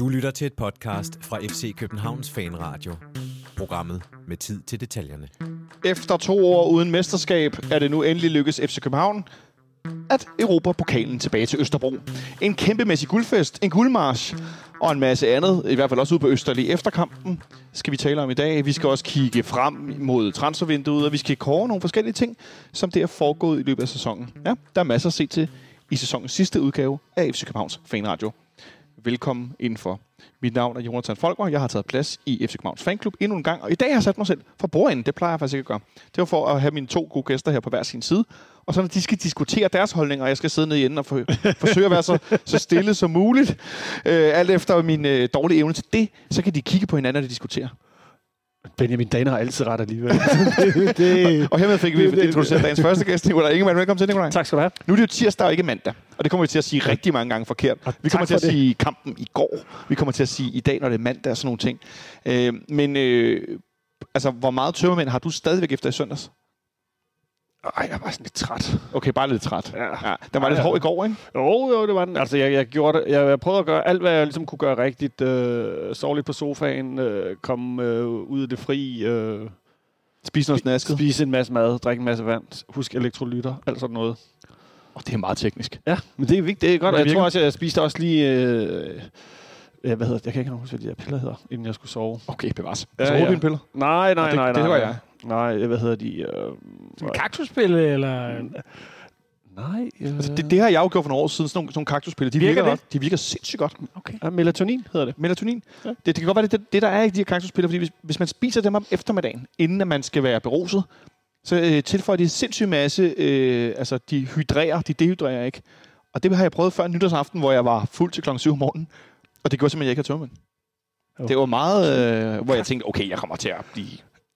Du lytter til et podcast fra FC Københavns Fanradio. Programmet med tid til detaljerne. Efter to år uden mesterskab er det nu endelig lykkes FC København at erobre pokalen tilbage til Østerbro. En kæmpemæssig guldfest, en guldmarsch og en masse andet, i hvert fald også ude på Østerlig efterkampen, skal vi tale om i dag. Vi skal også kigge frem mod transfervinduet, og vi skal kåre nogle forskellige ting, som det er foregået i løbet af sæsonen. Ja, der er masser at se til i sæsonens sidste udgave af FC Københavns Fanradio. Velkommen indenfor. Mit navn er Jonathan Folker. Jeg har taget plads i FC Københavns Fanklub endnu en gang, og i dag har jeg sat mig selv for bordenden. Det plejer jeg faktisk ikke at gøre. Det var for at have mine to gode gæster her på hver sin side, og så når de skal diskutere deres holdninger, og jeg skal sidde nede i enden og for, forsøge at være så, så stille som muligt, øh, alt efter min øh, dårlige evne til det, så kan de kigge på hinanden, og de. Benjamin Dane har altid ret alligevel. det, det, Og hermed fik vi introduceret dagens første gæst, Nikolaj Ingemann. Velkommen til, Nikolaj. tak skal du have. Nu er det jo tirsdag og ikke mandag, og det kommer vi til at sige rigtig mange gange forkert. Vi kommer til at det. sige kampen i går, vi kommer til at sige i dag, når det er mandag og sådan nogle ting. Øh, men øh, altså, hvor meget tømmermænd har du stadigvæk efter i søndags? Ej, jeg var sådan lidt træt. Okay, bare lidt træt. Ja. Ja, den var lidt Ja. hård i går, ikke? Jo, jo, det var den. Altså, jeg, jeg, gjorde det. Jeg, prøvede at gøre alt, hvad jeg ligesom kunne gøre rigtigt. Øh, sove lidt på sofaen, øh, komme øh, ud af det fri, øh, Spis noget snasket. spise en masse mad, drikke en masse vand, husk elektrolytter, alt sådan noget. Oh, det er meget teknisk. Ja, men det er vigtigt. Det er godt. Og jeg tror også, jeg spiste også lige... Øh, ja, hvad hedder det? Jeg kan ikke huske, hvad de der piller hedder, inden jeg skulle sove. Okay, bevares. Ja, så ja. hovedpinepiller. Nej, nej, det- nej, det nej. var nej. jeg. Nej, hvad hedder de? Øh, En kaktuspille, eller... nej. Øh, Altså, det, det har jeg jo gjort for nogle år siden, sådan nogle, sådan nogle kaktuspiller. De Virker virker, det? godt. De virker sindssygt godt. Okay. ja, melatonin hedder det. Melatonin. Ja. Det, det kan godt være, det, det, der er i de her kaktuspiller, fordi hvis, hvis man spiser dem om eftermiddagen, inden at man skal være beruset, så øh, tilføjer de en sindssyg masse, øh, altså de hydrerer, de dehydrerer ikke. Og det har jeg prøvet før nytårsaften, hvor jeg var fuld til klokken 7 om morgenen. Og det gjorde simpelthen, at jeg ikke havde tømmermænd. Jo. Det var meget, øh, hvor jeg tænkte, okay, jeg kommer til at blive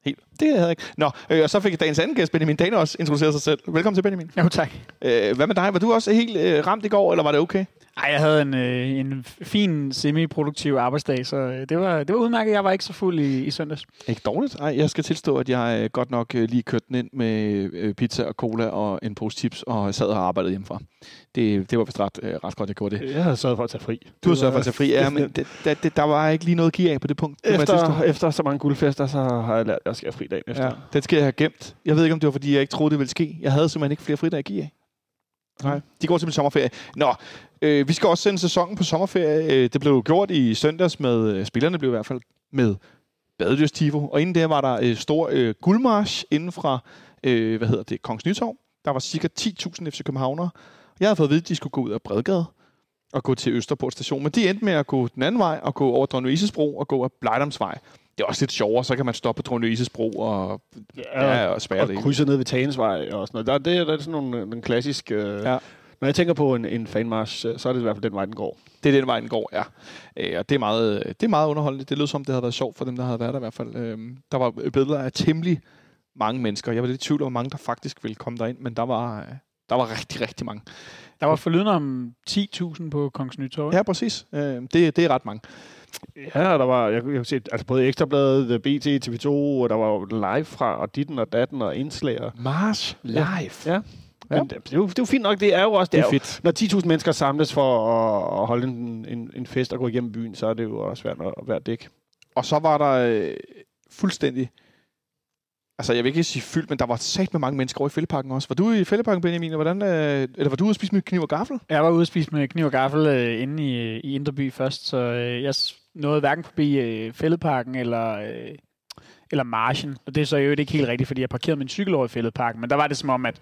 helt... Det havde jeg ikke. Nå, øh, og så fik dagens anden gæst, Benjamin Dane, også introduceret sig selv. Velkommen til, Benjamin. Jo, tak. Øh, hvad med dig? Var du også helt øh, ramt i går, eller var det okay? Ej, jeg havde en, øh, en fin semi-produktiv arbejdsdag, så øh, det var, det var udmærket. Jeg var ikke så fuld i, i søndags. Ikke dårligt. Ej, jeg skal tilstå, at jeg øh, godt nok øh, lige kørte den ind med øh, pizza og cola og en pose chips, og sad og arbejdede hjemmefra. Det, det var vist ret, øh, ret godt, jeg gjorde det. Jeg havde sørget for at tage fri. Du har sørget for at tage fri, ja, men det, det, det, der var ikke lige noget give af på det punkt. Det Efter, tilstå. efter så mange guldfester, så har jeg lært, at jeg skal have fri dagen efter. Ja, den skal jeg have gemt. Jeg ved ikke, om det var, fordi jeg ikke troede, det ville ske. Jeg havde simpelthen ikke flere fridage at give af. Nej, de går til min sommerferie. Nå, øh, vi skal også sende sæsonen på sommerferie. Øh, det blev gjort i søndags med, øh, spillerne blev i hvert fald med Badedyrstifo. Og inden det var der øh, stor øh, guldmarsch inden fra, øh, hvad hedder det, Kongens Nytorv. Der var cirka 10.000 FC Københavnere. Jeg havde fået at vide, at de skulle gå ud af Bredgade og gå til Østerport station. Men de endte med at gå den anden vej og gå over Dronning Louises bro og gå af Blejdomsvej. Det er også lidt sjovere, så kan man stoppe på Louises bro og, ja, og spærre og det. krydse ned ved Tagensvej og sådan noget. Der, det, der er sådan nogle, nogle klassiske... Øh, Ja. Når jeg tænker på en, en fanmarsch, øh, så er det i hvert fald den vej, den går. Det er den vej, den går, ja. Øh, og det er, meget, det er meget underholdende. Det lød som, det havde været sjovt for dem, der havde været der i hvert fald. Øh, der var billeder af temmelig mange mennesker. Jeg var lidt i tvivl om, hvor mange der faktisk ville komme derind, men der var, øh, der var rigtig, rigtig mange. Der var forlydende om 10.000 på Kongens Nytorv. Ja, præcis. Øh, det, det er ret mange. Ja, der var, jeg, jeg kunne se, altså både Ekstrabladet, BT, TV2, og der var jo live fra, og ditten og datten og indslag. Og, Mars live. ja. Ja. Men det, det, er jo, det er jo fint nok, det er jo også... Det er jo- fedt. Når 10.000 mennesker samles for at, at holde en, en, en fest og gå igennem byen, så er det jo også svært at være dæk. Og så var der øh, fuldstændig... Altså, jeg vil ikke sige fyldt, men der var sat med mange mennesker over i Fældeparken også. Var du i Fældeparken, Benjamin? og Hvordan, øh, eller var du ude at spise med kniv og gaffel? Jeg var ude at spise med kniv og gaffel øh, inde i, i Indreby først, så øh, jeg nåede hverken forbi øh, Fælledparken eller, øh, eller Marchen. Og det er så jo ikke helt rigtigt, fordi jeg parkerede min cykel over i Fælledparken, men der var det som om, at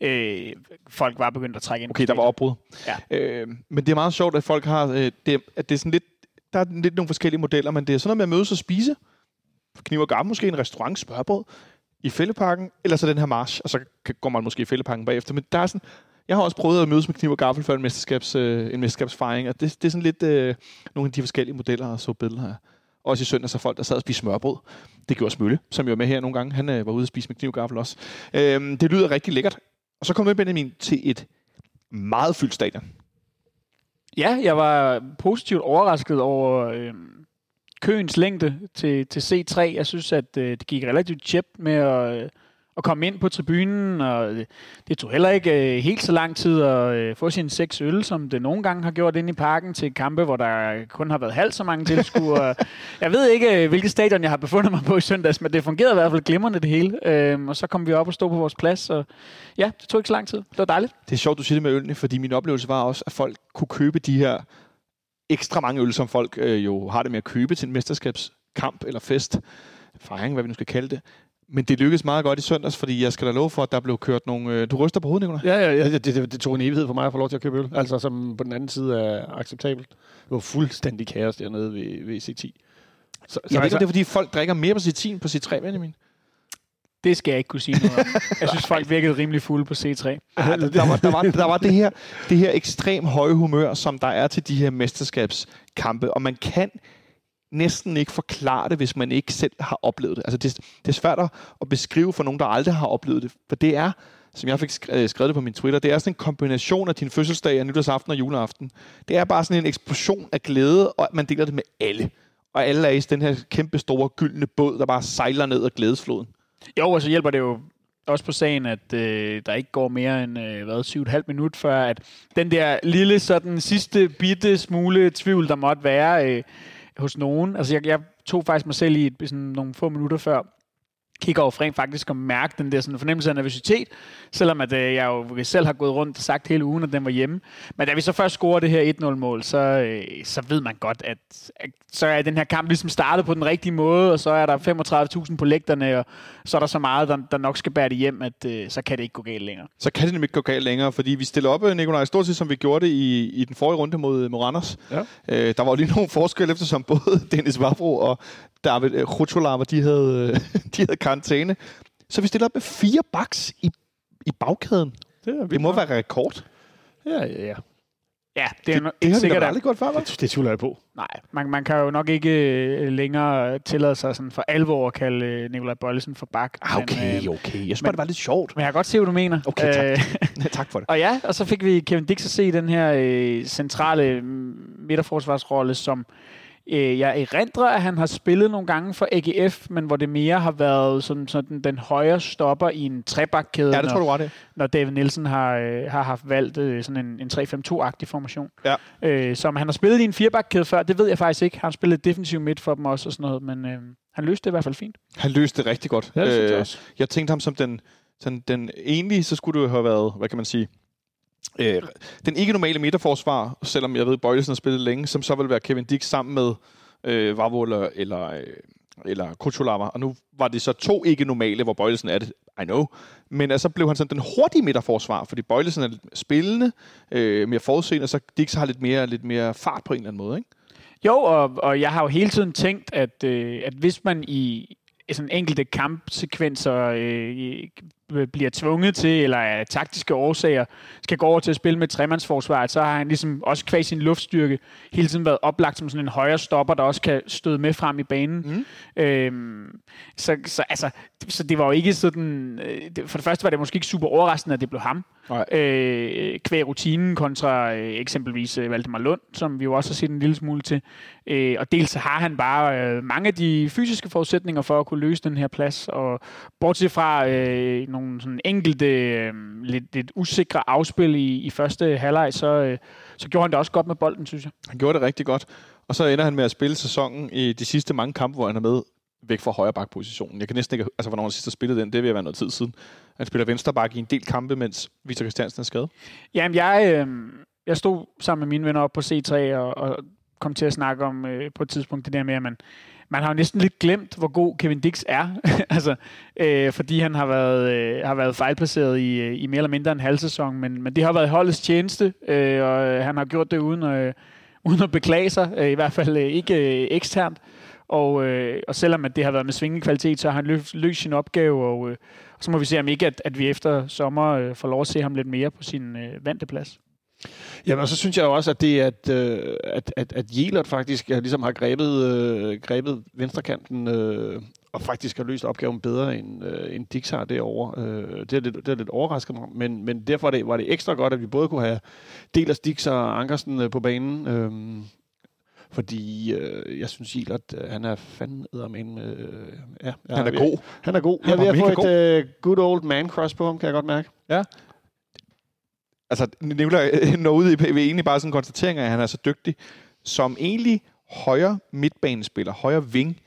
øh, folk var begyndt at trække ind. Okay, der var opbrud. Ja. Øh, men det er meget sjovt, at folk har... Øh, det, at det er sådan lidt... Der er lidt nogle forskellige modeller, men det er sådan noget med at mødes og spise. Kniv og gaffel, måske en restaurant, smørbrød i Fældeparken, eller så den her march, og så går man måske i Fældeparken bagefter. Men der er sådan... Jeg har også prøvet at mødes med kniv og gaffel før en, mesterskabs, øh, en mesterskabsfejring, og det, det er sådan lidt øh, nogle af de forskellige modeller, og så billeder her. Også i søndag, så folk, der sad og spiste smørbrød. Det gjorde Smølle, som jo er med her nogle gange. Han øh, var ude og spise med kniv og gaffel også. Øh, det lyder rigtig lækkert. Og så kom vi Benjamin til et meget fyldt stadion. Ja, jeg var positivt overrasket over øh, køens længde til, til C3. Jeg synes, at øh, det gik relativt tjept med at, øh, at komme ind på tribunen, og øh, det tog heller ikke øh, helt så lang tid at øh, få sin seks øl, som det nogle gange har gjort inde i parken til kampe, hvor der kun har været halvt så mange tilskuere. jeg ved ikke, øh, hvilket stadion jeg har befundet mig på i søndags, men det fungerede i hvert fald glimrende det hele. Øh, og så kom vi op og stod på vores plads, og ja, det tog ikke så lang tid. Det var dejligt. Det er sjovt, du siger det med ølene, fordi min oplevelse var også, at folk kunne købe de her ekstra mange øl, som folk øh, jo har det med at købe til en mesterskabskamp eller fest, fejring, hvad vi nu skal kalde det. Men det lykkedes meget godt i søndags, fordi jeg skal da love for, at der blev kørt nogle... Øh, du ryster på hovedet, Nicolaj? Ja, ja, ja det, det, det, tog en evighed for mig at få lov til at købe øl. Altså, som på den anden side er acceptabelt. Det var fuldstændig kaos dernede ved, ved C10. Så, jeg så ved ikke, om det er, fordi folk drikker mere på C10 på C3, Benjamin. Det skal jeg ikke kunne sige noget om. Jeg synes, folk virkede rimelig fulde på C3. Ja, der, der, var, der, var, der var det her, det her ekstrem høje humør, som der er til de her mesterskabskampe, og man kan næsten ikke forklare det, hvis man ikke selv har oplevet det. Altså det, det er svært at beskrive for nogen, der aldrig har oplevet det, for det er, som jeg fik skrevet det på min Twitter, det er sådan en kombination af din fødselsdag, og nytårsaften og juleaften. Det er bare sådan en eksplosion af glæde, og man deler det med alle. Og alle er i den her kæmpe store gyldne båd, der bare sejler ned ad glædesfloden. Jo, og så hjælper det jo også på sagen, at øh, der ikke går mere end øh, hvad, 7,5 minut, før at den der lille sådan sidste bitte smule tvivl, der måtte være øh, hos nogen. Altså jeg, jeg tog faktisk mig selv i et, sådan nogle få minutter før, kigger over rent faktisk og mærke den der sådan fornemmelse af nervøsitet, selvom at, øh, jeg jo selv har gået rundt og sagt hele ugen, at den var hjemme. Men da vi så først scorer det her 1-0-mål, så, øh, så ved man godt, at, at så er den her kamp ligesom startet på den rigtige måde, og så er der 35.000 på lægterne, og så er der så meget, der, der nok skal bære det hjem, at øh, så kan det ikke gå galt længere. Så kan det nemlig ikke gå galt længere, fordi vi stiller op, øh, Nikolaj, stort set som vi gjorde det i, i den forrige runde mod, mod Randers. Ja. Øh, der var lige nogle forskelle, eftersom både Dennis Vavro og David Rutscholava, de havde, de havde karantæne. Så vi stiller op med fire baks i, i bagkæden. Det, det må være rekord. Ja, ja, ja. Ja, det er det, det har sikkert aldrig godt før, Det, det tvivler jeg på. Nej, man, man kan jo nok ikke øh, længere tillade sig sådan for alvor at kalde øh, Nikolaj Bøjlesen for bak. Ah, okay, men, okay. Jeg synes bare, det var lidt sjovt. Men jeg kan godt se, hvad du mener. Okay, tak. Øh, tak for det. Og ja, og så fik vi Kevin Dix at se den her øh, centrale midterforsvarsrolle, som Øh, jeg erindrer, at han har spillet nogle gange for AGF, men hvor det mere har været sådan, sådan den højre stopper i en trebakkæde. Ja, det tror du var det. Når David Nielsen har, øh, har haft valgt øh, sådan en, en 3-5-2-agtig formation. Ja. Øh, som han har spillet i en firebakkæde før, det ved jeg faktisk ikke. Han har spillet defensiv midt for dem også og sådan noget, men øh, han løste det i hvert fald fint. Han løste det rigtig godt. Ja, det øh, jeg, jeg tænkte ham som den, sådan, den egentlig, så skulle det have været, hvad kan man sige, Øh, den ikke normale midterforsvar, selvom jeg ved, Bøjlesen har spillet længe, som så vil være Kevin Dix sammen med øh, Vavola eller, eller, øh, eller Kuchulava. Og nu var det så to ikke normale, hvor Bøjlesen er det, I know. Men altså blev han sådan den hurtige midterforsvar, fordi Bøjlesen er lidt spillende, øh, mere forudseende, og så Dix har lidt mere, lidt mere fart på en eller anden måde, ikke? Jo, og, og jeg har jo hele tiden tænkt, at, øh, at hvis man i sådan enkelte kampsekvenser øh, bliver tvunget til, eller af taktiske årsager, skal gå over til at spille med tremandsforsvaret, så har han ligesom også kvæg sin luftstyrke hele tiden været oplagt som sådan en højre stopper, der også kan støde med frem i banen. Mm. Øhm, så, så, altså, så det var jo ikke sådan... Øh, for det første var det måske ikke super overraskende, at det blev ham. Øh, kvæg rutinen kontra øh, eksempelvis øh, Valdemar Lund, som vi jo også har set en lille smule til. Øh, og dels har han bare øh, mange af de fysiske forudsætninger for at kunne løse den her plads, og bortset fra øh, nogle nogle sådan enkelte, øh, lidt, lidt usikre afspil i, i første halvleg, så, øh, så gjorde han det også godt med bolden, synes jeg. Han gjorde det rigtig godt. Og så ender han med at spille sæsonen i de sidste mange kampe, hvor han er med væk fra højre bakpositionen. Jeg kan næsten ikke, altså hvornår han sidst har spillet den, det vil være noget tid siden. Han spiller venstre bak i en del kampe, mens Victor Christiansen er skadet. Jamen, jeg, øh, jeg stod sammen med mine venner op på C3 og, og kom til at snakke om øh, på et tidspunkt det der med, at man, man har jo næsten lidt glemt, hvor god Kevin Dix er. altså, øh, fordi han har været, øh, har været fejlplaceret i, øh, i mere eller mindre en halv sæson. Men, men det har været holdets tjeneste, øh, og øh, han har gjort det uden, øh, uden at beklage sig. Øh, I hvert fald øh, ikke øh, eksternt. Og, øh, og selvom at det har været med svingende kvalitet, så har han løst, løst sin opgave. Og, øh, og så må vi se om ikke, at, at vi efter sommer øh, får lov at se ham lidt mere på sin øh, vante plads. Jamen, og så synes jeg også, at det at, øh, at, at, at Jelert faktisk ligesom har grebet, øh, grebet venstrekanten øh, og faktisk har løst opgaven bedre, end, øh, end Dix har derovre. Øh, det, er lidt, det er lidt overraskende mig, men, men derfor var det, var det ekstra godt, at vi både kunne have Delers, Dix og Ankersen øh, på banen. Øh, Fordi øh, jeg synes, Gilert, øh, han er fanden eddermame. Øh, ja, ja, Han er god. Han er god. Han Jeg er få et øh, good old man crush på ham, kan jeg godt mærke. Altså, Nicolaj øh, når ud i ved egentlig bare sådan en konstatering af, at han er så dygtig, som egentlig højre midtbanespiller, højre ving,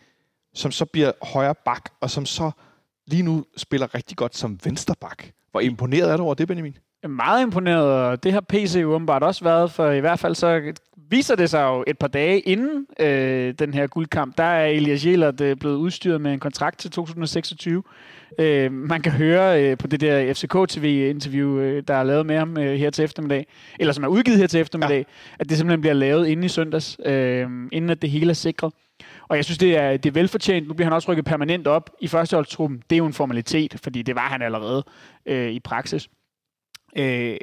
som så bliver højre bak, og som så lige nu spiller rigtig godt som venstre bak. Hvor imponeret er du over det, Benjamin? Jeg er meget imponeret, og det har PC jo åbenbart også været, for i hvert fald så viser det sig jo et par dage inden øh, den her guldkamp, der er Elias Jelert øh, blevet udstyret med en kontrakt til 2026. Øh, man kan høre øh, på det der FCK-TV-interview, øh, der er lavet med ham øh, her til eftermiddag, eller som er udgivet her til eftermiddag, ja. at det simpelthen bliver lavet inden i søndags, øh, inden at det hele er sikret. Og jeg synes, det er, det er velfortjent. Nu bliver han også rykket permanent op i førsteholdstruppen. Det er jo en formalitet, fordi det var han allerede øh, i praksis. Øh,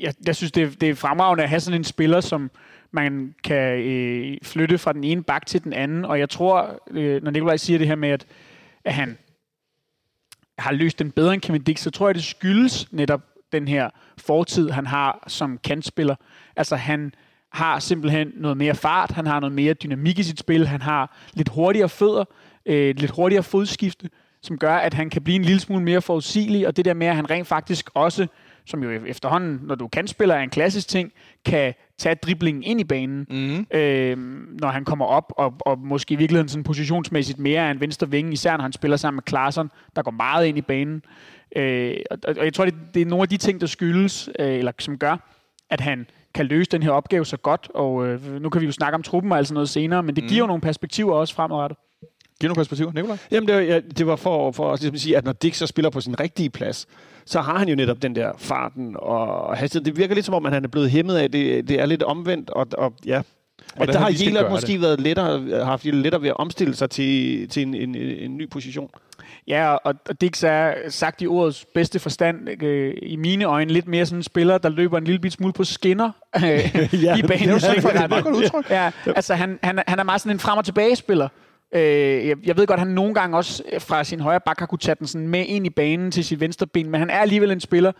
jeg, jeg synes, det er, det er fremragende at have sådan en spiller, som man kan øh, flytte fra den ene bak til den anden. Og jeg tror, øh, når Nikolaj siger det her med, at, at han har løst den bedre end Kevin Dix, så tror jeg, det skyldes netop den her fortid, han har som kantspiller. Altså, han har simpelthen noget mere fart, han har noget mere dynamik i sit spil, han har lidt hurtigere fødder, øh, lidt hurtigere fodskifte, som gør, at han kan blive en lille smule mere forudsigelig, og det der med, at han rent faktisk også, som jo efterhånden, når du kan spiller, er en klassisk ting, kan tage driblingen ind i banen, Mm. øh, når han kommer op, og, og måske i virkeligheden sådan positionsmæssigt mere af en venstre vinge, især når han spiller sammen med Klaarsson, der går meget ind i banen. Øh, og, og jeg tror, det, det er nogle af de ting, der skyldes, øh, eller som gør, at han kan løse den her opgave så godt, og øh, nu kan vi jo snakke om truppen og alt sådan noget senere, men det giver jo nogle perspektiver også fremadrettet. Giv nogle perspektiver, Nicolaj. Jamen, det var, ja, det var for, for at ligesom sige, at når Dix så spiller på sin rigtige plads, så har han jo netop den der farten og hastighed. Det virker lidt som om, at han er blevet hæmmet af, det, det er lidt omvendt, og, og ja, Hvordan at der har Jelert måske det. været lettere, haft lettere ved at omstille sig til, til en, en, en ny position. Ja, og, Dix er sagt i ordets bedste forstand, øh, i mine øjne, lidt mere sådan en spiller, der løber en lille bit smule på skinner øh, Ja, i det banen. er jo Det er et meget godt udtryk. Ja, altså han, han, han er meget sådan en frem- og tilbage-spiller. Øh, jeg, jeg ved godt, at han nogle gange også øh, fra sin højre bak har kunne tage den sådan med ind i banen til sit venstre ben, men han er alligevel en spiller,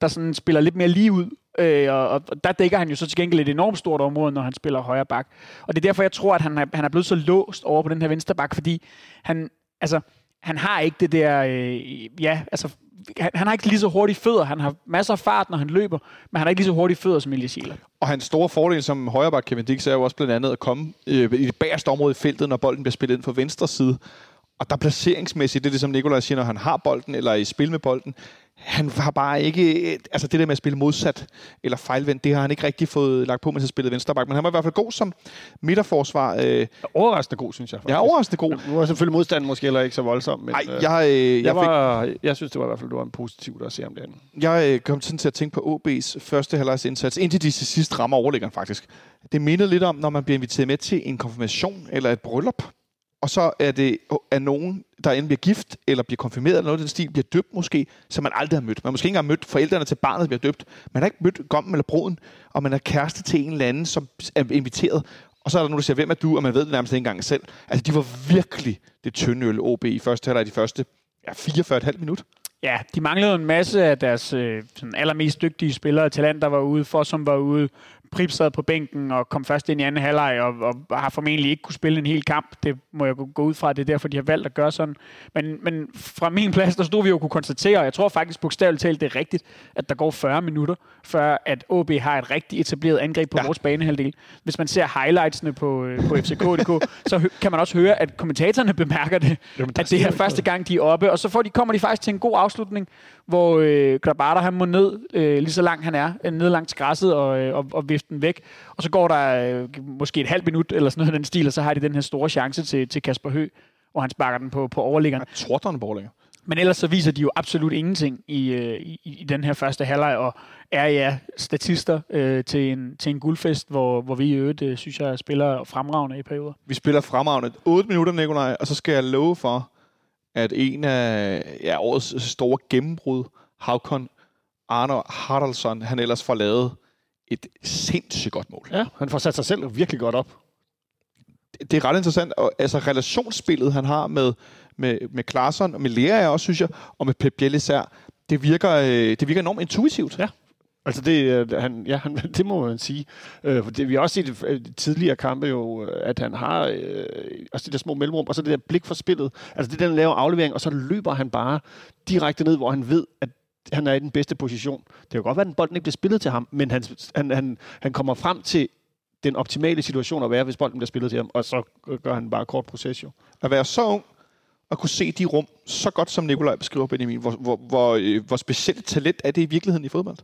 der sådan spiller lidt mere lige ud. Øh, og, og der dækker han jo så til gengæld et enormt stort område, når han spiller højre bak. Og det er derfor, jeg tror, at han er, han er blevet så låst over på den her venstre bak, fordi han, altså, han har ikke det der, øh, ja, altså, han, han har ikke lige så hurtige fødder. Han har masser af fart, når han løber, men han har ikke lige så hurtige fødder som Elias Jelert. Og hans store fordel som højreback Kevin Dix er jo også blandt andet at komme øh, i det bagerste område i feltet, når bolden bliver spillet ind fra venstre side. Og der placeringsmæssigt, det er det, som Nikolaj siger, når han har bolden, eller er i spil med bolden, han har bare ikke, altså det der med at spille modsat eller fejlvendt, det har han ikke rigtig fået lagt på, mens han spillede venstreback. Men han var i hvert fald god som midterforsvar. Øh, Overraskende god, synes jeg. jeg er overraskende god. Nu var selvfølgelig modstanden måske heller ikke så voldsom, men Ej, øh, jeg, øh, jeg, jeg, fik, var, jeg synes, det var i hvert fald det var en positivt at se om det andet. jeg øh, kom sådan til at tænke på OB's første halvlejs indsats, indtil de til sidst rammer overliggeren faktisk. Det mindede lidt om, når man bliver inviteret med til en konfirmation eller et bryllup, og så er det er nogen, der enten bliver gift eller bliver konfirmeret eller noget af den stil, bliver døbt måske, som man aldrig har mødt. Man har måske ikke engang mødt forældrene til barnet, der bliver døbt. Man har ikke mødt gommen eller broden, og man er kæreste til en eller anden, som er inviteret. Og så er der nogen, der siger, hvem er du? Og man ved det nærmest ikke engang selv. Altså, de var virkelig det tynde øl OB i første halvleg, de første ja, 44,5 minut. Ja, de manglede en masse af deres øh, sådan allermest dygtige spillere. talenter der var ude, for som var ude. Prip sad på bænken og kom først ind i anden halvleg og, og har formentlig ikke kunne spille en hel kamp. Det må jeg gå- ud fra, det er derfor, de har valgt at gøre sådan. Men, men fra min plads, der stod vi jo og kunne konstatere, og jeg tror faktisk bogstaveligt talt, det er rigtigt, at der går 40 minutter, før at OB har et rigtig etableret angreb på Ja. vores banehalvdel. Hvis man ser highlightsene på, øh, på FCK.dk, så kan man også høre, at kommentatorerne bemærker det, Jamen, at det er første gang, de er oppe, og så får de, kommer de faktisk til en god afslutning, hvor øh, Grabata, han må ned, øh, lige så langt han er, øh, ned langs græsset og, øh, og, og vifte den væk. Og så går der øh, måske et halvt minut, eller sådan noget af den stil, og så har de den her store chance til, til Kasper Hø, hvor han sparker den på, på overliggeren. Ja, Tordrende borgerlænger. Men ellers så viser de jo absolut ingenting i, øh, i, i den her første halvleg, og er ja statister øh, til, en, til en guldfest, hvor, hvor vi i øvrigt, øh, synes jeg, spiller fremragende i perioder. Vi spiller fremragende 8 minutter, Nikolaj, og så skal jeg love for, at en af ja, årets store gennembrud, Havkon Arne Haraldsson, han ellers får lavet et sindssygt godt mål. Ja, han får sat sig selv virkelig godt op. Det er ret interessant, og altså relationsspillet, han har med, med, med Klaarsson og med Lea, også, synes jeg, og med Pep Biel især, det virker, øh, det virker enormt intuitivt. Ja. Altså det, øh, han, ja, han, det må man sige. Øh, for det, vi har også set i tidligere kampe jo, øh, at han har øh, også de der små mellemrum, og så det der blik for spillet. Altså det der den lave aflevering, og så løber han bare direkte ned, hvor han ved, at han er i den bedste position. Det kan godt være, at bolden ikke bliver spillet til ham, men han, han, han, han kommer frem til den optimale situation at være, hvis bolden bliver spillet til ham, og så gør han bare kort proces jo. At være så ung, og kunne se de rum så godt, som Nikolaj beskriver, Benjamin. Hvor, hvor, hvor, hvor specielt talent er det i virkeligheden i fodbold?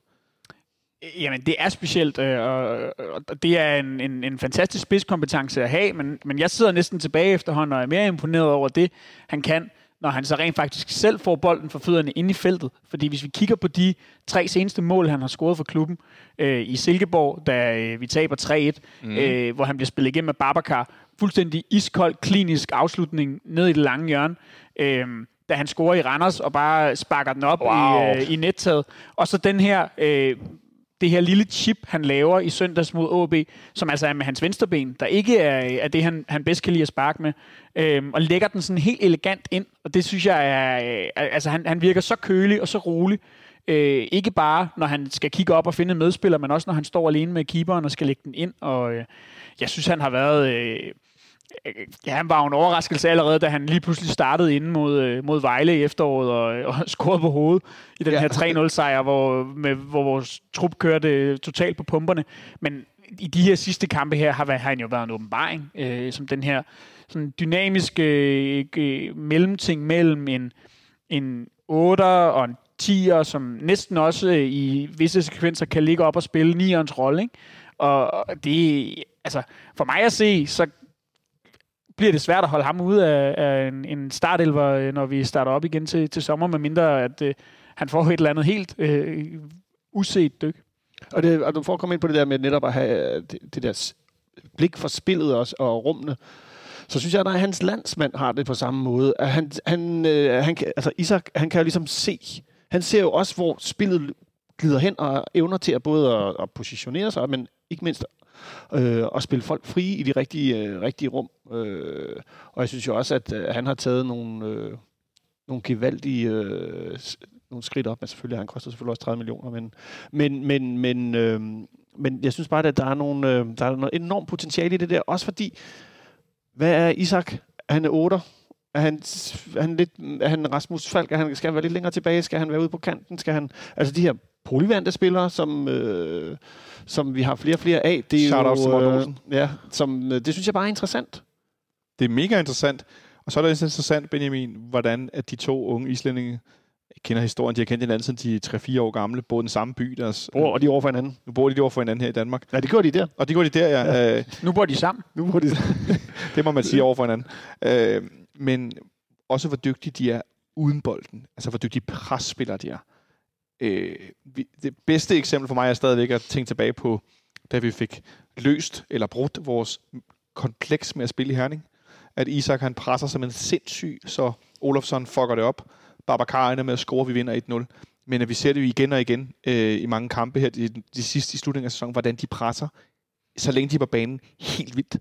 Jamen, det er specielt, øh, og, det er en, en, en fantastisk spidskompetence at have, men, men jeg sidder næsten tilbage efterhånden og er mere imponeret over det, han kan, når han så rent faktisk selv får bolden for fødderne ind i feltet. Fordi hvis vi kigger på de tre seneste mål, han har scoret for klubben øh, i Silkeborg, da øh, vi taber 3-1, mm. øh, hvor han bliver spillet igennem med Babacar, fuldstændig iskold, klinisk afslutning ned i det lange hjørne. Øh, da han scorer i Randers og bare sparker den op wow. i, øh, i nettaget. Og så den her øh, det her lille chip, han laver i søndags mod AB, som altså er med hans venstreben, der ikke er, øh, er det, han, han bedst kan lide at sparke med, øhm, og lægger den sådan helt elegant ind, og det synes jeg er, øh, altså han, han virker så kølig og så rolig, øh, ikke bare når han skal kigge op og finde en medspiller, men også når han står alene med keeperen og skal lægge den ind, og øh, jeg synes, han har været... Øh, Ja, han var jo en overraskelse allerede, da han lige pludselig startede inde mod, øh, mod Vejle i efteråret og, og scorede på hovedet i den ja. her 3-0-sejr, hvor, med, hvor vores trup kørte totalt på pumperne. Men i de her sidste kampe her har, har han jo været en åbenbaring, øh, som den her sådan dynamiske øh, mellemting mellem en, en 8'er og en 10'er, som næsten også øh, i visse sekvenser kan ligge op og spille 9'erens rolle. Ikke? Og det, altså, for mig at se, så bliver det svært at holde ham ude af, af en, en startelver, øh, når vi starter op igen til, til sommer, medmindre at øh, han får et eller andet helt øh, uset dyk. Og, det, og du får komme ind på det der med netop at have øh, det, det der blik for spillet også, og rummene, så synes jeg, at hans landsmand har det på samme måde. At han, han, øh, han altså Isak, han kan jo ligesom se, han ser jo også, hvor spillet glider hen og evner til at både at, at positionere sig, men ikke mindst øh, og spille folk fri i de rigtige, øh, rigtige rum. Øh, og jeg synes jo også, at øh, han har taget nogle, øh, nogle gevaldige øh, nogle skridt op, men selvfølgelig han koster selvfølgelig også 30 millioner, men, men, men, men, øh, men jeg synes bare, at der er, nogle, øh, der er noget enormt potentiale i det der, også fordi, hvad er Isak? Han er 8. Er han, er han, lidt, er han Rasmus Falk? Er han, skal han være lidt længere tilbage? Skal han være ude på kanten? Skal han, altså de her polyvante spillere, som, øh, som vi har flere og flere af. Det er Shout jo, øh, ja, som, øh, det synes jeg bare er interessant. Det er mega interessant. Og så er det interessant, Benjamin, hvordan at de to unge islændinge jeg kender historien, de har kendt hinanden siden de er 3-4 år gamle, boede i den samme by. Deres, oh, og de er over for hinanden. Nu bor de over for hinanden her i Danmark. Ja, det gjorde de der. Og det gjorde de der, ja. ja. Øh, nu bor de sammen. Nu bor de Det må man sige over for hinanden. Øh, men også hvor dygtige de er uden bolden. Altså hvor dygtige presspillere de er. Øh, vi, det bedste eksempel for mig er stadigvæk at tænke tilbage på, da vi fik løst eller brudt vores kompleks med at spille i Herning. At Isak han presser som en sindssyg, så Olofsson fucker det op. Babacar ender med at score, vi vinder 1-0. Men at vi ser det jo igen og igen øh, i mange kampe her de, de sidste i slutningen af sæsonen, hvordan de presser, så længe de er på banen, helt vildt.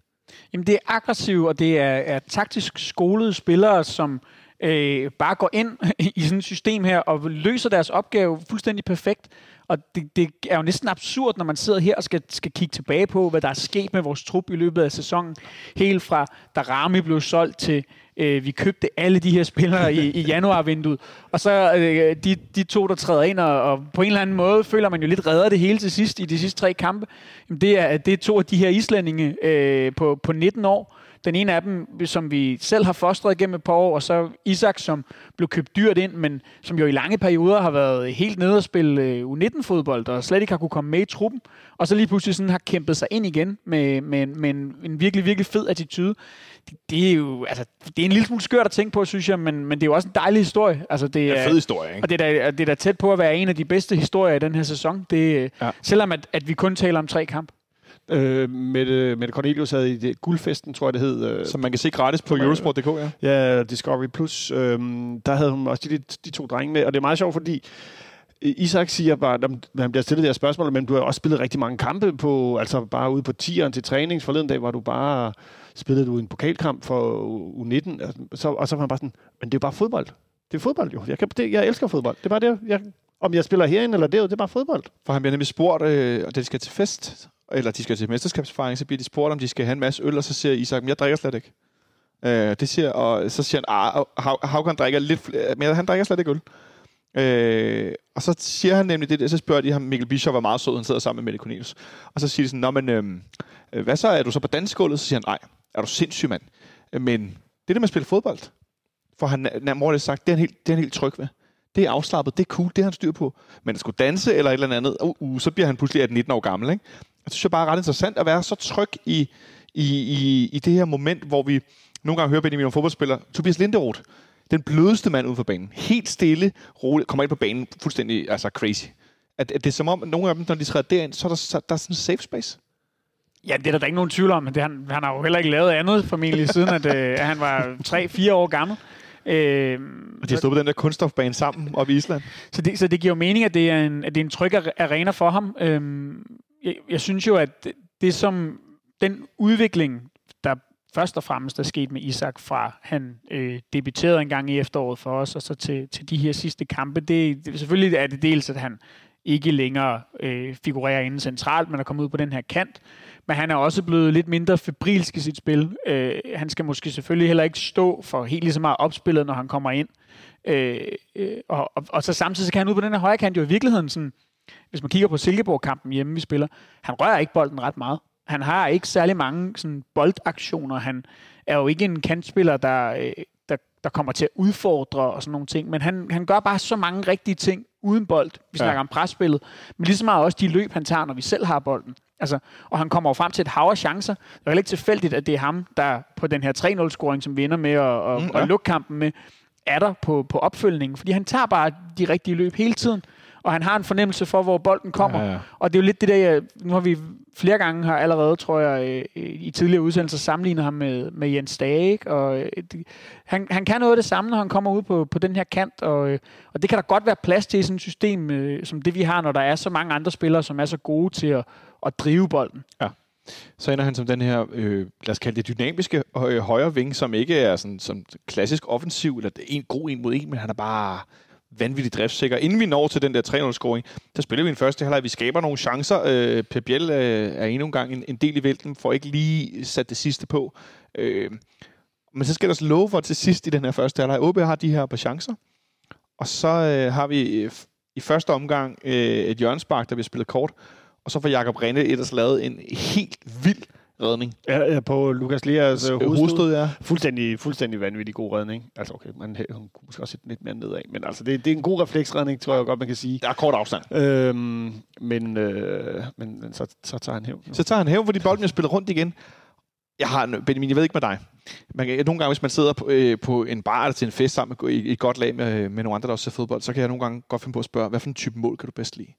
Jamen det er aggressivt, og det er, er taktisk skolede spillere, som øh, bare går ind i sådan et system her og løser deres opgave fuldstændig perfekt. Og det, det er jo næsten absurd, når man sidder her og skal, skal kigge tilbage på, hvad der er sket med vores trup i løbet af sæsonen. Helt fra da Rami blev solgt til, øh, vi købte alle de her spillere i, i januarvinduet. Og så øh, de, de to, der træder ind, og, og på en eller anden måde føler man jo lidt redder det hele til sidst i de sidste tre kampe. Jamen, det, er, det er to af de her islændinge øh, på, på 19 år, den ene af dem, som vi selv har fostret gennem et par år, og så Isak, som blev købt dyrt ind, men som jo i lange perioder har været helt nede og spille øh, U19-fodbold, og slet ikke har kunne komme med i truppen, og så lige pludselig sådan har kæmpet sig ind igen med, med, med en, en virkelig, virkelig fed attitude. Det, det, er jo, altså, det er en lille smule skørt at tænke på, synes jeg, men, men det er jo også en dejlig historie. Altså, det er en fed historie, ikke? Og det er, da, det er da tæt på at være en af de bedste historier i den her sæson. Det, ja. Selvom at, at vi kun taler om tre kampe. Øh, Mette, Mette Cornelius havde i det, guldfesten, tror jeg det hed. Øh, Som man kan se gratis på Eurosport.dk, ja. Ja, Discovery Plus. Øh, der havde hun også de, de to drenge med, og det er meget sjovt, fordi Isak siger bare, at han bliver stillet det her spørgsmål, men du har også spillet rigtig mange kampe på, altså bare ude på tieren til trænings. Forleden dag var du bare spillet du en pokalkamp for U19, altså, så, og så var han bare sådan, men det er jo bare fodbold. Det er fodbold jo. Jeg, kan, det, jeg elsker fodbold. Det er bare det, jeg Om jeg spiller herinde eller derude, det er bare fodbold. For han bliver nemlig spurgt, øh, og da de skal til fest, eller de skal til mesterskabsfejring, så bliver de spurgt, om de skal have en masse øl, og så siger Isak, jeg drikker slet ikke. Øh, det siger, og så siger han, ah, Havgård drikker lidt flere, øh, men han drikker slet ikke øl. Øh, og så siger han nemlig det, så spørger de ham, Mikkel Bischoff var meget sød, han sidder sammen med Mette Cornelius. Og så siger de sådan, Nå, men øhm, øh, hvad så, er du så på dansegulvet? Så siger han, nej, er du sindssyg, mand. Øh, men det der med at spille fodbold, for han har sagt, det er, han helt, det er han helt tryg ved. Det er afslappet, det er cool, det har han styr på. Men at skulle danse eller et eller andet, uh, uh, så bliver han pludselig 19 år gammel. Ikke? Jeg synes, det er bare ret interessant at være så tryg i, i, i, i det her moment, hvor vi nogle gange hører Benjamin fodboldspiller, Tobias Linderoth, den blødeste mand ude for banen. Helt stille, roligt, kommer ind på banen, fuldstændig altså crazy. At, at det er som om, at nogle af dem, når de træder derind, så er der, så, der er sådan en safe space. Ja, det er der, der ikke nogen tvivl om. Det, han, han har jo heller ikke lavet andet, formentlig, siden at, øh, han var 3-4 år gammel. Øh, og de har stået på den der kunststofbane sammen op i Island. Så det, så det giver jo mening, at det er en, at det er en tryg arena for ham. Øh, jeg, jeg synes jo, at det, det som den udvikling, der først og fremmest er sket med Isak fra han øh, debuterede en gang i efteråret for os, og så til, til de her sidste kampe, det, det selvfølgelig er det dels, at han ikke længere øh, figurerer inde centralt, men er kommet ud på den her kant. Men han er også blevet lidt mindre febrilsk i sit spil. Øh, han skal måske selvfølgelig heller ikke stå for helt lige så meget opspillet, når han kommer ind. Øh, øh, og, og, og så samtidig så kan han ud på den her højre kant jo i virkeligheden sådan, hvis man kigger på Silkeborg-kampen hjemme, vi spiller, han rører ikke bolden ret meget. Han har ikke særlig mange sådan, boldaktioner. Han er jo ikke en kantspiller, der, øh, der, der kommer til at udfordre og sådan nogle ting, men han, han gør bare så mange rigtige ting uden bold. Vi snakker ja. om presspillet, men lige så meget også de løb, han tager, når vi selv har bolden. Altså, og han kommer jo frem til et hav af chancer. Det er ikke tilfældigt, at det er ham, der på den her 3-0-scoring, som vinder med at, mm, ja. at lukke kampen med, er der på, på opfølgningen. Fordi han tager bare de rigtige løb hele tiden og han har en fornemmelse for, hvor bolden kommer. Ja, ja. Og det er jo lidt det der, nu har vi flere gange har allerede, tror jeg, i tidligere udsendelser sammenlignet ham med, med Jens Stage, og øh, han, han kan noget af det samme, når han kommer ud på, på den her kant, og, øh, og det kan der godt være plads til i sådan et system, øh, som det vi har, når der er så mange andre spillere, som er så gode til at, at drive bolden. Ja. Så ender han som den her, øh, lad os kalde det dynamiske øh, højre ving, som ikke er sådan, som klassisk offensiv, eller en god en mod en, men han er bare vanvittigt driftsikker. Inden vi når til den der 3-0-scoring, der spiller vi en første halvleg. Vi skaber nogle chancer. Øh, per Biel øh, er endnu en gang en, en del i vælten, får ikke lige sat det sidste på. Øh, men så skal der love for til sidst i den her første halvleg. OB har de her par chancer. Og så øh, har vi øh, i første omgang øh, et hjørnspark, der bliver spillet kort. Og så får Jakob Rinde ellers lavet en helt vild redning. Ja, på Lukas Leas øh, hovedstød. ja. Fuldstændig, fuldstændig vanvittig god redning. Altså okay, man hun kunne måske også sætte lidt mere nedad, men altså det, det er en god refleksredning, tror jeg godt, man kan sige. Der er kort afstand. Øhm, men, øh, men, men så, så tager han hævn. Så tager han hævn, fordi bolden er spillet rundt igen. Jeg har, Benjamin, jeg ved ikke med dig. Man kan, nogle gange, hvis man sidder på, øh, på en bar eller til en fest sammen med, i, i et godt lag med, med nogle andre, der også ser fodbold, så kan jeg nogle gange godt finde på at spørge, hvad for en type mål kan du bedst lide?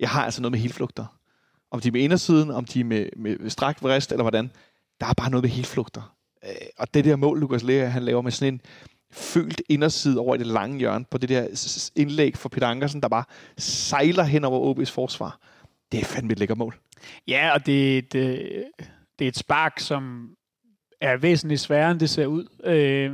Jeg har altså noget med helflugter om de er med indersiden, om de er med, med strakt vrist, eller hvordan. Der er bare noget med helflugter. Øh, og det der mål, Lukas Lea, han laver med sådan en følt inderside over i det lange hjørne på det der indlæg for Peter Ankersen, der bare sejler hen over OB's forsvar. Det er fandme et lækker mål. Ja, og det, det, det er et spark, som er væsentligt sværere, end det ser ud. Øh,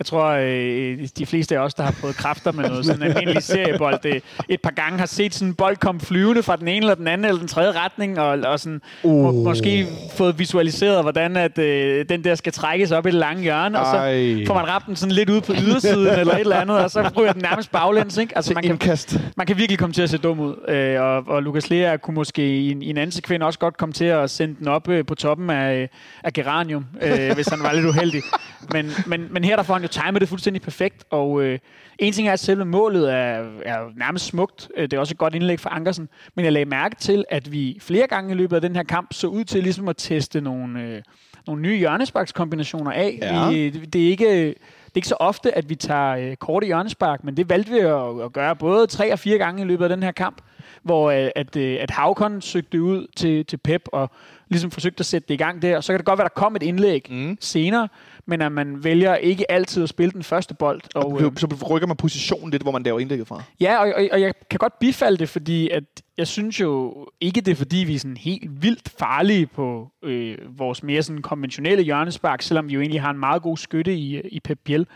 jeg tror, øh, de fleste af os, der har fået kræfter med noget sådan en almindelig seriebold, det, et par gange har set sådan en bold komme flyvende fra den ene eller den anden eller den tredje retning, og, og sådan, uh. må, måske fået visualiseret, hvordan at, øh, den der skal trækkes op i det lange hjørne, Ej. og så får man ramt den sådan lidt ud på ydersiden eller et eller andet, og så ryger den nærmest baglæns. Ikke? Altså, man, kan, man kan virkelig komme til at se dum ud, øh, og, og Lukas Lea kunne måske i en, i en anden sekvens også godt komme til at sende den op øh, på toppen af, af Geranium, øh, hvis han var lidt uheldig. Men, men, men her der får han jo timer det fuldstændig perfekt, og øh, en ting er, at selve målet er, er nærmest smukt. Øh, det er også et godt indlæg for Ankersen. Men jeg lagde mærke til, at vi flere gange i løbet af den her kamp så ud til ligesom at teste nogle, øh, nogle nye hjørnesparkskombinationer af. Ja. Vi, det er ikke... Det er ikke så ofte, at vi tager øh, korte hjørnespark, men det valgte vi at, at gøre både tre og fire gange i løbet af den her kamp, hvor øh, at, øh, at Havkon søgte ud til, til Pep og ligesom forsøgte at sætte det i gang der. Og så kan det godt være, der kom et indlæg mm. senere, men at man vælger ikke altid at spille den første bold. Og, og øh, så rykker man positionen lidt, hvor man laver indlægget fra. Ja, og, og, og jeg kan godt bifalde det, fordi at jeg synes jo ikke, det er fordi, vi er sådan helt vildt farlige på øh, vores mere sådan konventionelle hjørnespark, selvom vi jo egentlig har en meget god skytte i, i Pep Biel.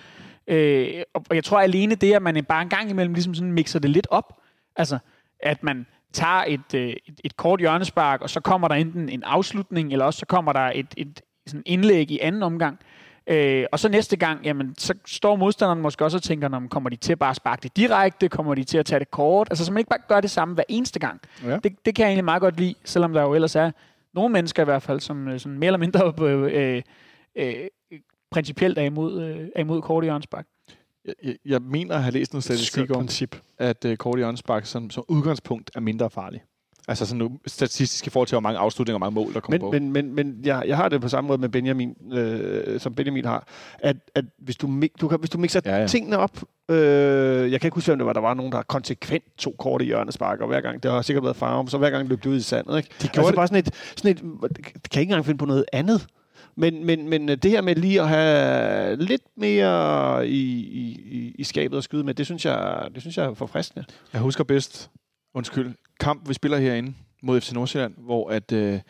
Øh, og jeg tror alene det, at man bare en gang imellem ligesom sådan mixer det lidt op, Altså, at man tager et, øh, et, et kort hjørnespark, og så kommer der enten en afslutning, eller også så kommer der et, et sådan indlæg i anden omgang. Øh, og så næste gang, jamen, så står modstanderen måske også og tænker, når kommer de til bare at sparke det direkte, kommer de til at tage det kort, altså så man ikke bare gør det samme hver eneste gang. Ja. Det, det kan jeg egentlig meget godt lide, selvom der jo ellers er nogle mennesker i hvert fald, som øh, sådan mere eller mindre øh, øh, principielt er imod, øh, er imod kort hjørnespark. Jeg, jeg, jeg mener at have læst noget statistik om, princip. at uh, kort hjørnespark som, som udgangspunkt er mindre farlig. Altså sådan nu, statistisk i forhold til, hvor mange afslutninger og mange mål, der kommer på. Men, men, men, men jeg, jeg har det på samme måde med Benjamin, øh, som Benjamin har, at, at hvis, du, du kan, hvis du mixer Ja, ja, tingene op, øh, jeg kan ikke huske, hvem det var, der var nogen, der konsekvent to korte hjørnespark, og hver gang, det har sikkert været farve, så hver gang løb det ud i sandet, ikke? De altså det- bare sådan et, sådan et, kan jeg ikke engang finde på noget andet. Men, men, men det her med lige at have lidt mere i, i, i, i skabet at skyde med, det synes jeg, det synes jeg er forfriskende. Jeg husker bedst, undskyld, kamp, vi spiller herinde mod FC Nordsjælland, hvor at øh,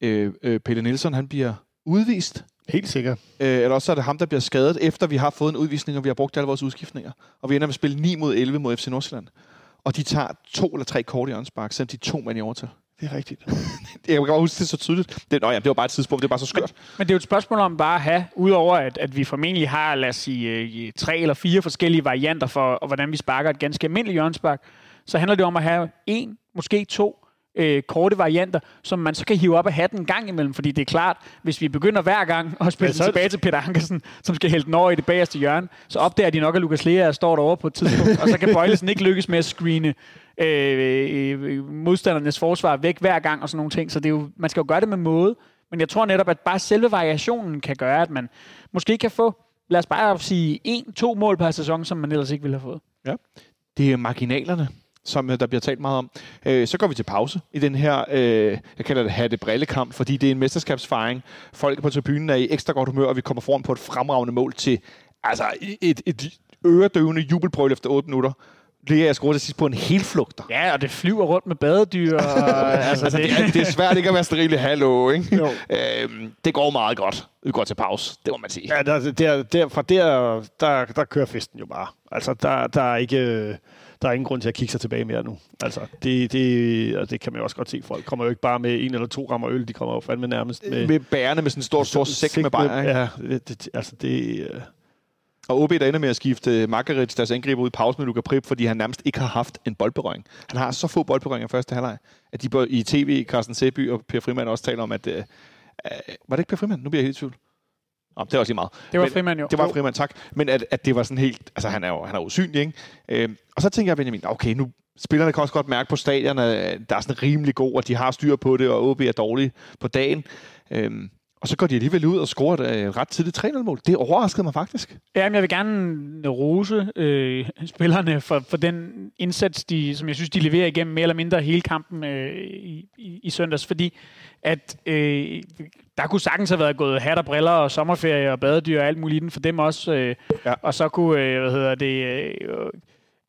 øh, øh, Pelle Nielsen, han bliver udvist. Helt sikkert. Øh, eller også er det ham, der bliver skadet, efter vi har fået en udvisning, og vi har brugt alle vores udskiftninger. Og vi ender med at spille 9 mod 11 mod FC Nordsjælland. Og de tager to eller tre kort i åndspark, selvom de er to mand i overtal. Det er rigtigt. Jeg kan godt huske det så tydeligt. Det, nå, ja, det var bare et tidspunkt, det var bare så skørt. Men det er jo et spørgsmål om bare at have, udover at, at vi formentlig har, lad os sige, øh, tre eller fire forskellige varianter for, og hvordan vi sparker et ganske almindeligt hjørnespark, så handler det om at have en, måske to øh, korte varianter, som man så kan hive op af hatten en gang imellem, fordi det er klart, hvis vi begynder hver gang at spille Men så- tilbage til Peter Ankersen, som skal hælde den over i det bagerste hjørne, så opdager de nok, at Lukas Lea står derovre på et tidspunkt, og så kan Bøjlesen ikke lykkes med at screene øh, øh, modstandernes forsvar væk hver gang og sådan nogle ting. Så det er jo, man skal jo gøre det med måde. Men jeg tror netop, at bare selve variationen kan gøre, at man måske kan få, lad os bare sige, en, to mål per sæson, som man ellers ikke ville have fået. Det er marginalerne, som øh, der bliver talt meget om. Øh, så går vi til pause i den her, øh, jeg kalder det hatte brillekamp, fordi det er en mesterskabsfejring. Folk på tribunen er i ekstra godt humør, og vi kommer foran på et fremragende mål til altså et, et øredøvende jubelbrøl efter 8 minutter. Det jeg skruet til sidst på en helflugter. Ja, og det flyver rundt med badedyr. Og, altså, Altså, det, er, det er svært ikke at være steril hallo, ikke? Jo. Øhm, det går meget godt. Vi går til pause, det må man sige. Ja, der, der, der, fra der, der, der kører festen jo bare. Altså, der, der, er ikke, der er ingen grund til at kigge sig tilbage mere nu. Altså, det, det, og det kan man jo også godt se. Folk kommer jo ikke bare med en eller to rammer øl, de kommer jo fandme nærmest med... Med bærende med sådan en stor, stor sæk med bajer, ikke? Ja, det, det, altså det... øh, Og OB der ender med at skifte Margaret, deres angriber, ud i pause med Luka Prip, fordi han nærmest ikke har haft en boldberøring. Han har så få boldberøringer i første halvleg, at de i tv, Carsten Sæby og Per Frimand også taler om, at... Øh, øh, var det ikke Per Frimand? Nu bliver jeg helt i tvivl. Nå, det var også lige meget. det var Men- Frimand jo. Det var Frimand, tak. Men at, at det var sådan helt... Altså, han er jo han er usynlig, ikke? Øh, og så tænker jeg, Benjamin, okay, nu spillerne kan også godt mærke på stadion, at der er sådan rimelig god, og de har styr på det, og OB er dårlige på dagen. Øh, og så går de alligevel ud og scorer et øh, ret tidligt 3-0-mål. Det overraskede mig faktisk. Jamen, jeg vil gerne rose øh, spillerne for, for den indsats, de, som jeg synes, de leverer igennem mere eller mindre hele kampen øh, i, i, i søndags, fordi at øh, der kunne sagtens have været gået hat og briller og sommerferie og badedyr og alt muligt inden for dem også. Øh, Ja. ja. Og så kunne, øh, hvad hedder det, øh,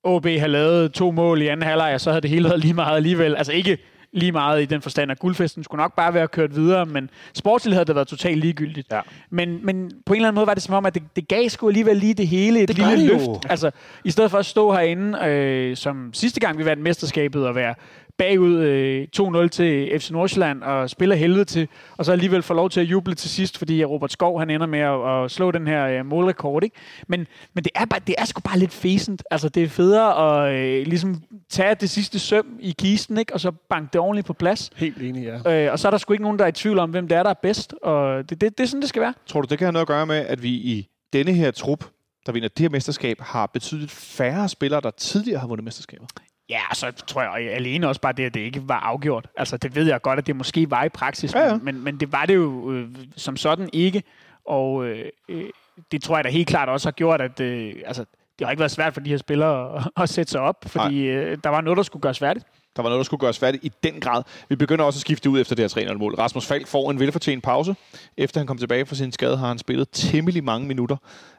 OB have lavet to mål i anden halvleg, og så havde det hele været lige meget alligevel. Altså ikke lige meget i den forstand, at guldfesten skulle nok bare være kørt videre, men sportsligt havde det været totalt ligegyldigt. Ja. Men, men på en eller anden måde var det som om, at det, det gav sgu alligevel lige det hele et Det lille jo. løft. Altså, i stedet for at stå herinde, øh, som sidste gang vi vandt mesterskabet, og være bagud øh, 2-0 til FC Nordsjælland og spiller helvede til, og så alligevel få lov til at juble til sidst, fordi Robert Skov han ender med at, at slå den her øh, målrekord. Ikke? Men, men det, er bare, det er sgu bare lidt fæsent. Altså, det er federe at øh, ligesom tage det sidste søm i kisten, ikke? og så banke det ordentligt på plads. Helt enig, ja. Øh, og så er der sgu ikke nogen, der er i tvivl om, hvem det er, der er bedst. Og det, det, det er sådan, det skal være. Tror du, det kan have noget at gøre med, at vi i denne her trup, der vinder det her mesterskab, har betydeligt færre spillere, der tidligere har vundet mesterskaber? Ja, og så tror jeg alene også bare det, at det ikke var afgjort. Altså, det ved jeg godt, at det måske var i praksis, Ja, ja. Men, men det var det jo øh, som sådan ikke. Og øh, øh, det tror jeg da helt klart også har gjort, at øh, altså, det har ikke været svært for de her spillere at, at sætte sig op, fordi øh, der var noget, der skulle gøres færdigt. Der var noget, der skulle gøres færdigt i den grad. Vi begynder også at skifte ud efter det her 3-0-mål. Rasmus Falk får en velfortjent pause. Efter han kom tilbage fra sin skade, har han spillet temmelig mange minutter.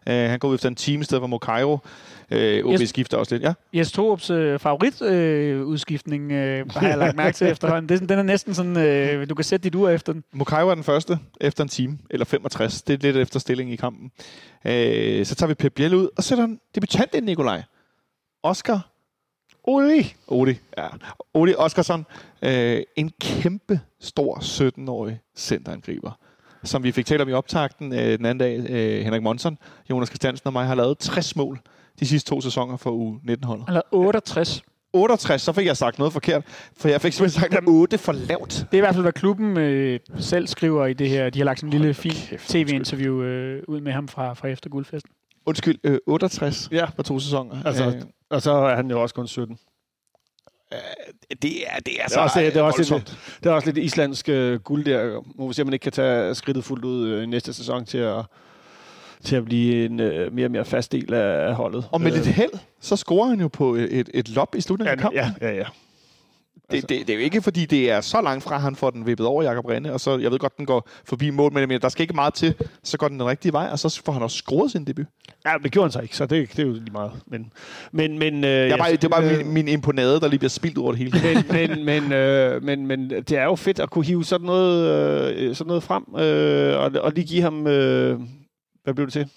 Uh, han går ud efter en time i stedet for Mokairo. Uh, OB Yes. skifter også lidt. Ja, Jes Torups øh, favoritudskiftning øh, udskiftning, øh, har jeg lagt mærke til efterhånden. Det, den er næsten sådan, øh, du kan sætte dit ur efter den. Mokairo er den første efter en time, eller 65. Det er lidt efter stilling i kampen. Uh, så tager vi Pep Biel ud og sætter en debutant ind, Nikolaj. Oscar Uli! Odi, ja. Odi Oskarsson, øh, en kæmpe stor 17-årig centerangriber, som vi fik talt om i optakten øh, den anden dag. Øh, Henrik Monson, Jonas Christiansen og mig har lavet 60 mål de sidste to sæsoner for U19-holdet. Han lavede 68. 68, så fik jeg sagt noget forkert, for jeg fik simpelthen sagt, at 8 for lavt. Det er i hvert fald, hvad klubben øh, selv skriver i det her. De har lagt sådan en lille fin tv-interview øh, ud med ham fra, fra efter guldfesten. Undskyld, øh, 68 Ja. for to sæsoner. Altså, Øh, Og så er han jo også kun 17. det er, det er, Det så er også, det er også, voldsomt. lidt, det er også lidt islandsk øh, guld der. Må vi se, om man ikke kan tage skridtet fuldt ud øh, i næste sæson til at, til at blive en øh, mere og mere fast del af, af holdet. Og med Øh, lidt held, så scorer han jo på et, et, et lob i slutningen af ja, kampen. ja, ja, ja. Det, det, det er jo ikke, fordi det er så langt fra, han får den vippet over Jakob Rinde, og så, jeg ved godt, den går forbi mål, men der skal ikke meget til, så går den den rigtige vej, og så får han også scoret sin debut. ja, det gjorde han så ikke, så det, det er jo lige meget. Men, men, men, øh, Jeg bare, det er bare øh, min, min imponade, der lige bliver spildt over det hele. men, men, men, øh, men, men det er jo fedt at kunne hive sådan noget, øh, sådan noget frem, øh, og, og lige give ham, øh, hvad blev det til?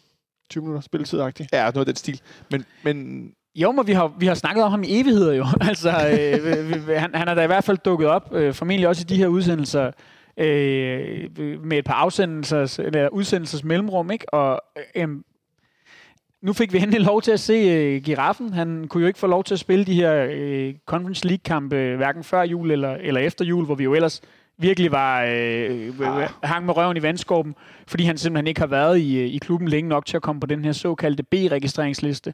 20 minutter spilletid-agtigt. Ja, noget af den stil. Men, men Jo, men vi har, vi har snakket om ham i evigheder jo. altså, øh, vi, vi, han, han er da i hvert fald dukket op, øh, formentlig også i de her udsendelser, øh, med et par afsendelsers, eller udsendelsers mellemrum, ikke? Og øh, nu fik vi endelig lov til at se øh, Giraffen. Han kunne jo ikke få lov til at spille de her øh, Conference League-kampe, øh, hverken før jul eller, eller efter jul, hvor vi jo ellers virkelig var øh, ah. hang med røven i vandskorben, fordi han simpelthen ikke har været i, øh, i klubben længe nok til at komme på den her såkaldte B-registreringsliste.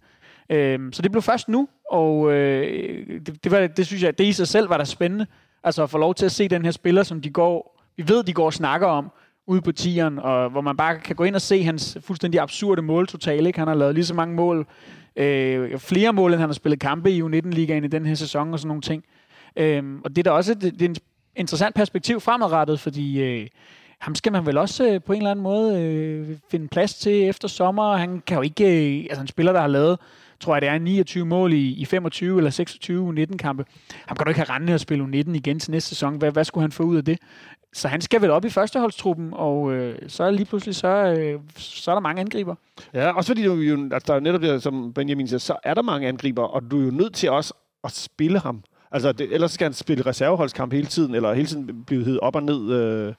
Øhm, så det blev først nu, og øh, det, det, var, det synes jeg, det i sig selv var da spændende. Altså at få lov til at se den her spiller, som de går, vi ved, de går og snakker om, ude på tieren, og hvor man bare kan gå ind og se hans fuldstændig absurde måltotal. Ikke? Han har lavet lige så mange mål, øh, flere mål, end han har spillet kampe i U19-ligaen i den her sæson og sådan nogle ting. Øhm, og det er da også det, det er et interessant perspektiv fremadrettet, fordi øh, ham skal man vel også øh, på en eller anden måde øh, finde plads til efter sommer. Han kan jo ikke, øh, altså en spiller, der har lavet, tror jeg det er 29 mål i, i 25 eller 26 U19-kampe. Ham kan du ikke have rendet og spille U19 igen til næste sæson. Hvad, hvad skulle han få ud af det? Så han skal vel op i førsteholdstruppen, og øh, så er lige pludselig, så, øh, så er der mange angriber. Ja, også fordi du jo, at der er netop det, som Benjamin siger, så er der mange angriber, og du er jo nødt til også at spille ham. Altså, det, ellers skal han spille reserveholdskamp hele tiden, eller hele tiden blive hed op og ned, øh,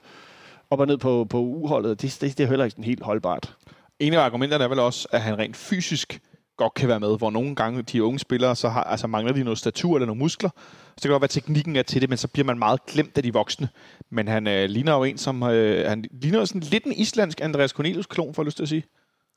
op og ned på, på uholdet. Det, det, det er heller ikke sådan helt holdbart. en af argumenterne er vel også, at han rent fysisk godt kan være med, hvor nogle gange de unge spillere, så har, altså mangler de noget statur eller nogle muskler. Så det kan godt være, at teknikken er til det, men så bliver man meget glemt af de voksne. Men han øh, ligner jo en, som... Øh, han ligner sådan lidt en islandsk Andreas Cornelius-klon, får jeg lyst til at sige.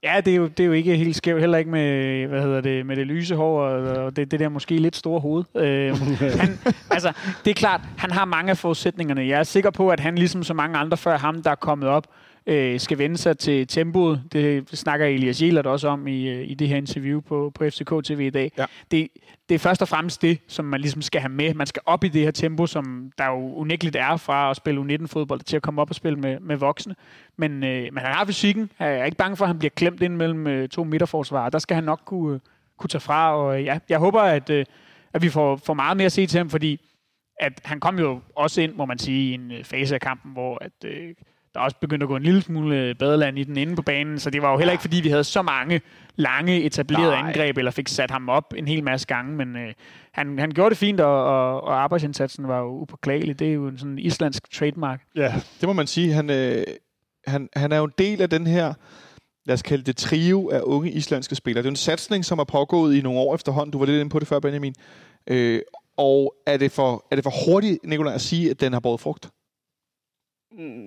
Ja, det er, jo, det er jo ikke helt skævt, heller ikke med, hvad hedder det, med det lyse hår og, og det, det der måske lidt store hoved. Øh, han, altså, det er klart, han har mange af forudsætningerne. Jeg er sikker på, at han ligesom så mange andre før ham, der er kommet op, øh, skal vende sig til tempoet. Det snakker Elias Jelert også om i, øh, i det her interview på, på FCK TV i dag. Ja. Det, det er først og fremmest det, som man ligesom skal have med. Man skal op i det her tempo, som der jo unægteligt er fra at spille U19-fodbold til at komme op og spille med, med voksne. Men, øh, men han har fysikken. Jeg er ikke bange for, at han bliver klemt ind mellem øh, to midterforsvarer. Der skal han nok kunne, øh, kunne tage fra. Og øh, ja, jeg håber, at, øh, at vi får, får meget mere at se til ham, fordi at han kom jo også ind, må man sige, i en fase af kampen, hvor at, øh, der også begyndte at gå en lille smule øh, badeland i den inde på banen, så det var jo heller ikke, fordi vi havde så mange lange etablerede Nej. angreb, eller fik sat ham op en hel masse gange, men øh, han, han gjorde det fint, og, og, og arbejdsindsatsen var jo upåklagelig. Det er jo en sådan islandsk trademark. Ja, Det må man sige. Han, øh, han, han er jo en del af den her, lad os kalde det trio af unge islandske spillere. Det er jo en satsning, som er pågået i nogle år efterhånden. Du var lidt inde på det før, Benjamin. Øh, og er det, for, er det for hurtigt, Nicolaj, at sige, at den har båret frugt?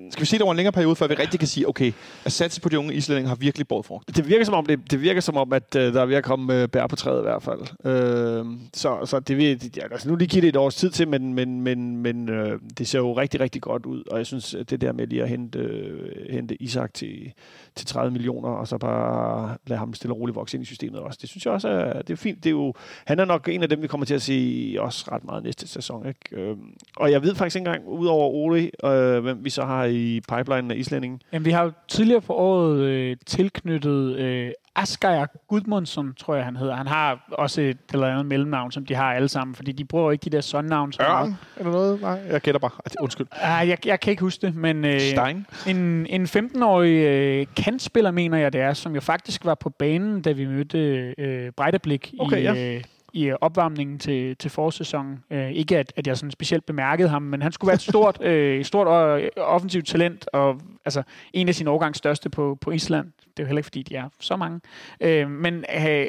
Skal vi se det over en længere periode, før vi rigtig kan sige, okay, at satse på de unge islændinge har virkelig båret frugt? det virker som om, det, det virker som om at øh, der er ved at komme øh, bær på træet i hvert fald. Øh, så, så det vil, ja, altså, nu lige give det et års tid til, men, men, men, men øh, det ser jo rigtig, rigtig godt ud. Og jeg synes, at det der med lige at hente, øh, hente Isak til, til 30 millioner, og så bare lade ham stille og roligt vokse ind i systemet også, det synes jeg også er, det er fint. Det er jo, han er nok en af dem, vi kommer til at se også ret meget næste sæson. Ikke? Øh, og jeg ved faktisk ikke engang, udover Ole, øh, hvem vi så har i pipeline af islændingen. Jamen, vi har jo tidligere på året øh, tilknyttet øh, Asgeir Gudmundsson, tror jeg, han hedder. Han har også et eller andet mellemnavn, som de har alle sammen, fordi de bruger jo ikke de der sådan-navn. så meget. Ørn eller noget? Nej, jeg gætter bare. Undskyld. Ah, jeg, jeg kan ikke huske det, men øh, Stein? en, en 15-årig øh, kantspiller, mener jeg det er, som jo faktisk var på banen, da vi mødte øh, Brejdeblik Okay, i, ja. I øh, opvarmningen til, til forårssæsonen. Øh, ikke at, at jeg sådan specielt bemærkede ham, men han skulle være et stort, øh, stort og øh, offensivt talent, og altså, en af sine årgangs største på, på Island. Det er jo heller ikke, fordi de er så mange. Øh, men øh,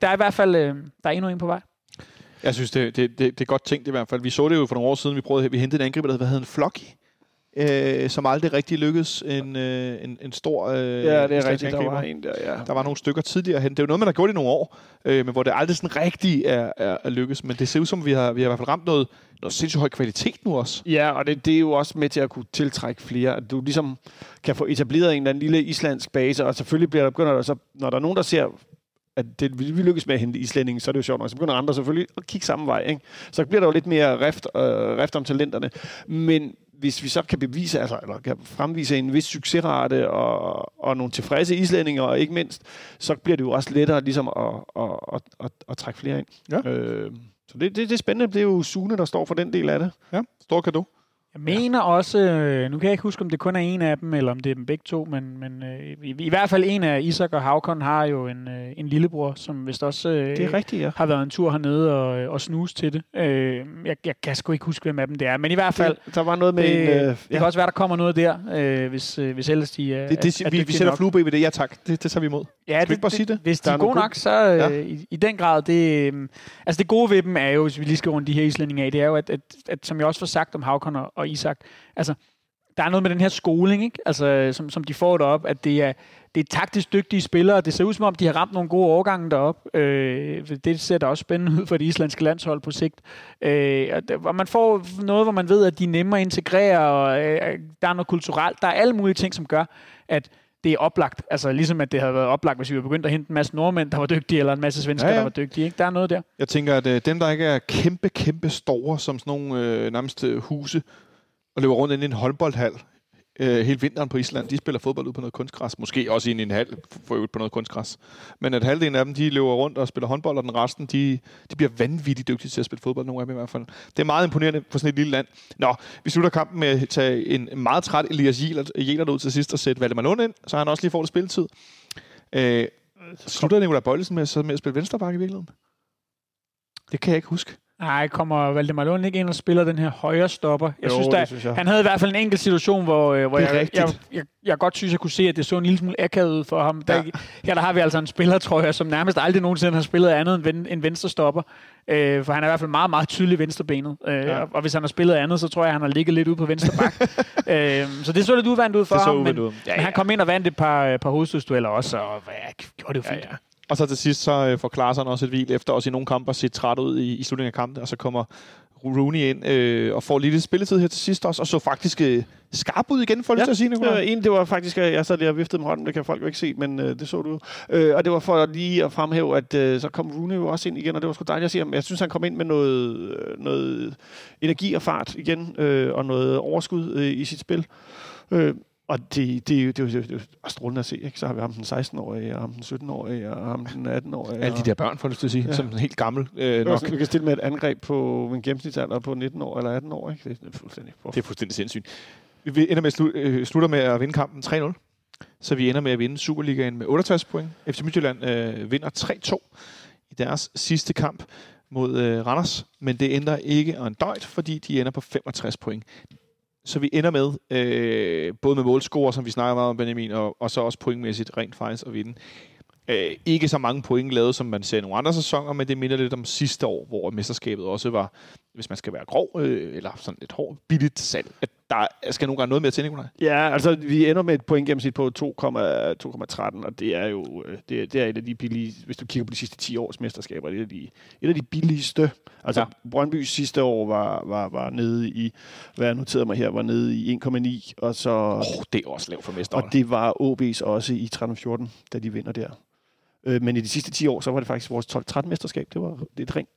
der er i hvert fald øh, der er endnu en på vej. Jeg synes, det, det, det, det er godt tænkt i hvert fald. Vi så det jo for nogle år siden, vi prøvede, vi hentede en angriber, der hed en Flocky, øh, som aldrig rigtig lykkedes. En, øh, en, en stor øh, Ja, det er rigtigt. Der var en der, ja. Der var nogle stykker tidligere hen. Det er jo noget, man har gjort i nogle år, øh, men hvor det aldrig sådan rigtig er, er, er lykkes. Men det ser ud som, vi har, vi har i hvert fald ramt noget, noget sindssygt høj kvalitet nu også. Ja, og det, det er jo også med til at kunne tiltrække flere. At du ligesom kan få etableret en eller anden lille islandsk base, og selvfølgelig bliver der, begynder der så, når der er nogen, der ser, at det, vi lykkes med at hente islændinge, så er det jo sjovt nok. Så begynder andre selvfølgelig at kigge samme vej. Ikke? Så bliver der jo lidt mere rift, øh, rift om talenterne. Men hvis vi så kan bevise, altså, eller kan fremvise en vis succesrate og, og nogle tilfredse islændinge, og ikke mindst, så bliver det jo også lettere ligesom at, at, at, at, at trække flere ind. Ja. Øh, så det, det, det er spændende. Det er jo Sune, der står for den del af det. Ja, stor kado. Jeg mener også, øh, nu kan jeg ikke huske, om det kun er en af dem, eller om det er dem begge to, men, men øh, i, i hvert fald en af Isak og Havkon har jo en, øh, en lillebror, som vist også Det er rigtigt, ja. har været en tur hernede og, og snuse til det. Jeg, jeg kan sgu ikke huske, hvem af dem det er, men i hvert fald, Det, der var noget med det, en... Øh, det kan også være, der kommer noget der, øh, hvis, hvis ellers de er, Det, det, er, vi, vi sætter flue ved det. Ja tak, det, det tager vi imod. Ja, vi ikke bare sige det? Hvis de er er gode nok, så Ja. i, i den grad, det, altså det gode ved dem er jo, hvis vi lige skal runde de her islændinge af, det er jo, at, at, at som jeg også får sagt om Havkon og, og Isak, altså der er noget med den her skoling, ikke? Altså, som, som de får derop, at det er, det er taktisk dygtige spillere. Det ser ud som om, de har ramt nogle gode overgange derop. Øh, det ser da også spændende ud for det islandske landshold på sigt. Øh, og man får noget, hvor man ved, at de er nemmere at integrere, og øh, der er noget kulturelt. Der er alle mulige ting, som gør, at det er oplagt. Altså ligesom at det havde været oplagt, hvis vi var begyndt at hente en masse nordmænd, der var dygtige, eller en masse svensker, Ja, ja. der var dygtige. Ikke? Der er noget der. Jeg tænker, at øh, dem, der ikke er kæmpe, kæmpe store, som sådan nogle øh, nærmest øh, huse, og løber rundt inde i en håndboldhal øh, hele vinteren på Island, de spiller fodbold ud på noget kunstgræs. Måske også inde i en hal for øvrigt på noget kunstgræs. Men at halvdelen af dem, de løber rundt og spiller håndbold, og den resten, de, de bliver vanvittigt dygtige til at spille fodbold, nogle af dem i hvert fald. Det er meget imponerende for sådan et lille land. Nå, vi slutter kampen med at tage en meget træt Elias Jelert ud til sidst og sætte Valdemar Lund ind, så han også lige får lidt spilletid. Øh, slutter Nicolai Bøjlesen med, så med at spille venstreback i virkeligheden? Det kan jeg ikke huske. Nej, kommer Valdemar Lund ikke ind og spiller den her højre stopper? Jeg Jo, synes, der, synes jeg. han havde i hvert fald en enkelt situation, hvor, øh, hvor jeg, rigtigt. jeg, jeg, jeg, godt synes, jeg kunne se, at det så en lille smule akavet ud for ham. Der, Ja. Her der har vi altså en spiller, tror jeg, som nærmest aldrig nogensinde har spillet andet end, ven, end venstre stopper. Øh, for han er i hvert fald meget, meget tydelig venstrebenet. Øh, Ja. ja. og, og hvis han har spillet andet, så tror jeg, han har ligget lidt ude på venstre bak. øh, så det så lidt udvandt ud for Det så ham, men, ud. ja, men han kom ind og vandt et par, øh, par hovedstødsdueller også, og ja, gjorde det jo fint. Ja, ja. Og så til sidst, så øh, får Klaarsson også et hvil efter også i nogle kampe at se træt ud i, i slutningen af kampen, og så kommer Rooney ind øh, og får lidt spilletid her til sidst også, og så faktisk øh, skarp ud igen, lyst til at sige, Nicolai. Øh, en, det var faktisk, at jeg sad lige og viftede med hånden, det kan folk jo ikke se, men øh, det så du. Øh, og det var for lige at fremhæve, at øh, så kom Rooney jo også ind igen, og det var sgu dejligt at se ham. Jeg synes, han kom ind med noget, øh, noget energi og fart igen, øh, og noget overskud øh, i sit spil. Øh, og det, det, det, er det, det er strålende at se, ikke? Så har vi ham den 16-årige, og ham den 17-årige, og ham den 18-årige. Alle de der børn, får lyst til at sige, ja. Som helt gammel øh, nok. nok. Vi kan stille med et angreb på en gennemsnitsalder på 19 år eller 18 år, ikke? Det er fuldstændig Det er fuldstændig sindssygt. Vi ender med at slu- øh, slutter med at vinde kampen 3-0. Så vi ender med at vinde Superligaen med 68 point. FC Midtjylland øh, vinder 3-2 i deres sidste kamp mod øh, Randers. Men det ændrer ikke en døjt, fordi de ender på 65 point. Så vi ender med, øh, både med målscorer, som vi snakker meget om, Benjamin, og, og så også pointmæssigt rent faktisk at vinde. Øh, ikke så mange point lavet, som man ser i nogle andre sæsoner, men det minder lidt om sidste år, hvor mesterskabet også var, hvis man skal være grov, øh, eller sådan lidt hård, billigt salg. At der skal nogle gange noget mere til, Nicolaj. Ja, altså vi ender med et point gennemsnit på 2,13, og det er jo øh, det, er- det er et af de billige, hvis du kigger på de sidste 10 års mesterskaber, det er et af de, et af de billigste. Altså Ja. Brøndby sidste år var, var, var nede i, hvad jeg noterede mig her, var nede i 1,9, og så... Oh, det er også lavt for mesteren. Og det var OB's også i 13-14, da de vinder der. Øh, men i de sidste 10 år, så var det faktisk vores 12-13 mesterskab. Det var det er et rent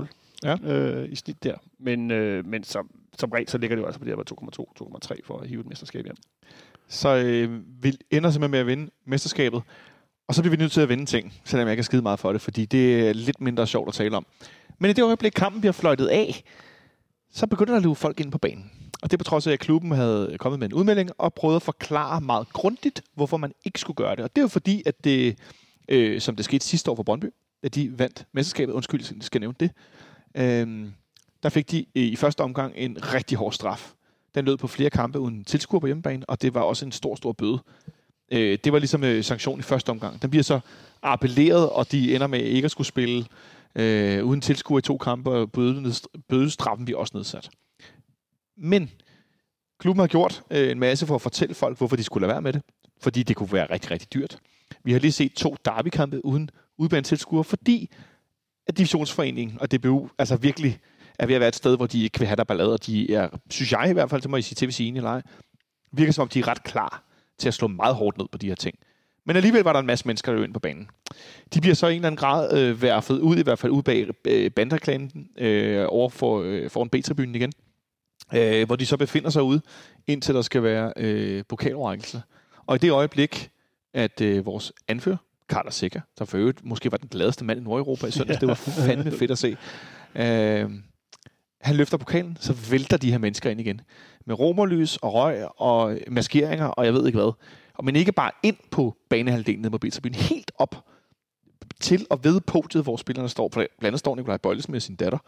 2,0 Ja. øh, i snit der. Men, øh, men som, som regel, så ligger det jo altså på det her 2,2-2,3 for at hive et mesterskab hjem. Så øh, vi ender simpelthen med at vinde mesterskabet. Og så bliver vi nødt til at vinde ting, selvom jeg ikke kan skide meget for det, fordi det er lidt mindre sjovt at tale om. Men i det øjeblik, kampen bliver fløjtet af, så begynder der at løbe folk ind på banen. Og det er på trods af, at klubben havde kommet med en udmelding og prøvet at forklare meget grundigt, hvorfor man ikke skulle gøre det. Og det er jo fordi, at det, øh, som det skete sidste år for Brøndby, da de vandt mesterskabet, undskyld, jeg skal nævne det, øh, der fik de øh, i første omgang en rigtig hård straf. Den lød på flere kampe uden tilskuer på hjemmebane, og det var også en stor, stor bøde. Øh, det var ligesom øh, sanktion i første omgang. Den bliver så appelleret, og de ender med ikke at skulle spille øh, uden tilskuer i to kampe, og bødestraffen bliver også nedsat. Men klubben har gjort øh, en masse for at fortælle folk, hvorfor de skulle lade være med det. Fordi det kunne være rigtig, rigtig dyrt. Vi har lige set to derbykampe uden udbanetilskuer, fordi at divisionsforeningen og DBU altså virkelig er ved at være et sted, hvor de ikke vil have der ballade, og de er, synes jeg i hvert fald, så må I sige til, hvis I eller ej, virker som om, de er ret klar til at slå meget hårdt ned på de her ting. Men alligevel var der en masse mennesker, der ind på banen. De bliver så i en eller anden grad øh, værfet ud, i hvert fald ud bag øh, bandreklamen øh, over for, øh, foran B-tribunen igen, øh, hvor de så befinder sig ude, indtil der skal være øh, pokaloverrækkelse. Og i det øjeblik, at øh, vores anfører, Carter Sikker, der for øvrigt måske var den gladeste mand i Nordeuropa i søndags, det var fandme fedt at se, øh, han løfter pokalen, så vælter de her mennesker ind igen. Med romerlys og røg og maskeringer og jeg ved ikke hvad. Og men ikke bare ind på banehalvdelen nede på Biltribuen, helt op til og ved podiet, hvor spillerne står. Blandt andet står Nikolaj Bøjles med sin datter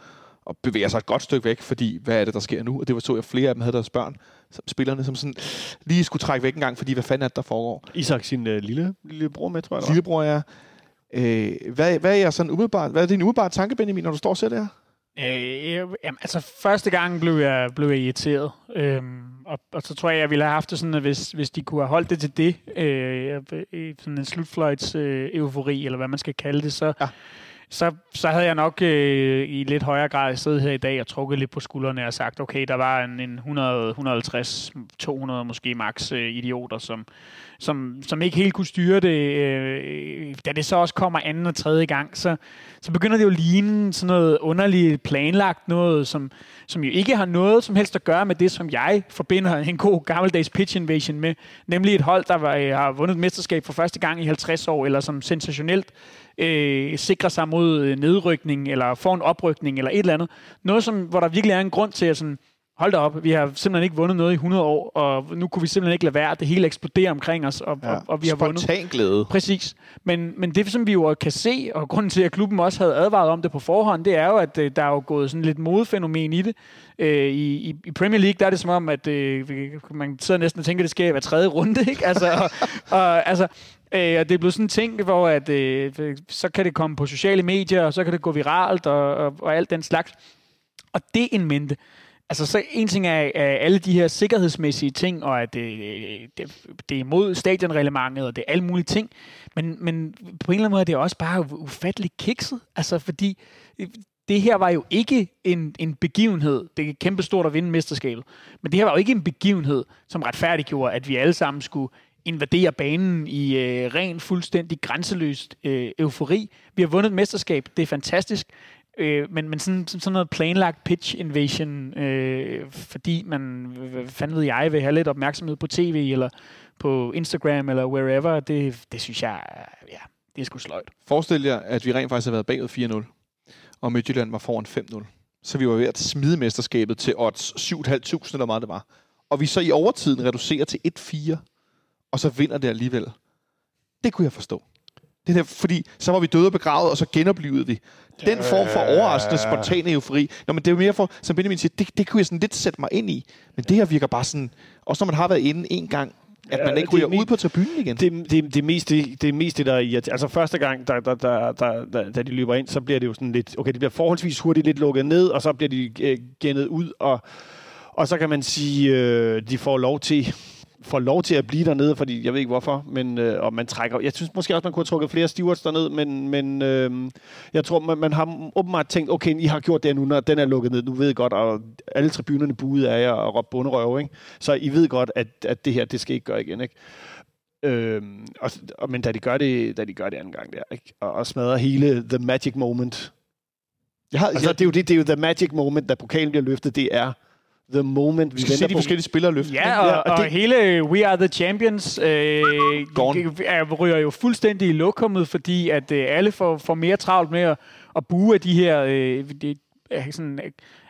og bevæger sig et godt stykke væk, fordi hvad er det, der sker nu? Og det var så, at flere af dem havde deres børn, som spillerne, som sådan lige skulle trække væk en gang, fordi hvad fanden er det, der foregår? Isak sin øh, lille, lille bror med, tror jeg. Lillebror, ja. Øh, hvad, hvad, er jeg sådan umiddelbart, hvad er din umiddelbare tanke, Benjamin, når du står og ser det her? Øh, jamen, altså, første gang blev jeg, blev jeg irriteret. Øhm, og, og så tror jeg, jeg ville have haft det sådan, at hvis, hvis de kunne have holdt det til det, øh, sådan en slutfløjts øh, eufori, eller hvad man skal kalde det, så, ja så, så havde jeg nok øh, i lidt højere grad siddet her i dag og trukket lidt på skuldrene og sagt, okay, der var en, en 100, 150, 200 måske max øh, idioter, som, som, som ikke helt kunne styre det. Øh, da det så også kommer anden og tredje gang, så, så begynder det jo at ligne sådan noget underligt planlagt noget, som, som jo ikke har noget som helst at gøre med det, som jeg forbinder en god gammeldags pitch invasion med, nemlig et hold, der var, øh, har vundet mesterskab for første gang i 50 år, eller som sensationelt øh, sikrer sig mod øh, nedrykning, eller får en oprykning, eller et eller andet. Noget, som, hvor der virkelig er en grund til at sådan, hold da op, vi har simpelthen ikke vundet noget i 100 år, og nu kunne vi simpelthen ikke lade være. Det hele eksploderer omkring os, og, ja. og, og vi har vundet. Spontan glæde. Præcis. Men, men det, som vi jo kan se, og grunden til, at klubben også havde advaret om det på forhånd, det er jo, at øh, der er jo gået sådan lidt modefænomen i det. Øh, i, I Premier League, der er det som om, at øh, man sidder næsten og tænker, at det sker hver tredje runde, ikke? Altså, og, og, altså, Øh, og det er blevet sådan en ting, hvor at, øh, så kan det komme på sociale medier, og så kan det gå viralt, og, og, og alt den slags. Og det en mente. Altså, så en ting er, er alle de her sikkerhedsmæssige ting, og at det, det, det er imod stadionreglementet, og det er alle mulige ting. Men, men på en eller anden måde er det også bare ufatteligt kikset. Altså, fordi øh, det her var jo ikke en, en begivenhed. Det er kæmpestort at vinde mesterskabet. Men det her var jo ikke en begivenhed, som retfærdiggjorde, at vi alle sammen skulle invadere banen i øh, ren, fuldstændig grænseløst øh, eufori. Vi har vundet et mesterskab. Det er fantastisk. Øh, men, men sådan, sådan noget planlagt pitch invasion, øh, fordi man, hvad fanden ved jeg, vil have lidt opmærksomhed på tv, eller på Instagram, eller wherever, det, det synes jeg, ja, det er sgu sløjt. Forestil jer, at vi rent faktisk har været bagud 4-0, og Midtjylland var foran 5-0. Så vi var ved at smide mesterskabet til odds 7.500, eller meget det var. Og vi så i overtiden reducerer til 1-4, og så vinder det alligevel. Det kunne jeg forstå. Det der, fordi så var vi døde og begravet, og så genoplevede vi. Den form for overraskende, spontane eufori. Nå, men det er jo mere for, som Benjamin siger, det, det kunne jeg sådan lidt sætte mig ind i. Men det her virker bare sådan, også når man har været inde en gang, at man ikke ryger ud på tribunen igen. Det, det, det, mest, det, det mest det, der i, altså første gang, da, da, da, da, da, da de løber ind, så bliver det jo sådan lidt, okay, det bliver forholdsvis hurtigt lidt lukket ned, og så bliver de øh, gennet ud, og, og så kan man sige, øh, de får lov til, får lov til at blive dernede, fordi jeg ved ikke hvorfor, men øh, og man trækker. Jeg synes måske også, man kunne have trukket flere stewards derned, men, men øh, jeg tror, man, man har åbenbart tænkt, okay, I har gjort det nu, når den er lukket ned. Nu ved I godt, og alle tribunerne buede af jer og råbte bunderøv, ikke? Så I ved godt, at, at det her, det skal ikke gøre igen, ikke? Øh, og, og, men da de gør det, da de gør det anden gang der, ikke? Og, og smadrer hele the magic moment. Jeg har, altså, jeg, det, er jo det, det er jo the magic moment, da pokalen bliver løftet, det er the moment, vi, vi skal se de forskellige spillere løfte. Ja, og, ja, og, og det... hele We Are The Champions øh, er, ryger jo fuldstændig i lokummet, fordi at øh, alle får, får mere travlt med at, at bue af de her øh, de, sådan,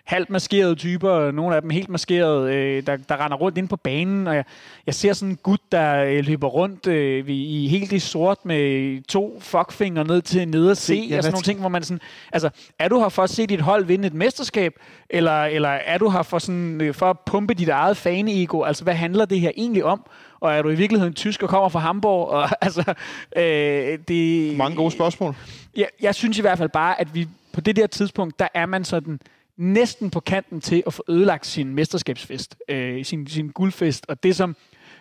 halvt maskerede typer, nogle af dem helt maskerede, øh, der, der render rundt ind på banen, og jeg, jeg ser sådan en gut, der øh, løber rundt øh, i helt i sort med to fuckfinger ned til nede at se, Ja, og sådan nogle ting, hvor man sådan, altså, er du her for at se dit hold vinde et mesterskab, eller, eller er du her for, sådan, øh, for at pumpe dit eget fan-ego? Altså, hvad handler det her egentlig om? Og er du i virkeligheden tysk og kommer fra Hamburg? Og, altså, øh, det, Mange gode spørgsmål. jeg, jeg synes i hvert fald bare, at vi på det der tidspunkt, der er man sådan næsten på kanten til at få ødelagt sin mesterskabsfest, øh, sin, sin guldfest, og det som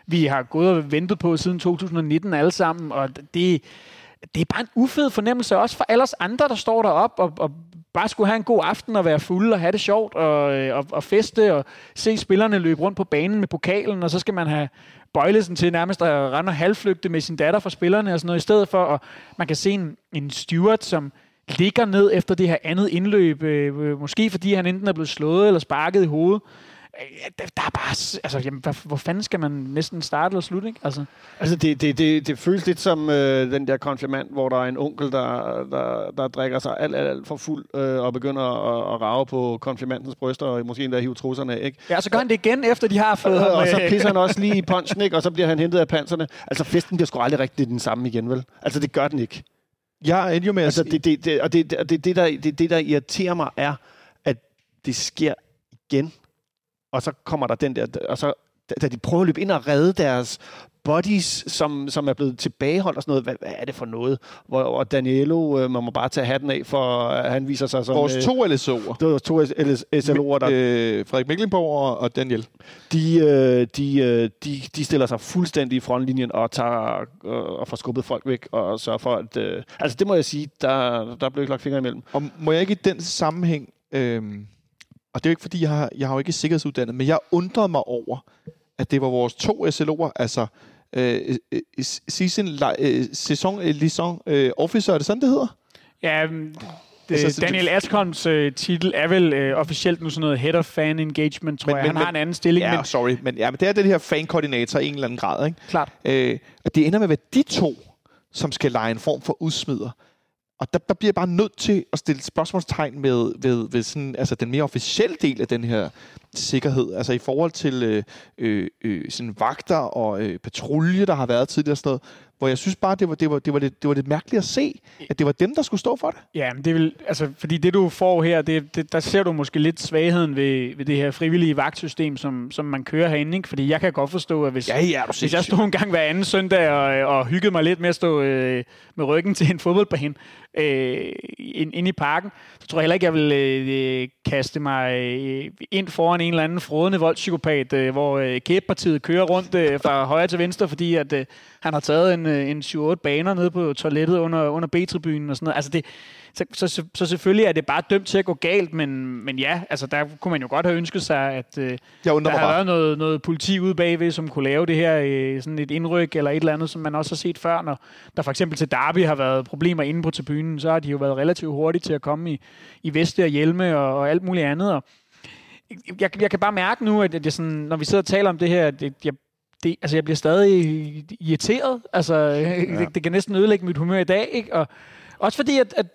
vi har gået og ventet på siden 2019 alle sammen, og det, det er bare en ufed fornemmelse også for alle os andre, der står deroppe og, og bare skulle have en god aften og være fuld og have det sjovt og, øh, og, og feste og se spillerne løbe rundt på banen med pokalen, og så skal man have bøjlesen til nærmest at rende og halvflygte med sin datter fra spillerne og sådan noget, i stedet for, at man kan se en, en steward, som ligger ned efter det her andet indløb, øh, måske fordi han enten er blevet slået eller sparket i hovedet. Øh, Der, er bare, altså, jamen, hvad, hvor fanden skal man næsten starte eller slutte, ikke? Altså, Altså, det, det, det, det føles lidt som øh, den der konfirmand, hvor der er en onkel, der, der, der drikker sig alt, alt, alt for fuld øh, og begynder at, at rave på konfirmandens bryster og måske endda hive trusserne af, ikke? ja, så gør han det igen, efter de har fået og så øh, pisser han også lige i punchen, ikke? Og så bliver han hentet af panserne. Altså, festen bliver sgu aldrig rigtig den samme igen, vel? Altså, det gør den ikke. Jeg endte jo med at Altså, det, det, det, og det, det, det, der, det, det, der irriterer mig, er, at det sker igen. Og så kommer der den der... Og så, da de prøver at løbe ind og redde deres bodies, som, som er blevet tilbageholdt og sådan noget. Hvad, hvad er det for noget? Hvor, og Danielo, øh, man må bare tage hatten af, for at han viser sig som... vores øh, to LSO'er. det var to SLO'er, der Øh, Frederik Miklenborg og, Daniel. de, øh, de, øh, de, de stiller sig fuldstændig i frontlinjen og tager øh, og får skubbet folk væk og sørger for, at... Øh, altså, det må jeg sige, der, der blev ikke lagt fingre imellem. Og må jeg ikke i den sammenhæng, øhm, og det er jo ikke fordi, jeg har, jeg har jo ikke sikkerhedsuddannet, men jeg undrede mig over, at det var vores to SLO'er, altså øh, øh, season, øh, sæson, øh, liaison øh, officer, er det sådan, det hedder? Ja, mm, det, Altså, altså, så Daniel Ascoms øh, titel er vel øh, officielt nu sådan noget Head of Fan Engagement, tror Men- jeg. men- Han har men- en anden stilling, Ja, men sorry, men, ja, men det er den her fan-koordinator i en eller anden grad, ikke? klart. Øh, og det ender med at være de to, som skal lege en form for udsmider. Og der, der bliver jeg bare nødt til at stille spørgsmålstegn med, ved, ved sådan, altså den mere officielle del af den her sikkerhed. Altså i forhold til øh, øh, øh sådan vagter og øh, patrulje, der har været tidligere og sådan noget. Hvor jeg synes bare, det var, det, var, det, var lidt, det var lidt mærkeligt at se, at det var dem, der skulle stå for det. Ja, men det vil, altså, fordi det du får her, det, det, der ser du måske lidt svagheden ved, ved det her frivillige vagtsystem, som, som man kører herinde, ikke? Fordi jeg kan godt forstå, at hvis, ja, du hvis jeg stod en gang hver anden søndag og, og hyggede mig lidt med at stå øh, med ryggen til en fodboldbane øh, ind, ind i parken, så tror jeg heller ikke, jeg vil øh, kaste mig øh, ind foran en eller anden frådende voldspsykopat, øh, hvor øh, kæbepartiet kører rundt øh, fra højre til venstre, fordi at øh, han har taget en, en 7-8 baner nede på toilettet under, under B-tribunen og sådan noget. Altså det, så, så, så, så selvfølgelig er det bare dømt til at gå galt, men, men ja, altså der kunne man jo godt have ønsket sig, at øh, Jeg der har været noget, noget politi ude bagved, som kunne lave det her, øh, sådan et indryk eller et eller andet, som man også har set før, når der for eksempel til Derby har været problemer inde på tribunen, så har de jo været relativt hurtige til at komme i, i veste og hjelme og, og alt muligt andet. Og jeg, jeg kan bare mærke nu, at det sådan, når vi sidder og taler om det her, det, jeg, det, altså jeg bliver stadig irriteret. Altså, ja. det, det kan næsten ødelægge mit humør i dag. Ikke? Og også fordi, at, at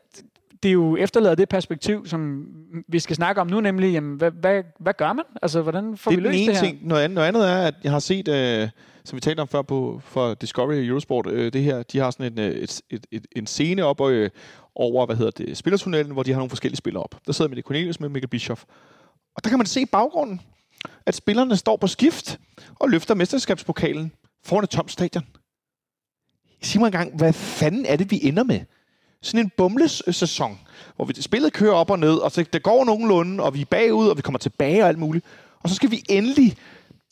det jo efterlader det perspektiv, som vi skal snakke om nu, nemlig, jamen, hvad, hvad, hvad gør man? Altså, hvordan får det vi løst det her? ting. Noget andet, noget andet er, at jeg har set, øh, som vi talte om før på for Discovery og Eurosport, øh, det her, de har sådan en, øh, et, et, et, en scene op øh, over, hvad hedder det, spillertunnelen, hvor de har nogle forskellige spillere op. Der sidder Mette Cornelius med Mikkel Bischoff. Og der kan man se baggrunden, at spillerne står på skift og løfter mesterskabspokalen foran et tomt stadion. Sig mig engang, hvad fanden er det, vi ender med? Sådan en bumles-sæson, øh, hvor vi spillet kører op og ned, og så det går nogenlunde, og vi er bagud, og vi kommer tilbage og alt muligt. Og så skal vi endelig...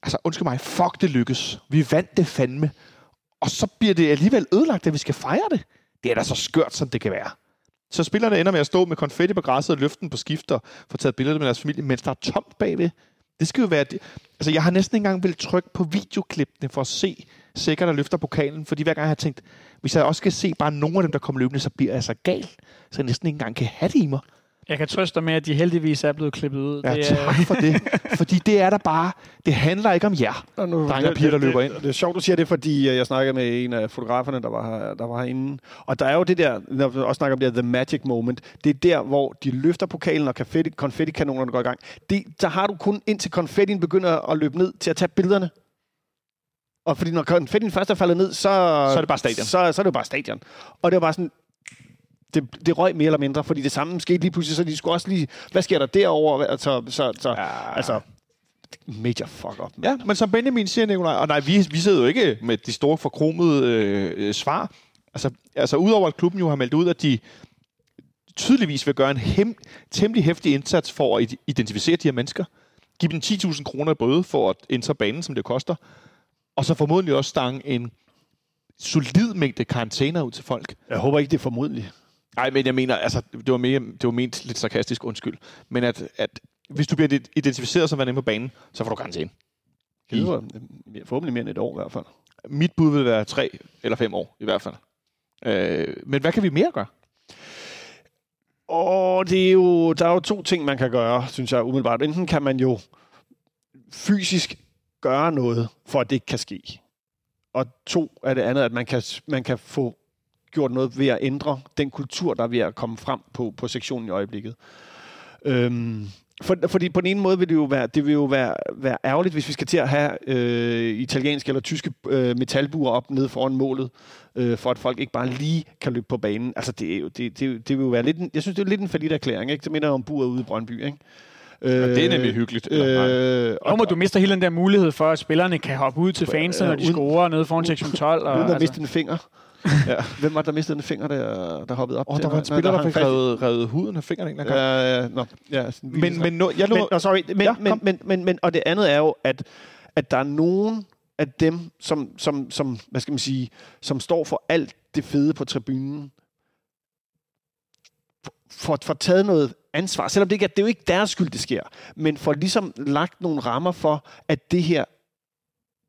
Altså, undskyld mig, fuck, det lykkes. Vi vandt det fandme. Og så bliver det alligevel ødelagt, at vi skal fejre det. Det er da så skørt, som det kan være. Så spillerne ender med at stå med konfetti på græsset og løften på skifter for få taget billeder med deres familie, mens der er tomt bagved. Det skal jo være... Det. Altså, jeg har næsten ikke engang vil trykke på videoklippene for at se sikkert, der løfter pokalen, fordi hver gang jeg har tænkt, hvis jeg også skal se bare nogle af dem, der kommer løbende, så bliver jeg så gal, så jeg næsten ikke engang kan have det i mig. Jeg kan trøste dig med, at de heldigvis er blevet klippet ud. Ja, det er, tak for det. Fordi det er der bare... Det handler ikke om jer. Og nu, Drenge og piger, der løber det, ind. Det, det er sjovt, du siger det, fordi øh, jeg snakkede med en af fotograferne, der var, her, der var herinde. Og der er jo det der, når vi også snakker om det her, the magic moment. Det er der, hvor de løfter pokalen, og konfetti, konfettikanonerne går i gang. Det, der har du kun indtil konfettien begynder at løbe ned til at tage billederne. Og fordi når konfettien først er faldet ned, så, så er det bare stadion. Så, så er det jo bare stadion. Og det var bare sådan, det, det røg mere eller mindre, fordi det samme skete lige pludselig, så de skulle også lige, hvad sker der derovre? Altså, så, så, Ja. altså major fuck up. Ja, men som Benjamin siger, Nicolaj, og nej, vi, vi sidder jo ikke med de store forkromede øh, svar. Altså, altså udover at klubben jo har meldt ud, at de tydeligvis vil gøre en hem, temmelig hæftig indsats for at id- identificere de her mennesker. Give dem 10.000 kroner i bøde for at ændre banen, som det koster. Og så formodentlig også stange en solid mængde karantæner ud til folk. Jeg håber ikke, det er formodentligt. Nej, men jeg mener, altså, det var, mere, det var ment lidt sarkastisk, undskyld. Men at, at hvis du bliver identificeret som værende på banen, så får du karantæne. Det var øh, forhåbentlig mere end et år i hvert fald. Mit bud vil være tre eller fem år, i hvert fald. Øh, men hvad kan vi mere gøre? Og det er jo, der er jo to ting, man kan gøre, synes jeg umiddelbart. Enten kan man jo fysisk gøre noget, for at det ikke kan ske. Og to er det andet, at man kan, man kan få gjort noget ved at ændre den kultur, der er ved at komme frem på, på sektionen i øjeblikket. Øhm, for, fordi på den ene måde vil det jo være, det vil jo være, være ærgerligt, hvis vi skal til at have øh, italienske eller tyske øh, metalbuer op nede foran målet, øh, for at folk ikke bare lige kan løbe på banen. Altså, det, er jo, det, det, det vil jo være lidt en, jeg synes, det er lidt en forlidt erklæring, ikke? Det minder om buret ude i Brøndby, ikke? Øh, det er nemlig hyggeligt. Øh, og, og du mister hele den der mulighed for, at spillerne kan hoppe ud til fansene, når de scorer nede foran sektion 12. Og, uden at altså, miste en finger. Ja. Hvem var der mistede en finger, der, der hoppede op? Åh, til? der var en spiller, der hang fik revet, revet huden af fingrene en gang. Ja, ja, nå, ja, sådan Men, men no, jeg lå... men, no, sorry, men, Ja, men, kom. men, men, men, og det andet er jo, at, at der er nogen af dem, som, som, som, hvad skal man sige, som står for alt det fede på tribunen, for, for taget noget ansvar, selvom det ikke er, det er jo ikke deres skyld, det sker, men for ligesom lagt nogle rammer for, at det her,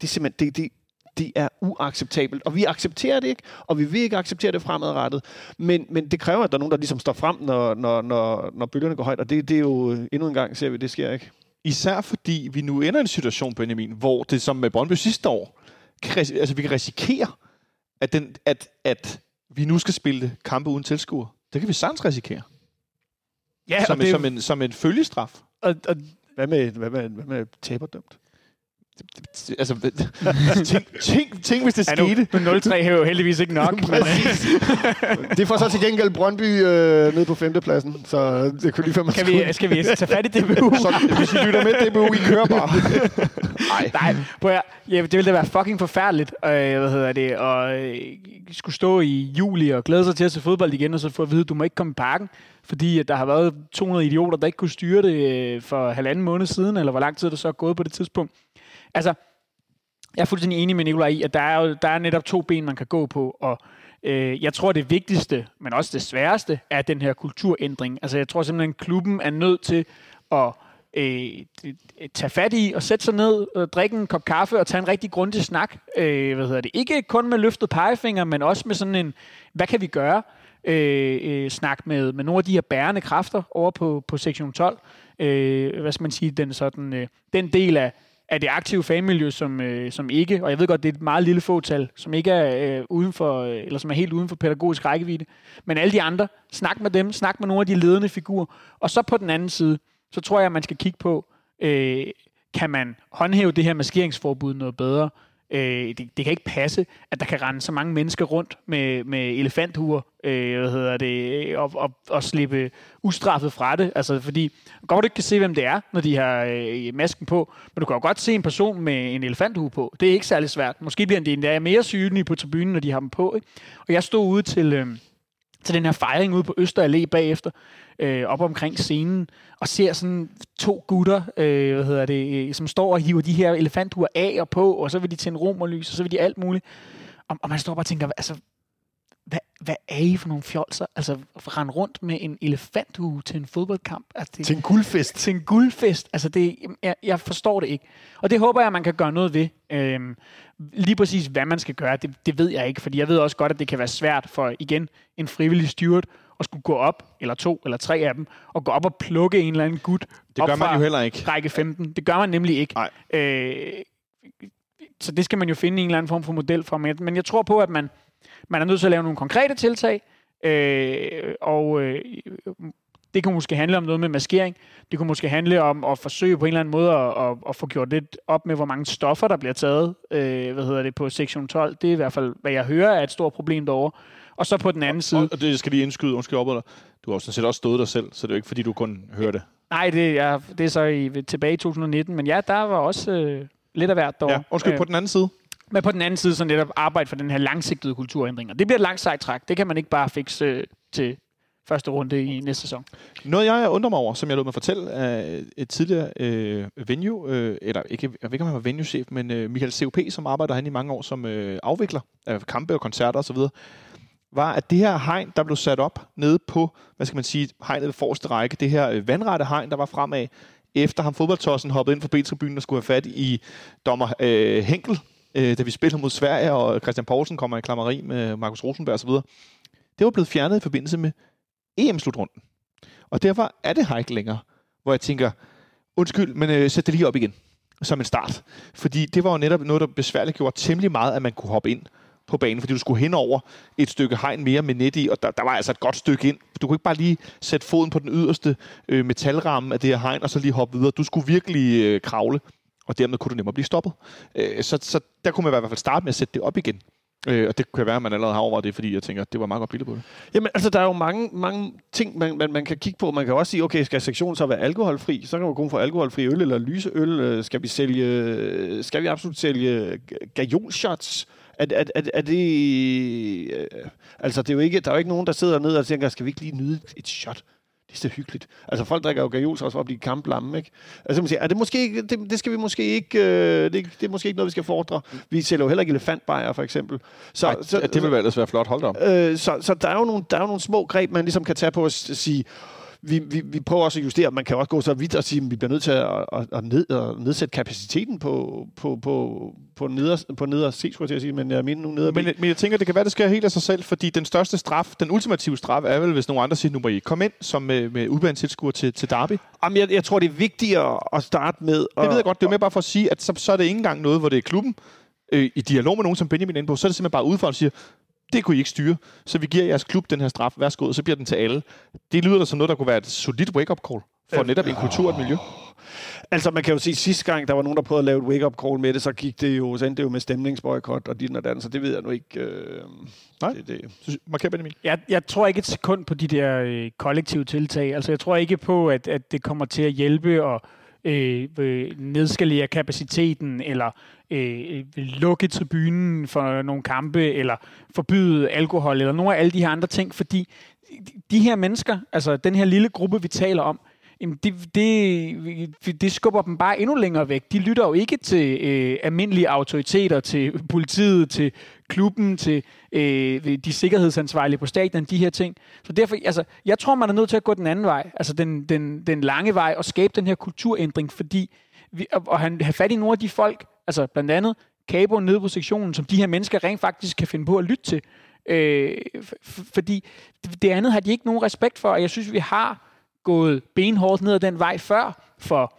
det er simpelthen, det, det, det er uacceptabelt. Og vi accepterer det ikke, og vi vil ikke acceptere det fremadrettet. Men, men det kræver, at der er nogen, der ligesom står frem, når, når, når, når bølgerne går højt. Og det, det er jo endnu en gang, ser vi, det sker ikke. Især fordi vi nu ender i en situation, Benjamin, hvor det som med Brøndby sidste år, kan, altså vi kan risikere, at, den, at, at vi nu skal spille kampe uden tilskuer. Det kan vi sagtens risikere. ja, som, og, det, som, en, som en følgestraf. og, og Hvad med, hvad med, hvad med taberdømt? Altså, tænk, tænk, tænk, hvis det ja, nu, skete. nu 0-3 er jo heldigvis ikke nok. men, Det får så til gengæld Brøndby øh, ned på femtepladsen, så det kunne lige man kan vi, skal vi tage fat i DBU? Så, hvis I lytter med, DBU, I kører bare. Nej, prøv at, ja, det ville da være fucking forfærdeligt, øh, hvad hedder det, og øh, skulle stå i juli og glæde sig til at se fodbold igen, og så få at vide, at du må ikke komme i parken, fordi at der har været 200 idioter, der ikke kunne styre det øh, for halvanden måned siden, eller hvor lang tid det så er gået på det tidspunkt. Altså, jeg er fuldstændig enig med Nicolaj i, at der er, jo, der er netop to ben, man kan gå på, og øh, jeg tror, det vigtigste, men også det sværeste, er den her kulturændring. Altså, jeg tror simpelthen, klubben er nødt til at øh, tage fat i og sætte sig ned, og drikke en kop kaffe og tage en rigtig grundig snak. Øh, hvad hedder det? Ikke kun med løftet pegefinger, men også med sådan en, hvad kan vi gøre? Øh, øh, snak med, med nogle af de her bærende kræfter over på, på sektion 12. Øh, hvad skal man sige? Den, sådan, øh, den del af, af det aktive fanmiljø, som, øh, som ikke, og jeg ved godt, det er et meget lille fåtal, som ikke er øh, uden for, øh, eller som er helt uden for pædagogisk rækkevidde, men alle de andre, snak med dem, snak med nogle af de ledende figurer, og så på den anden side, så tror jeg, at man skal kigge på, øh, kan man håndhæve det her maskeringsforbud noget bedre? Øh, det, det kan ikke passe, at der kan rende så mange mennesker rundt med, med elefanthuer, øh, hvad hedder det, øh, og, og, og slippe ustraffet fra det. Altså, fordi godt du ikke kan se, hvem det er, når de har øh, masken på, men du kan jo godt se en person med en elefanthue på. Det er ikke særlig svært. Måske bliver de endda mere synlige på tribunen, når de har dem på. Ikke? Og jeg stod ude til... Øh, til den her fejring ude på Øster Allé bagefter, øh, op omkring scenen, og ser sådan to gutter, øh, hvad hedder det, øh, som står og hiver de her elefanthuer af og på, og så vil de tænde romerlys, og så vil de alt muligt. Og, og man står bare og tænker, altså, hvad, hvad er I for nogle fjolser? Altså, at rende rundt med en elefanthue til en fodboldkamp. Altså, det, Til en guldfest. til en guldfest. Altså, det, jeg, jeg forstår det ikke. Og det håber jeg, man kan gøre noget ved. Øhm, lige præcis, hvad man skal gøre, det, det ved jeg ikke. Fordi jeg ved også godt, at det kan være svært for, igen, en frivillig steward at skulle gå op, eller to, eller tre af dem, og gå op og plukke en eller anden gut Det gør man jo heller ikke. række 15. Det gør man nemlig ikke. Nej. Øh, så det skal man jo finde en eller anden form for model for. Men, men jeg tror på, at man, man er nødt til at lave nogle konkrete tiltag, øh, og øh, det kunne måske handle om noget med maskering. Det kunne måske handle om at forsøge på en eller anden måde at, at, at få gjort lidt op med, hvor mange stoffer, der bliver taget øh, hvad hedder det, på sektion 12. Det er i hvert fald, hvad jeg hører, er et stort problem derovre. Og så på den anden side... Og, og det skal lige indskyde, undskyld op, eller du har sådan set også stået dig selv, så det er jo ikke, fordi du kun hører det. Nej, det er, det er så i, tilbage i 2019, men ja, der var også øh, lidt af hvert derovre. Ja, undskyld, Øh, på den anden side. Men på den anden side, så netop arbejde for den her langsigtede kulturændring. Og det bliver et langt sejt træk. Det kan man ikke bare fikse øh, til første runde i næste sæson. Noget, jeg undrer mig over, som jeg lod mig fortælle af et tidligere øh, venue, øh, eller ikke, jeg ved ikke, om han var venue-chef, men øh, Michael COP, som arbejder han i mange år som øh, afvikler af kampe og koncerter osv., var, at det her hegn, der blev sat op nede på, hvad skal man sige, hegnet ved forreste række, det her øh, vandrette hegn, der var fremad, efter ham fodboldtossen hoppede ind for B-tribunen og skulle have fat i dommer øh, Henkel, øh, da vi spillede mod Sverige, og Christian Poulsen kommer i klammeri med Markus Rosenberg osv. Det var blevet fjernet i forbindelse med EM-slutrunden. Og derfor er det her ikke længere, hvor jeg tænker, undskyld, men øh, sæt det lige op igen, som en start. Fordi det var jo netop noget, der besværligt gjorde temmelig meget, at man kunne hoppe ind på banen, fordi du skulle hen over et stykke hegn mere med net i, og der, der var altså et godt stykke ind. Du kunne ikke bare lige sætte foden på den yderste øh, metalramme af det her hegn, og så lige hoppe videre. Du skulle virkelig øh, kravle, og dermed kunne du nemmere blive stoppet. Øh, så, så der kunne man i hvert fald starte med at sætte det op igen. Øh, og det kan være, at man allerede har overvejet det, fordi jeg tænker, at det var meget godt billede på det. Jamen, altså, der er jo mange, mange ting, man, man, man kan kigge på. Man kan også sige, okay, skal sektionen så være alkoholfri? Så kan man kun få alkoholfri øl eller lyse øl. Øh, skal vi sælge, øh, skal vi absolut sælge gajolshots? Er, er, er, er det... Øh, altså, det er jo ikke, der er jo ikke nogen, der sidder ned og tænker, skal vi ikke lige nyde et shot? Det er så hyggeligt. Altså, folk drikker jo gajols også for at blive kamplamme, ikke? Altså, man siger, er det måske ikke, det, det skal vi måske ikke, øh, det, det er måske ikke noget, vi skal fordre. Vi sælger jo heller ikke elefantbajer, for eksempel. Så, Ej, så, det vil ellers være flot. Hold da op. Øh, så, så der er jo nogle, der er jo nogle små greb, man ligesom kan tage på at sige, vi, vi, vi prøver også at justere. Man kan også gå så vidt og sige, at vi bliver nødt til at, at, at, ned, at nedsætte kapaciteten på, på, på, på neder, på neder C, skulle jeg til at sige, men jeg mener nu neder. Men, men jeg tænker, det kan være, det sker helt af sig selv, fordi den største straf, den ultimative straf, er vel, hvis nogle andre siger, nu må I komme ind som med, med udbanetilskuer til, til Derby. Jamen, jeg, jeg tror, det er vigtigere at starte med... At, Det ved jeg godt, det er mere bare for at sige, at så, så er det ikke engang noget, hvor det er klubben, øh, i dialog med nogen, som Benjamin er inde på, så er det simpelthen bare udefra, og siger, det kunne I ikke styre, så vi giver jeres klub den her straf, værsgo, og så bliver den til alle. Det lyder da som noget, der kunne være et solidt wake-up call for netop en kultur og et miljø. Altså, man kan jo sige, at sidste gang, der var nogen, der prøvede at lave et wake-up call med det, så gik det jo, så endte det jo med stemningsboykot og dit og dan, så det ved jeg nu ikke. Øh, Nej. Det, det. Så, marker Benjamin. Jeg, jeg tror ikke et sekund på de der øh, kollektive tiltag. Altså, jeg tror ikke på, at, at det kommer til at hjælpe og øh, øh, nedskalere kapaciteten, eller Øh, øh, lukke tribunen for nogle kampe, eller forbyde alkohol, eller nogle af alle de her andre ting, fordi de her mennesker, altså den her lille gruppe, vi taler om, Jamen det, det, det skubber dem bare endnu længere væk. De lytter jo ikke til øh, almindelige autoriteter, til politiet, til klubben, til øh, de sikkerhedsansvarlige på stadion, de her ting. Så derfor, altså, jeg tror, man er nødt til at gå den anden vej, altså den, den, den lange vej, og skabe den her kulturændring, fordi vi, og, og han, have fat i nogle af de folk, altså blandt andet Cabo nede på sektionen, som de her mennesker rent faktisk kan finde på at lytte til. Øh, fordi det andet har de ikke nogen respekt for, og jeg synes, vi har gået benhårdt ned ad den vej før, for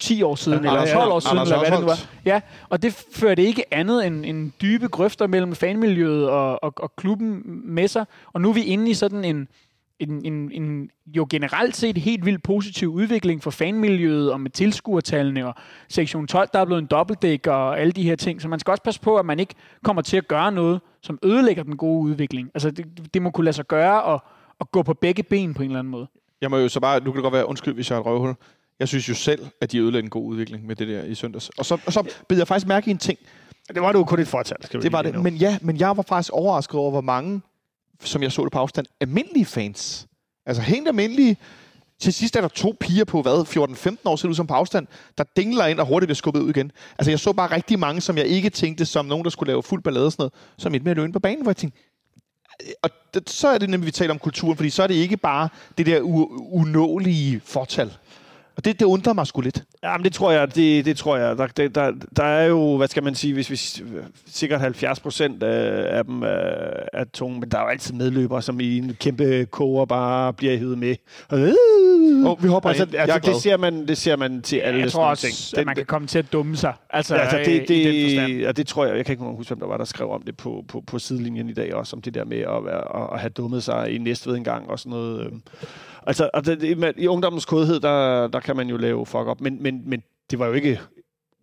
10 år siden, Ja, eller Anders 12 år siden, Anders eller hvad det nu var. Ja, og det førte ikke andet end, end dybe grøfter mellem fanmiljøet og, og, og klubben med sig. Og nu er vi inde i sådan en, en, en, en jo generelt set helt vildt positiv udvikling for fanmiljøet og med tilskuertallene og sektion 12, der er blevet en dobbeltdæk og alle de her ting. Så man skal også passe på, at man ikke kommer til at gøre noget, som ødelægger den gode udvikling. Altså det, det må kunne lade sig gøre at, at gå på begge ben på en eller anden måde. Jeg må jo så bare, nu kan det godt være, undskyld, hvis jeg har et røvhul. Jeg synes jo selv, at de ødelagde en god udvikling med det der i søndags. Og så, og så bed jeg faktisk mærke i en ting. det var det jo kun et fortal. Skal vi Det var det. Men ja, men jeg var faktisk overrasket over, hvor mange, som jeg så det på afstand, almindelige fans. Altså helt almindelige. Til sidst er der to piger på, hvad, 14-15 år, ser det ud som på afstand, der dingler ind og hurtigt bliver skubbet ud igen. Altså jeg så bare rigtig mange, som jeg ikke tænkte som nogen, der skulle lave fuld ballade og sådan noget, som et med at løbe ind på banen, hvor jeg tænkte, øh, og det, så er det nemlig, vi taler om kulturen, fordi så er det ikke bare det der u- unålige fortal. Og det, det undrer mig sgu lidt. Jamen, det tror jeg, det, det tror jeg. Der, der, der, der er jo, hvad skal man sige, hvis vi sikkert 70 procent af, af dem er, er tunge, men der er jo altid medløbere, som i en kæmpe koger bare bliver hævet med. Øh! Oh, vi hopper altså, ind. Altså, det, ser man, det ser man til alle Jeg tror også, ting. at man kan komme til at dumme sig. Altså, Ja, altså øh, det, den det, ja, det tror jeg. Jeg kan ikke huske, hvem der var, der skrev om det på, på, på sidelinjen i dag også, om det der med at, være, at, at have dummet sig i Næstved en gang og sådan noget. øhm. Altså, og det, man- i ungdommens kodhed, der, der kan man jo lave fuck op, men, men, men det var jo ikke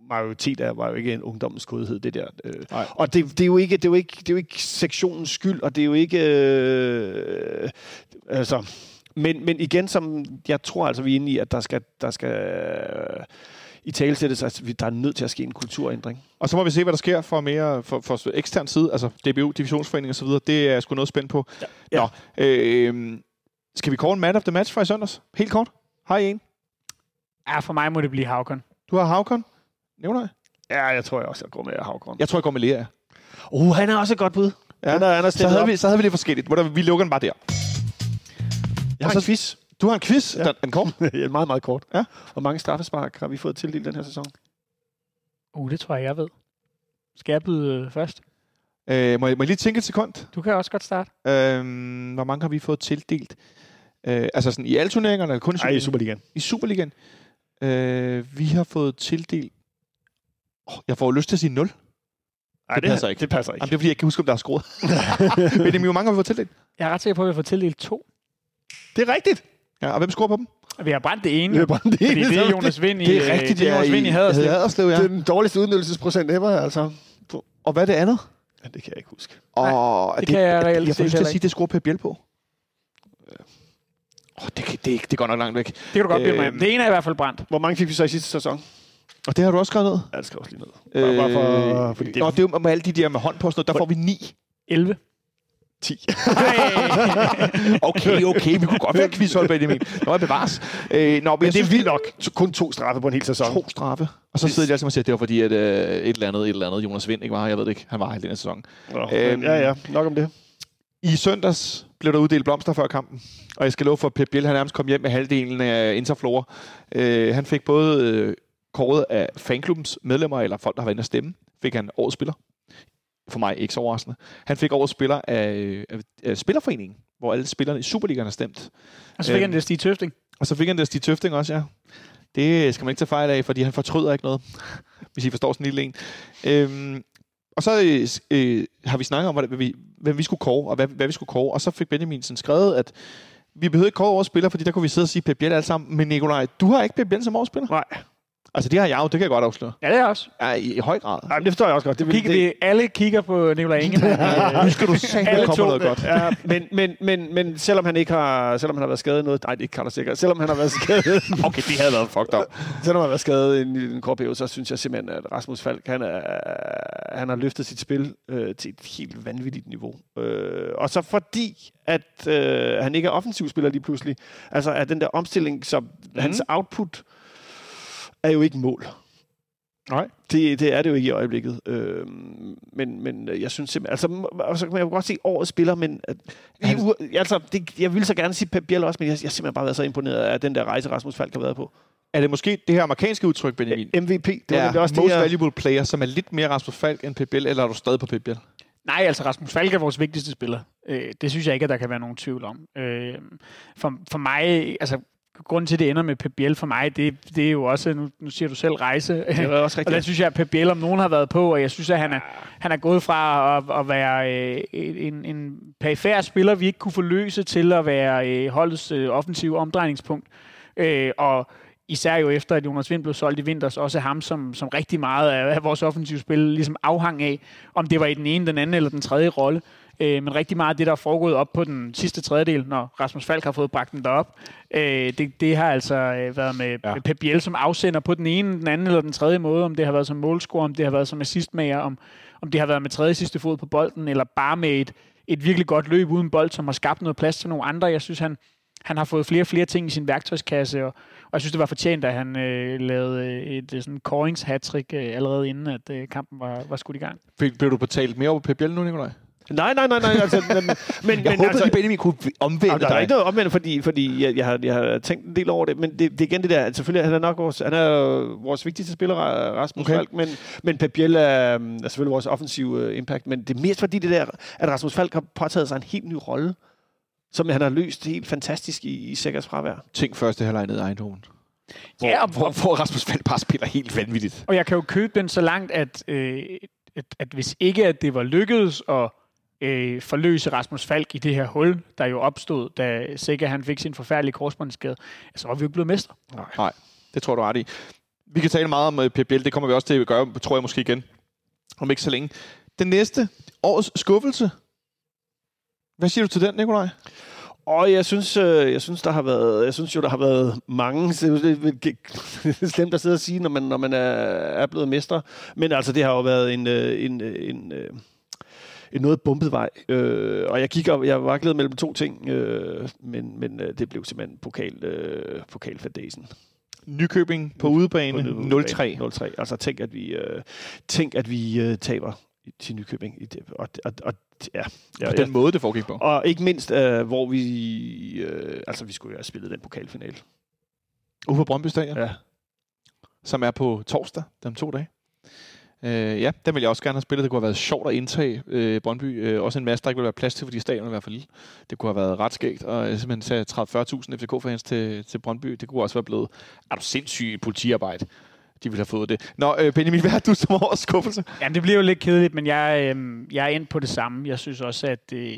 majoritet af var jo ikke en ungdommens kodhed, det der. Øh. Nej. Og det, det, er jo ikke, det, er jo ikke, det er jo ikke sektionens skyld, og det er jo ikke... Øh, altså, men, men igen, som jeg tror altså, vi er inde i, at der skal, der skal øh, i tale sættes, at vi- der er nødt til at ske en kulturændring. Og så må vi se, hvad der sker for mere for, for ekstern side, altså DBU, divisionsforening og så videre. Det er jeg sgu noget spændt på. Ja. Nå, øh, skal vi call en man of the match fra i søndags? Helt kort. Har I en? Ja, for mig må det blive Havkon. Du har Havkon. Nævner jeg? Ja, jeg tror jeg også, jeg går med Havgården. Jeg tror, jeg går med Lea. Uh, han er også et godt bud. Ja. Han er, han er Så havde, vi, så havde vi lidt forskelligt. Hvor der, vi lukker den bare der. Jeg har så- en quiz. Du har en quiz. Ja. Den, den kom. Ja, meget, meget kort. Ja. Hvor mange straffespark har vi fået tildelt den her sæson? Uh, det tror jeg, jeg ved. Skal jeg byde øh, først? Øh, må, jeg, må jeg lige tænke et sekund? Du kan også godt starte. Øh, hvor mange har vi fået tildelt? Øh, altså sådan i alle turneringerne, eller kun i Nej, i Superligaen? Superligaen. I Superligaen. Øh, vi har fået tildelt... Oh, jeg får jo lyst til at sige 0. Nej, Det passer ikke. Det passer ikke. Jamen, det er fordi, jeg ikke kan huske, om der er skruet. Men hvor mange har vi fået tildelt? Jeg er ret sikker på, at vi har fået tildelt to. Det er rigtigt. Ja, og hvem scorer på dem? Vi har brændt det ene. Det er bare det Fordi ene, det er Jonas Vind i, Det er øh, rigtigt, det er Jonas Vind i Haderslev. Haderslev, ja. Det er den dårligste udnyttelsesprocent ever, altså. Og hvad er det andet? Ja, det kan jeg ikke huske. Og det kan jeg reelt Jeg får lyst til at sige, det skruer Per Biel på. Oh, det, kan- det, ikke- det går nok langt væk. Det kan du godt blive med. Det ene er i hvert fald brændt. Hvor mange fik vi så i sidste sæson? Og det har du også skrevet ned? Ja, det skal også lige ned. Bare, bare for, fordi det Nå, det er jo med alle de der med hånd på og sådan noget. Der får vi 9. 11. 10. Okay, okay. Vi kunne godt være quizhold, Benjamin. Nå, jeg bevares. Øh, nå, men, Men det er vildt nok. Kun to straffe på en hel sæson. To straffe. Og så sidder de altid og siger, at det var fordi, at øh, et eller andet, et eller andet Jonas Vind ikke var her. Jeg ved det ikke. Han var her i denne sæson. Nå, Øhm. ja, ja. Nok om det. I søndags blev der uddelt blomster før kampen. Og jeg skal love for, at Pep Biel han nærmest kom hjem med halvdelen af Interflora. Øh, han fik både øh, kåret af fanklubbens medlemmer, eller folk, der har været inde og stemme, fik han årets spiller. For mig ikke så overraskende. Han fik årets spiller af, af, af Spillerforeningen, hvor alle spillerne i Superligaen har stemt. Og så fik Øhm. han det Stig Tøfting. Og så fik han det Stig Tøfting også, ja. Det skal man ikke tage fejl af, fordi han fortryder ikke noget, hvis I forstår sådan en lille en. Øhm, og så øh, øh, har vi snakket om, hvad vi, hvem vi skulle kåre, og hvad, hvad vi skulle kåre. Og så fik Benjamin sådan skrevet, at vi behøvede ikke kåre årets spiller, fordi der kunne vi sidde og sige Pep Biel alle sammen. Men Nikolaj, du har ikke Pep Biel som årets spiller? Nej. Altså det har jeg jo, det kan jeg godt afsløre. Ja, det er også. Ja, i, i høj grad. Nej, men det forstår jeg også godt. Det, Kigger det, vi, alle kigger på Nikolaj Ingemann. Nu skal du se, der Alle kommer to. noget godt. Ja, men, men, men, men selvom han ikke har, selvom han har været skadet noget, nej, det kan der sikkert. Selvom han har været skadet, Okay, det havde været fucked up. selvom han har været skadet i en, en kort periode, så synes jeg simpelthen, at Rasmus Falk, han, er, han har løftet sit spil øh, til et helt vanvittigt niveau. Øh, og så fordi, at øh, han ikke er offensivspiller lige pludselig, altså at den der omstilling, så mm. hans output er jo ikke mål. Nej. Det, det er det jo ikke i øjeblikket. Øh, men, men jeg synes simpelthen... Altså, og så kan godt se årets spiller, men... At, Han- han, altså, det, jeg ville så gerne sige Pep Biel også, men jeg, jeg har simpelthen bare været så imponeret af den der rejse, Rasmus Falk har været på. Er det måske det her amerikanske udtryk, Benjamin? MVP, det var Ja, også det, most jeg, valuable player, som er lidt mere Rasmus Falk end Pep Biel, eller er du stadig på Pep Biel? Nej, altså Rasmus Falk er vores vigtigste spiller. Øh, det synes jeg ikke, at der kan være nogen tvivl om. Øh, for, for mig, altså grunden til, at det ender med Pep Biel for mig, det, det er jo også, nu, nu siger du selv rejse. det var også Og rigtigt. synes jeg, at Pep Biel om nogen har været på, og jeg synes, at han er, han er gået fra at, at være øh, en, en perifær spiller, vi ikke kunne forløse, til at være øh, holdets øh, offensive omdrejningspunkt. Øh, og især jo efter, at Jonas Vind blev solgt i vinters, også ham, som, som rigtig meget af, af vores offensive spil ligesom afhang af, om det var i den ene, den anden eller den tredje rolle. Øh, men rigtig meget af det, der er foregået op på den sidste tredjedel, når Rasmus Falk har fået bragt den derop, øh, det, det har altså øh, været med, Ja. med Pep Biel som afsender på den ene, den anden eller den tredje måde, om det har været som målscorer, om det har været som assistmager, om, om det har været med tredje sidste fod på bolden, eller bare med et, et virkelig godt løb uden bold, som har skabt noget plads til nogle andre. Jeg synes, han, han har fået flere og flere ting i sin værktøjskasse, og, og jeg synes, det var fortjent, at han øh, lavede øh, et øh, sådan corings hattrick øh, allerede inden, at øh, kampen var, var skudt i gang. Fik, blev du betalt mere over Pep Biel nu, Nikolaj? Nej, nej, nej, nej. Altså, men, men, Jeg men, håbede, altså, at Benjamin kunne omvende Jamen, der er dig. ikke noget omvendt, fordi, fordi jeg, jeg, har, jeg har tænkt en del over det, men det, det er igen det der, at selvfølgelig han er nok vores, han er vores vigtigste spiller, Rasmus Okay. Falk, men, men Pep Biel er, um, er selvfølgelig vores offensive uh, impact, men det er mest fordi det der, at Rasmus Falk har påtaget sig en helt ny rolle, som han har løst helt fantastisk i, i Sækkers fravær. Ting første halvleg ned i Eindhoven. Hvor, Ja, og- hvor, hvor Rasmus Falk bare spiller helt vanvittigt. Og jeg kan jo købe den så langt, at, øh, at, at hvis ikke at det var lykkedes at øh, forløse Rasmus Falk i det her hul, der jo opstod, da Sikker han fik sin forfærdelige korsbåndsskade, så var vi jo ikke blevet mester. Nej, det tror du ret i. Vi kan tale meget om Pep Biel, det kommer vi også til at gøre, tror jeg måske igen, om ikke så længe. Den næste, årets skuffelse. Hvad siger du til den, Nikolaj? Og jeg synes, øh, jeg synes, der har været, jeg synes jo, der har været mange. Det er slemt at sidde og sige, når man, når man er, er blevet mester. Men altså, det har jo været en, øh, en, øh, en, øh, en noget bumpet vej. Øh, og jeg kigger, jeg var glædet mellem to ting, øh, men, men øh, det blev simpelthen pokal, øh, pokalfadesen. Nykøbing på udebane, 0-3. 0-3. Altså tænk, at vi, øh, tænk, at vi øh, taber til Nykøbing. I det, og, og, og, ja, ja, På den måde, det foregik på. og ikke mindst, øh, hvor vi... Øh, altså, vi skulle jo have spillet den pokalfinale. Ude på Brøndby Stadion, Ja. som er på torsdag, dem to dage. Øh, ja, den vil jeg også gerne have spillet. Det kunne have været sjovt at indtage øh, Brøndby. Øh, også en masse, der ikke ville være plads til, fordi stadion var for lille. Det kunne have været ret skægt. Og øh, simpelthen tage 30-40.000 FCK-fans til, til Brøndby. Det kunne også være blevet... Er du sindssyg politiarbejde? De ville have fået det. Nå, øh, Benjamin, hvad har du som årets skuffelse? Jamen, det bliver jo lidt kedeligt, men jeg, øh, jeg er ind på det samme. Jeg synes også, at... Øh,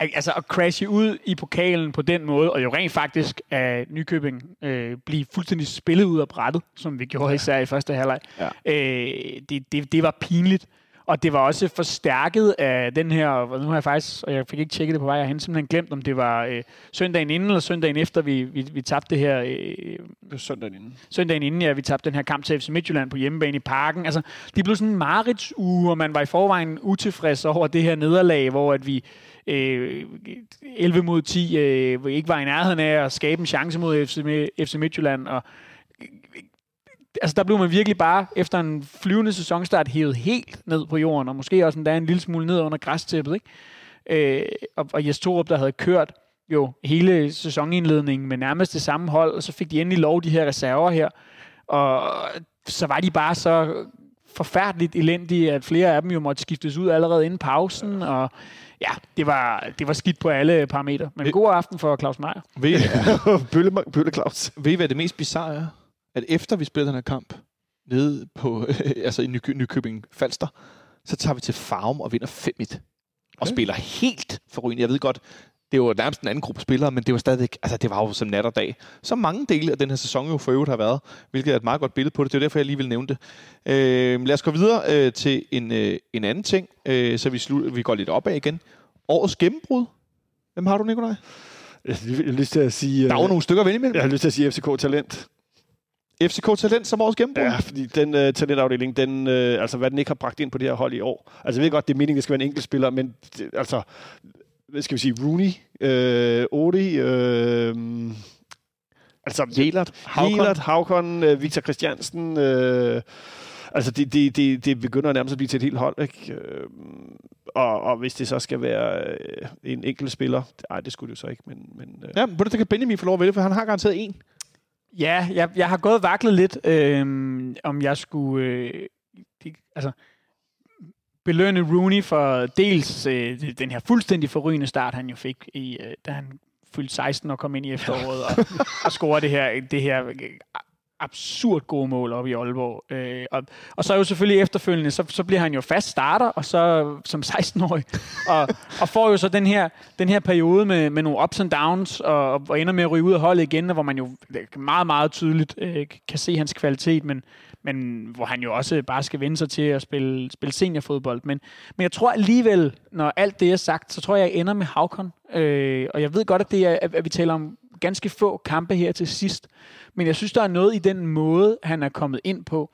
Altså at crashe ud i pokalen på den måde, og jo rent faktisk af Nykøbing øh, blive fuldstændig spillet ud af brættet, som vi gjorde især i første halvleg. Ja. Øh, det, det, det var pinligt. Og det var også forstærket af den her, nu har jeg faktisk, og jeg fik ikke tjekket det på vej, jeg har simpelthen glemt, om det var øh, søndagen inden eller søndagen efter, vi, vi, vi tabte det her, øh, søndagen inden. søndagen inden, ja, vi tabte den her kamp til FC Midtjylland på hjemmebane i parken. Altså, det blev sådan en maritsuge, og man var i forvejen utilfreds over det her nederlag, hvor at vi øh, 11 mod 10 øh, ikke var i nærheden af at skabe en chance mod FC, FC Midtjylland, og altså der blev man virkelig bare efter en flyvende sæsonstart hævet helt ned på jorden, og måske også endda en lille smule ned under græstæppet, ikke? Øh, og, og Jes Torup, der havde kørt jo hele sæsonindledningen med nærmest det samme hold, og så fik de endelig lov de her reserver her, og så var de bare så forfærdeligt elendige, at flere af dem jo måtte skiftes ud allerede inden pausen, og ja, det var, det var skidt på alle parametre. Men god aften for Claus Meier. Ved, Bølle, Bølle Claus. ved I, hvad det mest bizarre er? At efter vi spillede den her kamp, nede på, altså i Nyky- Nykøbing Falster, så tager vi til Farum og vinder 5-1. Og spiller helt forrygende. Jeg ved godt, det var nærmest en anden gruppe spillere, men det var stadigvæk, altså det var jo som nat og dag. Så mange dele af den her sæson jo for øvrigt har været, hvilket er et meget godt billede på det. Det er derfor, jeg lige vil nævne det. Øh, lad os gå videre øh, til en, øh, en anden ting, øh, så vi, slu- vi går lidt opad igen. Årets gennembrud. Hvem har du, Nikolaj? Jeg har lyst til at sige... Der er jo øh, nogle stykker at vælge imellem. Jeg har lyst til at sige FCK Talent. FCK Talent som årets gennembrud. Ja, fordi den uh, talentafdeling, den, uh, altså hvad den ikke har bragt ind på det her hold i år. Altså jeg ved godt, det er meningen, det skal være en enkelt spiller, men det, altså, hvad skal vi sige, Rooney, øh, Odi, øh, altså Jelert, Havkon. Jelert, Havkon, øh, Victor Christiansen, øh, altså det, det, det, det begynder nærmest at blive til et helt hold, ikke? Øh, og, og hvis det så skal være øh, en enkelt spiller, nej, det skulle det jo så ikke, men, men øh, Ja, men det kan Benjamin få lov at vælge, for han har garanteret en. Ja, jeg, jeg har gået og vaklet lidt, øh, om jeg skulle øh, det, altså, belønne Rooney for dels øh, den her fuldstændig forrygende start, han jo fik, i, øh, da han fyldte 16 og kom ind i efteråret og, og scorede det her, det her øh, absurd gode mål op i Aalborg. Øh, og, og så er jo selvfølgelig efterfølgende, så, så bliver han jo fast starter, og så som 16-årig, og, og får jo så den her, den her periode med, med nogle ups and downs, og, og ender med at ryge ud af holdet igen, hvor man jo meget, meget tydeligt øh, kan se hans kvalitet, men, men hvor han jo også bare skal vende sig til at spille, spille seniorfodbold. Men, men jeg tror alligevel, når alt det er sagt, så tror jeg, jeg ender med Havkon. Øh, og jeg ved godt, at, det er, at vi taler om ganske få kampe her til sidst. Men jeg synes, der er noget i den måde, han er kommet ind på,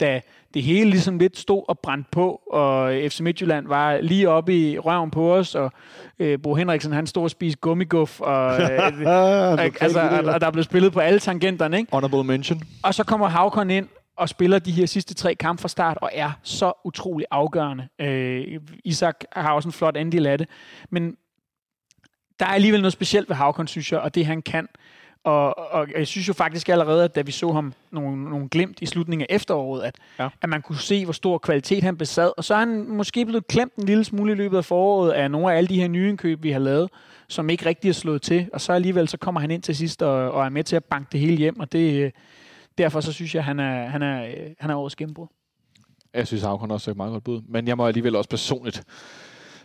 da det hele ligesom lidt stod og brændte på, og FC Midtjylland var lige oppe i røven på os, og øh, Bo Henriksen, han stod og spiste gummiguff, og, øh, ikke? altså, og, og der blev spillet på alle tangenterne, ikke? Honorable mention. Og så kommer Havkon ind, og spiller de her sidste tre kampe fra start, og er så utrolig afgørende. Øh, Isak har også en flot andel af det, men der er alligevel noget specielt ved Havkon, synes jeg, og det han kan. Og, og jeg synes jo faktisk allerede, at da vi så ham nogle, nogle glimt i slutningen af efteråret, at, ja. at man kunne se, hvor stor kvalitet han besad. Og så er han måske blevet klemt en lille smule i løbet af foråret af nogle af alle de her nye indkøb, vi har lavet, som ikke rigtig er slået til. Og så alligevel så kommer han ind til sidst og, og er med til at banke det hele hjem. Og det, derfor så synes jeg, at han er, han er, han er årets gennembrud. Jeg synes, Havkon også er et meget godt bud. Men jeg må alligevel også personligt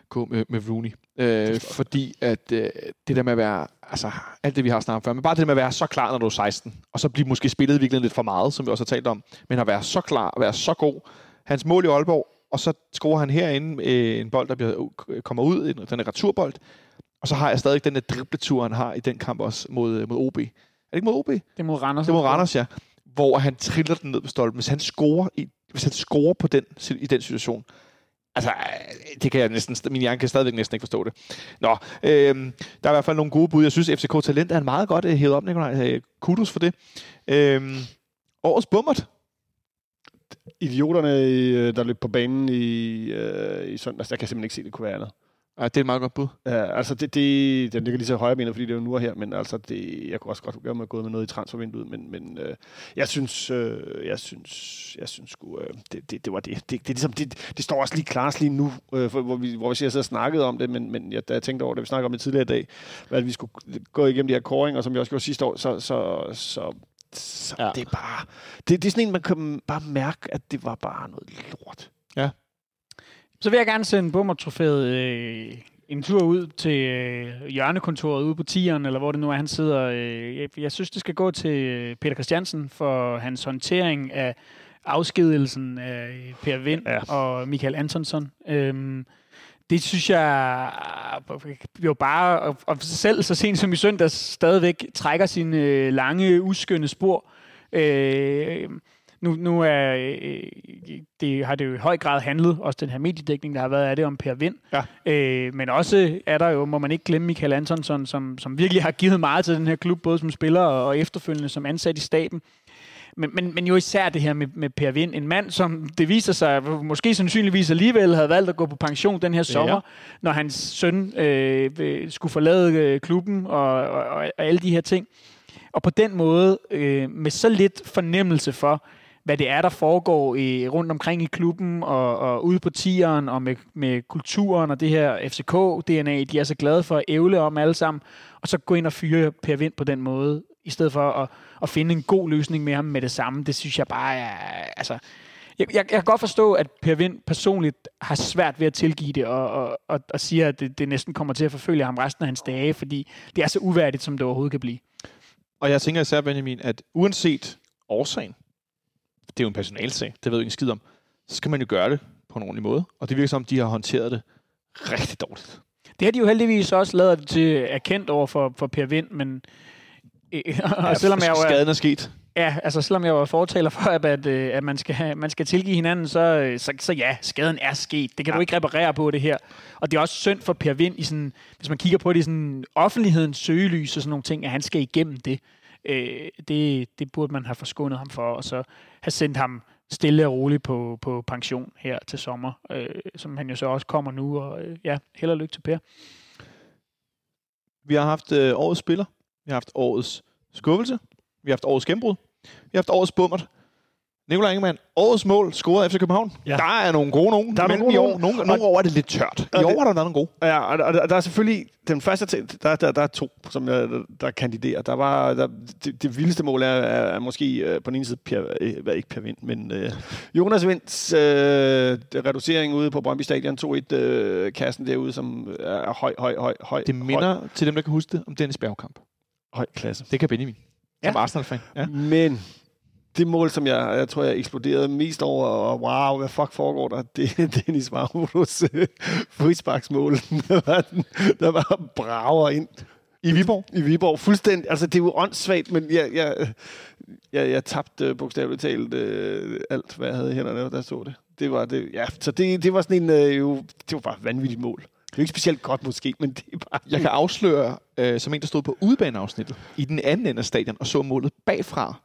gå med, med Rooney. Øh, fordi at øh, det der med at være, altså alt det vi har snakket før, men bare det der med at være så klar, når du er 16, og så blive måske spillet virkelig lidt for meget, som vi også har talt om, men at være så klar, og være så god. Hans mål i Aalborg, og så scorer han herinde øh, en bold, der bliver, kommer ud, den er returbold, og så har jeg stadig den der dribletur, han har i den kamp også mod, mod OB. Er det ikke mod OB? Det er mod Randers. Det er mod Randers, ja. Hvor han triller den ned på stolpen. Hvis han scorer, i, hvis han scorer på den, i den situation, Altså, det kan jeg næsten, min hjerne kan stadigvæk næsten ikke forstå det. Nå, øh, der er i hvert fald nogle gode bud. Jeg synes, FCK Talent er en meget godt uh, hævet op, Nikolaj. Øh, kudos for det. Øhm, øh, årets bummert. Idioterne, der løb på banen i, øh, i søndags, jeg kan simpelthen ikke se, det kunne være andet. Ja, det er et meget godt bud. Ja, altså det, det, den ligger lige så højre benet, fordi det er jo nu og her, men altså det, jeg kunne også godt gøre med at gå med noget i transfervinduet, men, men øh, jeg synes, øh, jeg synes, jeg synes sgu, øh, det, det, det, var det. Det, det, det, ligesom, det, det står også lige klart lige nu, øh, for, hvor, vi, hvor vi siger, så snakket om det, men, men jeg, da jeg tænkte over det, vi snakkede om det tidligere i dag, at vi skulle gå igennem de her koringer, som vi også gjorde sidste år, så, så, så så ja. det er bare... Det, det er sådan en, man kan bare mærke, at det var bare noget lort. Ja. Så vil jeg gerne sende Bummer-trofæet øh, en tur ud til øh, hjørnekontoret ude på Tieren, eller hvor det nu er, han sidder. Øh, jeg, jeg synes, det skal gå til øh, Peter Christiansen for hans håndtering af afskedelsen af Per Vind ja. og Michael Antonsson. Øhm, det synes jeg jo bare, og, og selv så sent som i søndags, stadigvæk trækker sine øh, lange, uskønne spor. Øh, nu, nu er, øh, det, har det jo i høj grad handlet, også den her mediedækning, der har været af det om Per Vind. Ja. Øh, men også er der jo, må man ikke glemme Michael Antonsson, som, som virkelig har givet meget til den her klub, både som spiller og, og efterfølgende som ansat i staben. Men, men, men jo især det her med, med Per Vind, en mand, som det viser sig, måske sandsynligvis alligevel havde valgt at gå på pension den her sommer, ja. når hans søn øh, skulle forlade øh, klubben og, og, og alle de her ting. Og på den måde, øh, med så lidt fornemmelse for, hvad det er, der foregår i, rundt omkring i klubben og, og ude på tieren og med, med kulturen og det her FCK-DNA, de er så glade for at ævle om alle sammen, og så gå ind og fyre Per Vind på den måde, i stedet for at, at finde en god løsning med ham med det samme. Det synes jeg bare er... Altså, jeg, jeg, jeg kan godt forstå, at Per Vind personligt har svært ved at tilgive det, og, og, og, og siger, at det, det næsten kommer til at forfølge ham resten af hans dage, fordi det er så uværdigt, som det overhovedet kan blive. Og jeg tænker især, Benjamin, at uanset årsagen, det er jo en personalsag, det ved jeg ikke skid om, så skal man jo gøre det på en ordentlig måde. Og det virker som, de har håndteret det rigtig dårligt. Det har de jo heldigvis også lavet til erkendt over for, for Per Vind, men øh, ja, selvom jeg jo skaden er sket. Ja, altså selvom jeg var fortaler for, at, at, øh, at man, skal, man skal tilgive hinanden, så, så, så ja, skaden er sket. Det kan ja. du ikke reparere på, det her. Og det er også synd for Per Vind, i sådan, hvis man kigger på det i sådan offentlighedens søgelys og sådan nogle ting, at han skal igennem det. Øh, det, det burde man have forskånet ham for, og så have sendt ham stille og roligt på, på pension her til sommer, øh, som han jo så også kommer nu, og øh, ja, held og lykke til Per. Vi har haft øh, årets spiller, vi har haft årets skuffelse, vi har haft årets gennembrud, vi har haft årets bummert, Nikolaj Ingemann, årets mål scoret efter København. Ja. Der er nogle gode nogen, der er nogle, gode i år. Nogle, nogle år er det lidt tørt. I år er der nogle gode. Ja, og, og der er selvfølgelig... Den første, der, der, der er to, som der, der kandiderer. Der var, der, det, det vildeste mål er, er, er måske uh, på den ene side, per, uh, ikke Per Vind, men uh, Jonas Vinds uh, reducering ude på Brøndby Stadion, 2-1 uh, kassen derude, som er høj, høj, høj, høj. Det minder høj. til dem, der kan huske det, om Dennis Bergkamp. Høj klasse. Det kan Benjamin. Ja. Som Arsenal-fan. Ja. Men det mål, som jeg, jeg tror, jeg eksploderede mest over, og wow, hvad fuck foregår der? Det er Dennis Marudos øh, frisparksmål. der var, der var brager ind. I Viborg? I Viborg, fuldstændig. Altså, det er jo åndssvagt, men jeg, jeg, jeg, jeg tabte øh, bogstaveligt talt øh, alt, hvad jeg havde i hænderne, jeg så det. Det var det, ja. Så det, det var sådan en, øh, jo, det var bare et vanvittigt mål. Det er ikke specielt godt måske, men det er bare... Jeg kan afsløre, øh, som en, der stod på udebaneafsnittet, i den anden ende af stadion, og så målet bagfra,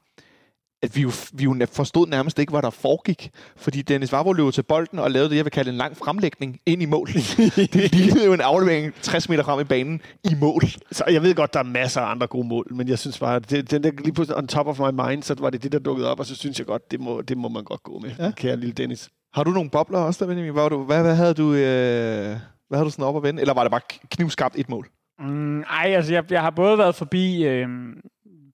at vi jo, vi jo forstod nærmest ikke, hvad der foregik. Fordi Dennis Vavro løb til bolden og lavede det, jeg vil kalde en lang fremlægning ind i mål. det lignede jo en aflevering 60 meter frem i banen i mål. Så jeg ved godt, der er masser af andre gode mål, men jeg synes bare, at det, den der lige pludselig on top of my mind, så var det det, der dukkede op, og så synes jeg godt, det må, det må man godt gå med, ja. kære lille Dennis. Har du nogle bobler også der, Benjamin? Hvad, var du, hvad, hvad havde du... Øh, hvad havde du sådan op at vende? Eller var det bare knivskarpt et mål? Mm, ej, altså jeg, jeg har både været forbi øh,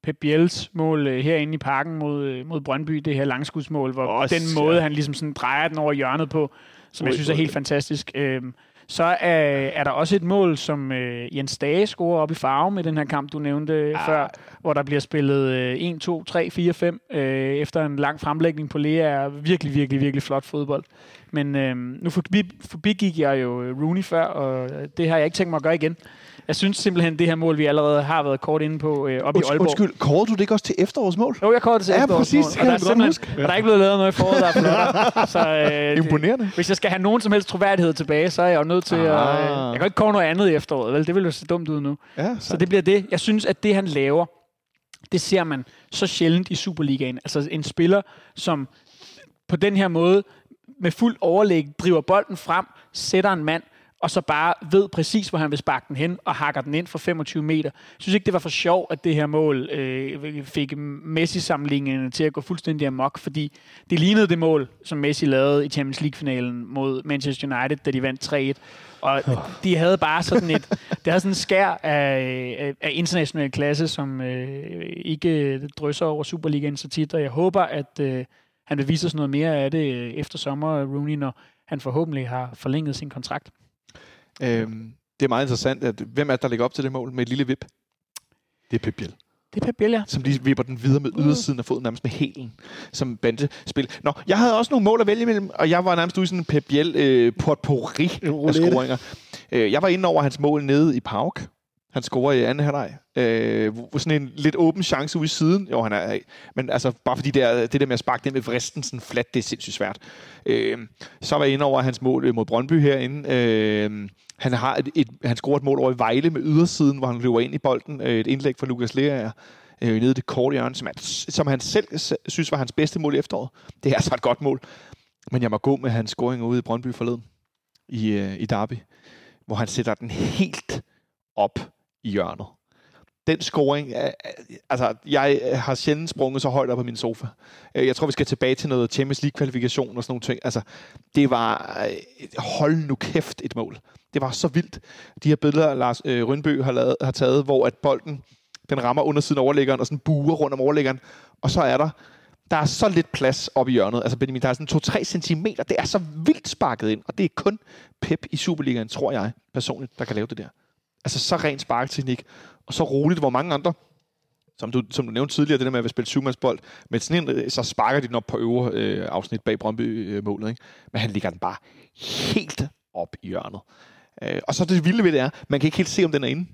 Pep Biels mål øh, herinde i parken mod, øh, mod Brøndby, det her langskudsmål, hvor Også, den måde, ja. han ligesom sådan drejer den over hjørnet på, som Ui, jeg synes er helt fantastisk. Øh, så er, er der også et mål, som øh, Jens Dage scorer op i farve med den her kamp, du nævnte ah. før, hvor der bliver spillet øh, 1, 2, 3, 4, 5 øh, efter en lang fremlægning på Lea. er Virkelig, virkelig, virkelig flot fodbold. Men øh, nu forbi, forbigik jeg jo øh, Rooney før, og øh, det har jeg ikke tænkt mig at gøre igen. Jeg synes simpelthen, det her mål, vi allerede har været kort inde på øh, op i Unds- Aalborg. Undskyld, kårede du det ikke også til efterårsmål? Jo, jeg kårede det til Ja, efterårsmål, præcis. Det Og der, er simpelthen, og der er ikke blevet lavet noget i foråret, der er flot. Så, øh, det- Imponerende. hvis jeg skal have nogen som helst troværdighed tilbage, så er jeg jo nødt til at... Ah. Øh, jeg kan ikke kåre noget andet i efteråret, vel? Det ville jo se dumt ud nu. Ja, Så det bliver det. Jeg synes, at det, han laver, det ser man så sjældent i Superligaen. Altså en spiller, som på den her måde med fuld overlæg driver bolden frem, sætter en mand, og så bare ved præcis, hvor han vil sparke den hen, og hakker den ind fra 25 meter. Jeg synes ikke, det var for sjov, at det her mål øh, fik Messi-sammenligningen til at gå fuldstændig amok, fordi det lignede det mål, som Messi lavede i Champions League-finalen mod Manchester United, da de vandt 3-1. Og de havde bare sådan et, det havde sådan en skær af, af, af international klasse, som øh, ikke drysser over Superligaen så tit, og jeg håber, at øh, han vil vise os noget mere af det øh, efter sommer, Rooney, når han forhåbentlig har forlænget sin kontrakt. Øhm, det er meget interessant, at hvem er det, der ligger op til det mål med et lille vip? Det er Pep Biel, Det er Pep Biel, ja. som lige vipper den videre med ydersiden af foden, nærmest med hælen, som bandespil. Nå, jeg havde også nogle mål at vælge imellem, og jeg var nærmest ude i sådan en Pep Biel øh, potpourri af scoringer. Øh, jeg var inde over hans mål nede i Pauk. Han scorer i anden halvleg. Øh, sådan en lidt åben chance ude i siden. Jo, han er, men altså, bare fordi det, er, det der med at sparke den med vristen sådan flat, det er sindssygt svært. Øh, så var jeg inde over hans mål øh, mod Brøndby herinde. Øh, han har et, et, han scorer et mål over i Vejle med ydersiden, hvor han løber ind i bolden. Øh, et indlæg fra Lukas Lea øh, nede i det korte hjørne, som, er, som han selv synes var hans bedste mål i efteråret. Det er altså et godt mål. Men jeg må gå med hans scoring ude i Brøndby forleden i, øh, i Derby, hvor han sætter den helt op i hjørnet. Den scoring, altså jeg har sjældent sprunget så højt op på min sofa. Øh, jeg tror, vi skal tilbage til noget Champions League-kvalifikation og sådan nogle ting. Altså, det var, øh, hold nu kæft, et mål. Det var så vildt. De her billeder, Lars øh, Rønbø har, lavet, har taget, hvor at bolden, den rammer undersiden af overlæggeren, og sådan buer rundt om overlæggeren, og så er der, der er så lidt plads op i hjørnet. Altså, Benjamin, der er sådan 2-3 cm. Det er så vildt sparket ind, og det er kun Pep i Superligaen, tror jeg personligt, der kan lave det der. Altså, så ren sparketeknik, og så roligt, hvor mange andre, som du, som du nævnte tidligere, det der med at spille syvmandsbold, men sådan en, øh, så sparker de den op på øvre øh, afsnit bag Brøndby-målet, øh, ikke? Men han ligger den bare helt op i hjørnet. Øh, og så det vilde ved det er, man kan ikke helt se, om den er inde.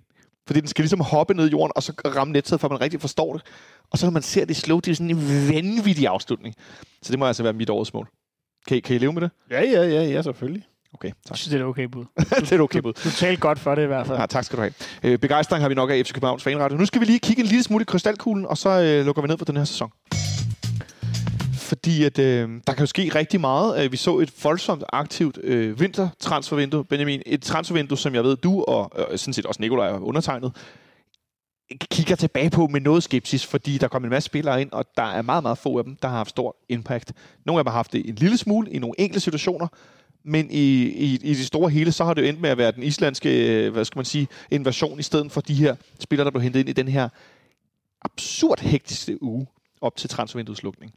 Fordi den skal ligesom hoppe ned i jorden, og så ramme nettet, for man rigtig forstår det. Og så når man ser det slow, det er sådan en vanvittig afslutning. Så det må altså være mit årets mål. Kan I, kan I leve med det? Ja, ja, ja, ja, selvfølgelig. Okay, Jeg tak. synes, det er et okay bud. det er et okay bud. Du talte godt for det i hvert fald. Ja, tak skal du have. Øh, begejstring har vi nok af FC Københavns fanradio. Nu skal vi lige kigge en lille smule i krystalkuglen, og så øh, lukker vi ned for den her sæson. Fordi at, øh, der kan jo ske rigtig meget. Øh, Vi så et voldsomt aktivt øh, vintertransfervindue. Benjamin, et transfervindue, som jeg ved, du og øh, sådan set også Nikolaj og undertegnet, kigger tilbage på med noget skepsis, fordi der kom en masse spillere ind, og der er meget, meget få af dem, der har haft stor impact. Nogle af dem har haft det en lille smule i nogle enkelte situationer, men i, i, i det store hele, så har det jo endt med at være den islandske, øh, hvad skal man sige, invasion, i stedet for de her spillere, der blev hentet ind i den her absurd hektiske uge op til transfervinduets lukning.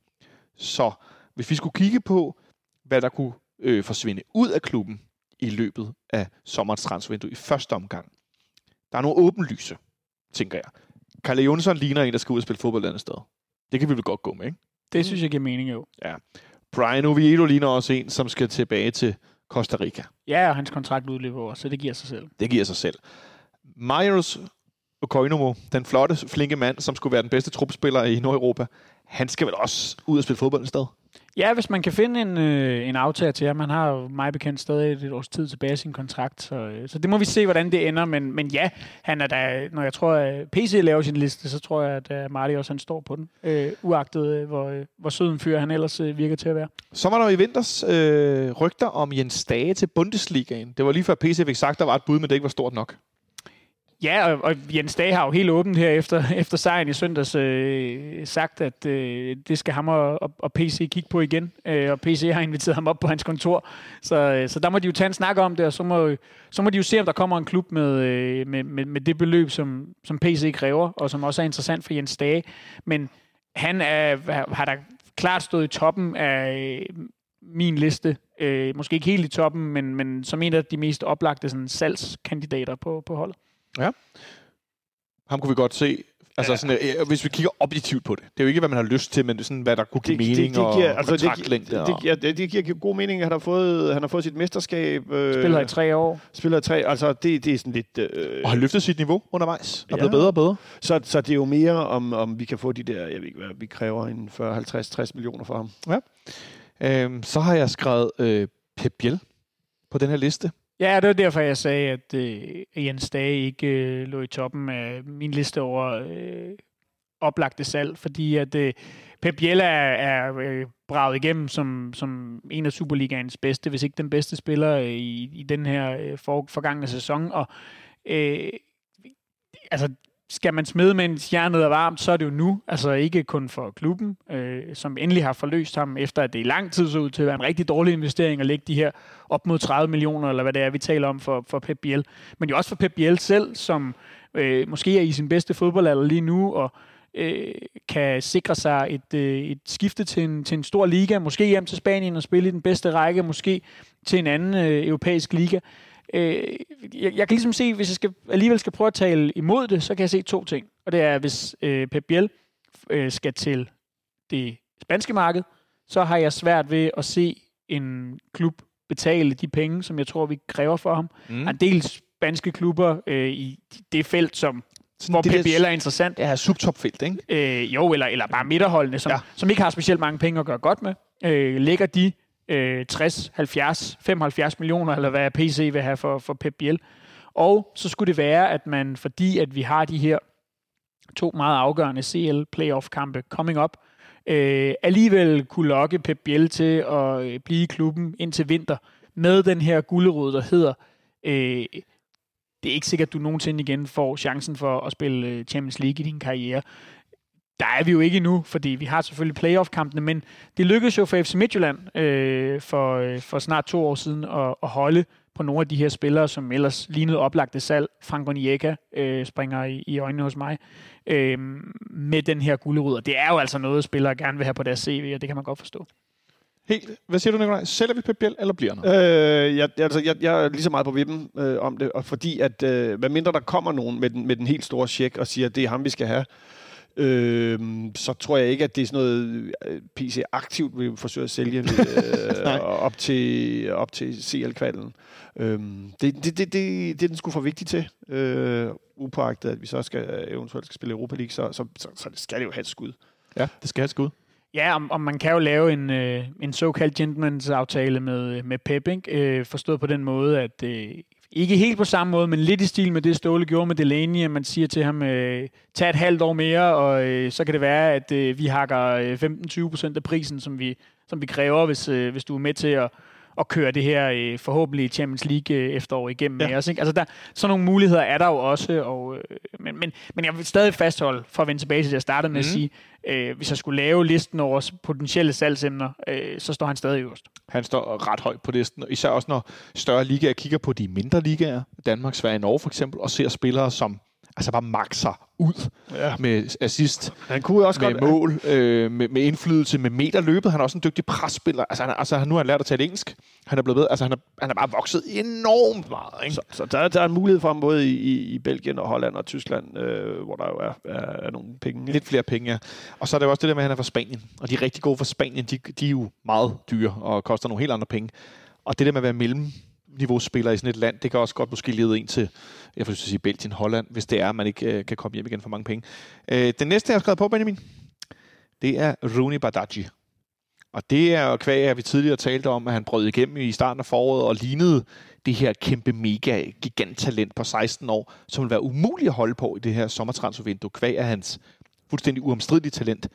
Så hvis vi skulle kigge på, hvad der kunne øh, forsvinde ud af klubben i løbet af sommerens transfervindue i første omgang. Der er nogle åbenlyse, tænker jeg. Kalle Jonsson ligner en, der skal ud og spille fodbold et andet sted. Det kan vi vel godt gå med, ikke? Det synes jeg giver mening, jo. Brian Oviedo ligner også en, som skal tilbage til Costa Rica. Ja, og hans kontrakt udløber også, så det giver sig selv. Det giver sig selv. Marius Okoinomo, den flotte, flinke mand, som skulle være den bedste trupspiller i Nordeuropa, han skal vel også ud og spille fodbold et sted? Ja, hvis man kan finde en, øh, en aftager til ham. Man har jo mig bekendt stadig et, et års tid tilbage i sin kontrakt, så, øh, så det må vi se, hvordan det ender. Men, men ja, han er da, når jeg tror, at PC laver sin liste, så tror jeg, at uh, Marty også han står på den. Øh, uagtet, øh, hvor, øh, hvor sød en fyr han ellers øh, virker til at være. Så var der i vinters øh, rygter om Jens Dage til Bundesligaen. Det var lige før PC fik sagt, der var et bud, men det ikke var stort nok. Ja, og, og Jens Dage har jo helt åbent her efter, efter sejren i søndags øh, sagt, at øh, det skal ham og, og, og PC kigge på igen. Øh, og PC har inviteret ham op på hans kontor. Så, øh, så der må de jo tage en snak om det, og så må, så må de jo se, om der kommer en klub med, øh, med, med, med det beløb, som, som PC kræver, og som også er interessant for Jens Dage. Men han er, har der klart stået i toppen af øh, min liste. Øh, måske ikke helt i toppen, men, men som en af de mest oplagte sådan, salgskandidater på, på holdet. Ja. Ham kunne vi godt se. Altså, ja. sådan, øh, hvis vi kigger objektivt på det. Det er jo ikke, hvad man har lyst til, men det er sådan, hvad der kunne give Det- mening det- det giver- og altså, det kontraktlængde. Det, giver, det, det giver god mening. Han har fået, han har fået sit mesterskab. Øh, Spiller i tre år. Spiller i tre. Altså, det, det er sådan lidt... Øh, og har løftet sit niveau undervejs. Og er Ja. blevet bedre og bedre. så, så det er jo mere, om, om vi kan få de der... Jeg ved ikke, hvad vi kræver en 40, 50, 60 millioner for ham. Øhm, så har jeg skrevet øh, Pep Biel på den her liste. Ja, det var derfor, jeg sagde, at øh, Jens Dage ikke øh, lå i toppen af min liste over øh, oplagte salg, fordi at øh, Pep Biel er, er øh, braget igennem som, som en af Superligaens bedste, hvis ikke den bedste spiller øh, i, i den her øh, for, forgangne sæson, og øh, altså skal man smide mens en er varmt, så er det jo nu. Altså ikke kun for klubben, øh, som endelig har forløst ham, efter at det i lang tid så ud til at være en rigtig dårlig investering at lægge de her op mod 30 millioner, eller hvad det er, vi taler om for, for Pep Biel. Men jo også for Pep Biel selv, som øh, måske er i sin bedste fodboldalder lige nu, og øh, kan sikre sig et, øh, et skifte til en, til en stor liga, måske hjem til Spanien og spille i den bedste række, måske til en anden øh, europæisk liga. Øh, jeg, jeg kan ligesom se, hvis jeg skal, alligevel skal prøve at tale imod det, så kan jeg se to ting. Og det er, hvis øh, Pep Biel øh, skal til det spanske marked, så har jeg svært ved at se en klub betale de penge, som jeg tror, vi kræver for ham. Mm. Der er en del spanske klubber øh, i det felt, som hvor det Biel er interessant. Ja, subtopfelt, ikke? Øh, jo, eller, eller bare midterholdene, som, Ja. som ikke har specielt mange penge at gøre godt med. Øh, lægger de øh, 60, 70, 75 millioner, eller hvad PC vil have for, for Pep Biel. Og så skulle det være, at man, fordi at vi har de her to meget afgørende CL-playoff-kampe coming up, øh, alligevel kunne lokke Pep Biel til at øh, blive i klubben indtil vinter med den her gulderod, der hedder, øh, det er ikke sikkert, at du nogensinde igen får chancen for at spille øh, Champions League i din karriere. Der er vi jo ikke endnu, fordi vi har selvfølgelig playoff-kampene, men det lykkedes jo for FC Midtjylland øh, for, øh, for snart to år siden at, at holde på nogle af de her spillere, som ellers lignede oplagte salg. Frank Onyeka øh, springer i, i øjnene hos mig øh, med den her gulderud. Og det er jo altså noget, spillere gerne vil have på deres CV, og det kan man godt forstå. Helt. Hvad siger du, Nikolaj? Sælger vi Pep Biel, eller bliver han? Øh, jeg, altså, jeg, jeg er lige så meget på vippen øh, om det, og fordi at, øh, hvad mindre der kommer nogen med den, med den helt store check og siger, at det er ham, vi skal have, øh, så tror jeg ikke, at det er sådan noget, øh, PC aktivt vil forsøge at sælge øh, op til, op til CL-kvalden. Øh, det, det, det, det, det er den sgu for vigtig til, øh, upåagtet, at vi så skal eventuelt skal spille Europa League, så, så, så, så skal det jo have et skud. Ja, det skal have et skud. Ja, og, og man kan jo lave en, øh, en såkaldt gentleman's aftale med, med Pep, ikke? Øh, forstået på den måde, at øh, ikke helt på samme måde, men lidt i stil med det, Ståle gjorde med Delaney, at man siger til ham, øh, tag et halvt år mere, og øh, så kan det være, at øh, vi hakker øh, 15-20 procent af prisen, som vi, som vi kræver, hvis, øh, hvis du er med til at, at køre det her øh, forhåbentlig Champions League øh, efterår igennem Ja. med os. Ikke? Altså der, sådan nogle muligheder er der jo også, og, øh, men, men, men jeg vil stadig fastholde, for at vende tilbage til det, jeg startede med mm. at sige, øh, hvis jeg skulle lave listen over potentielle salgsemner, øh, så står han stadig øverst. Han står ret højt på listen, især også når større ligaer kigger på de mindre ligaer, Danmark, Sverige, Norge for eksempel, og ser spillere, som altså bare makser ud Ja. med assist, Han kunne også med godt... mål, øh, med, med indflydelse, med meter løbet. Han er også en dygtig presspiller. Altså, han, altså, nu har han lært at tale engelsk. Han er blevet bedre. Altså, han er, han er bare vokset enormt meget. Ikke? Så, så der, er- der er en mulighed for ham både i, i, i Belgien og Holland og Tyskland, øh, hvor der jo er, er, er nogle penge. Lidt flere penge, ja. Og så er det jo også det der med, at han er fra Spanien. Og de er rigtig gode fra Spanien. De, de er jo meget dyre og koster nogle helt andre penge. Og det der med at være mellemniveauspiller i sådan et land, det kan også godt måske lede en til, jeg får lyst til at sige Belgien, Holland, hvis det er, at man ikke øh, kan komme hjem igen for mange penge. Øh, den næste, jeg har skrevet på, Benjamin, det er Rooney Badaji. Og det er jo kvæg, at vi tidligere talte om, at han brød igennem i starten af foråret og lignede det her kæmpe mega giganttalent på 16 år, som vil være umuligt at holde på i det her sommertransfervindue, kvæg af hans fuldstændig uomstridelige talent.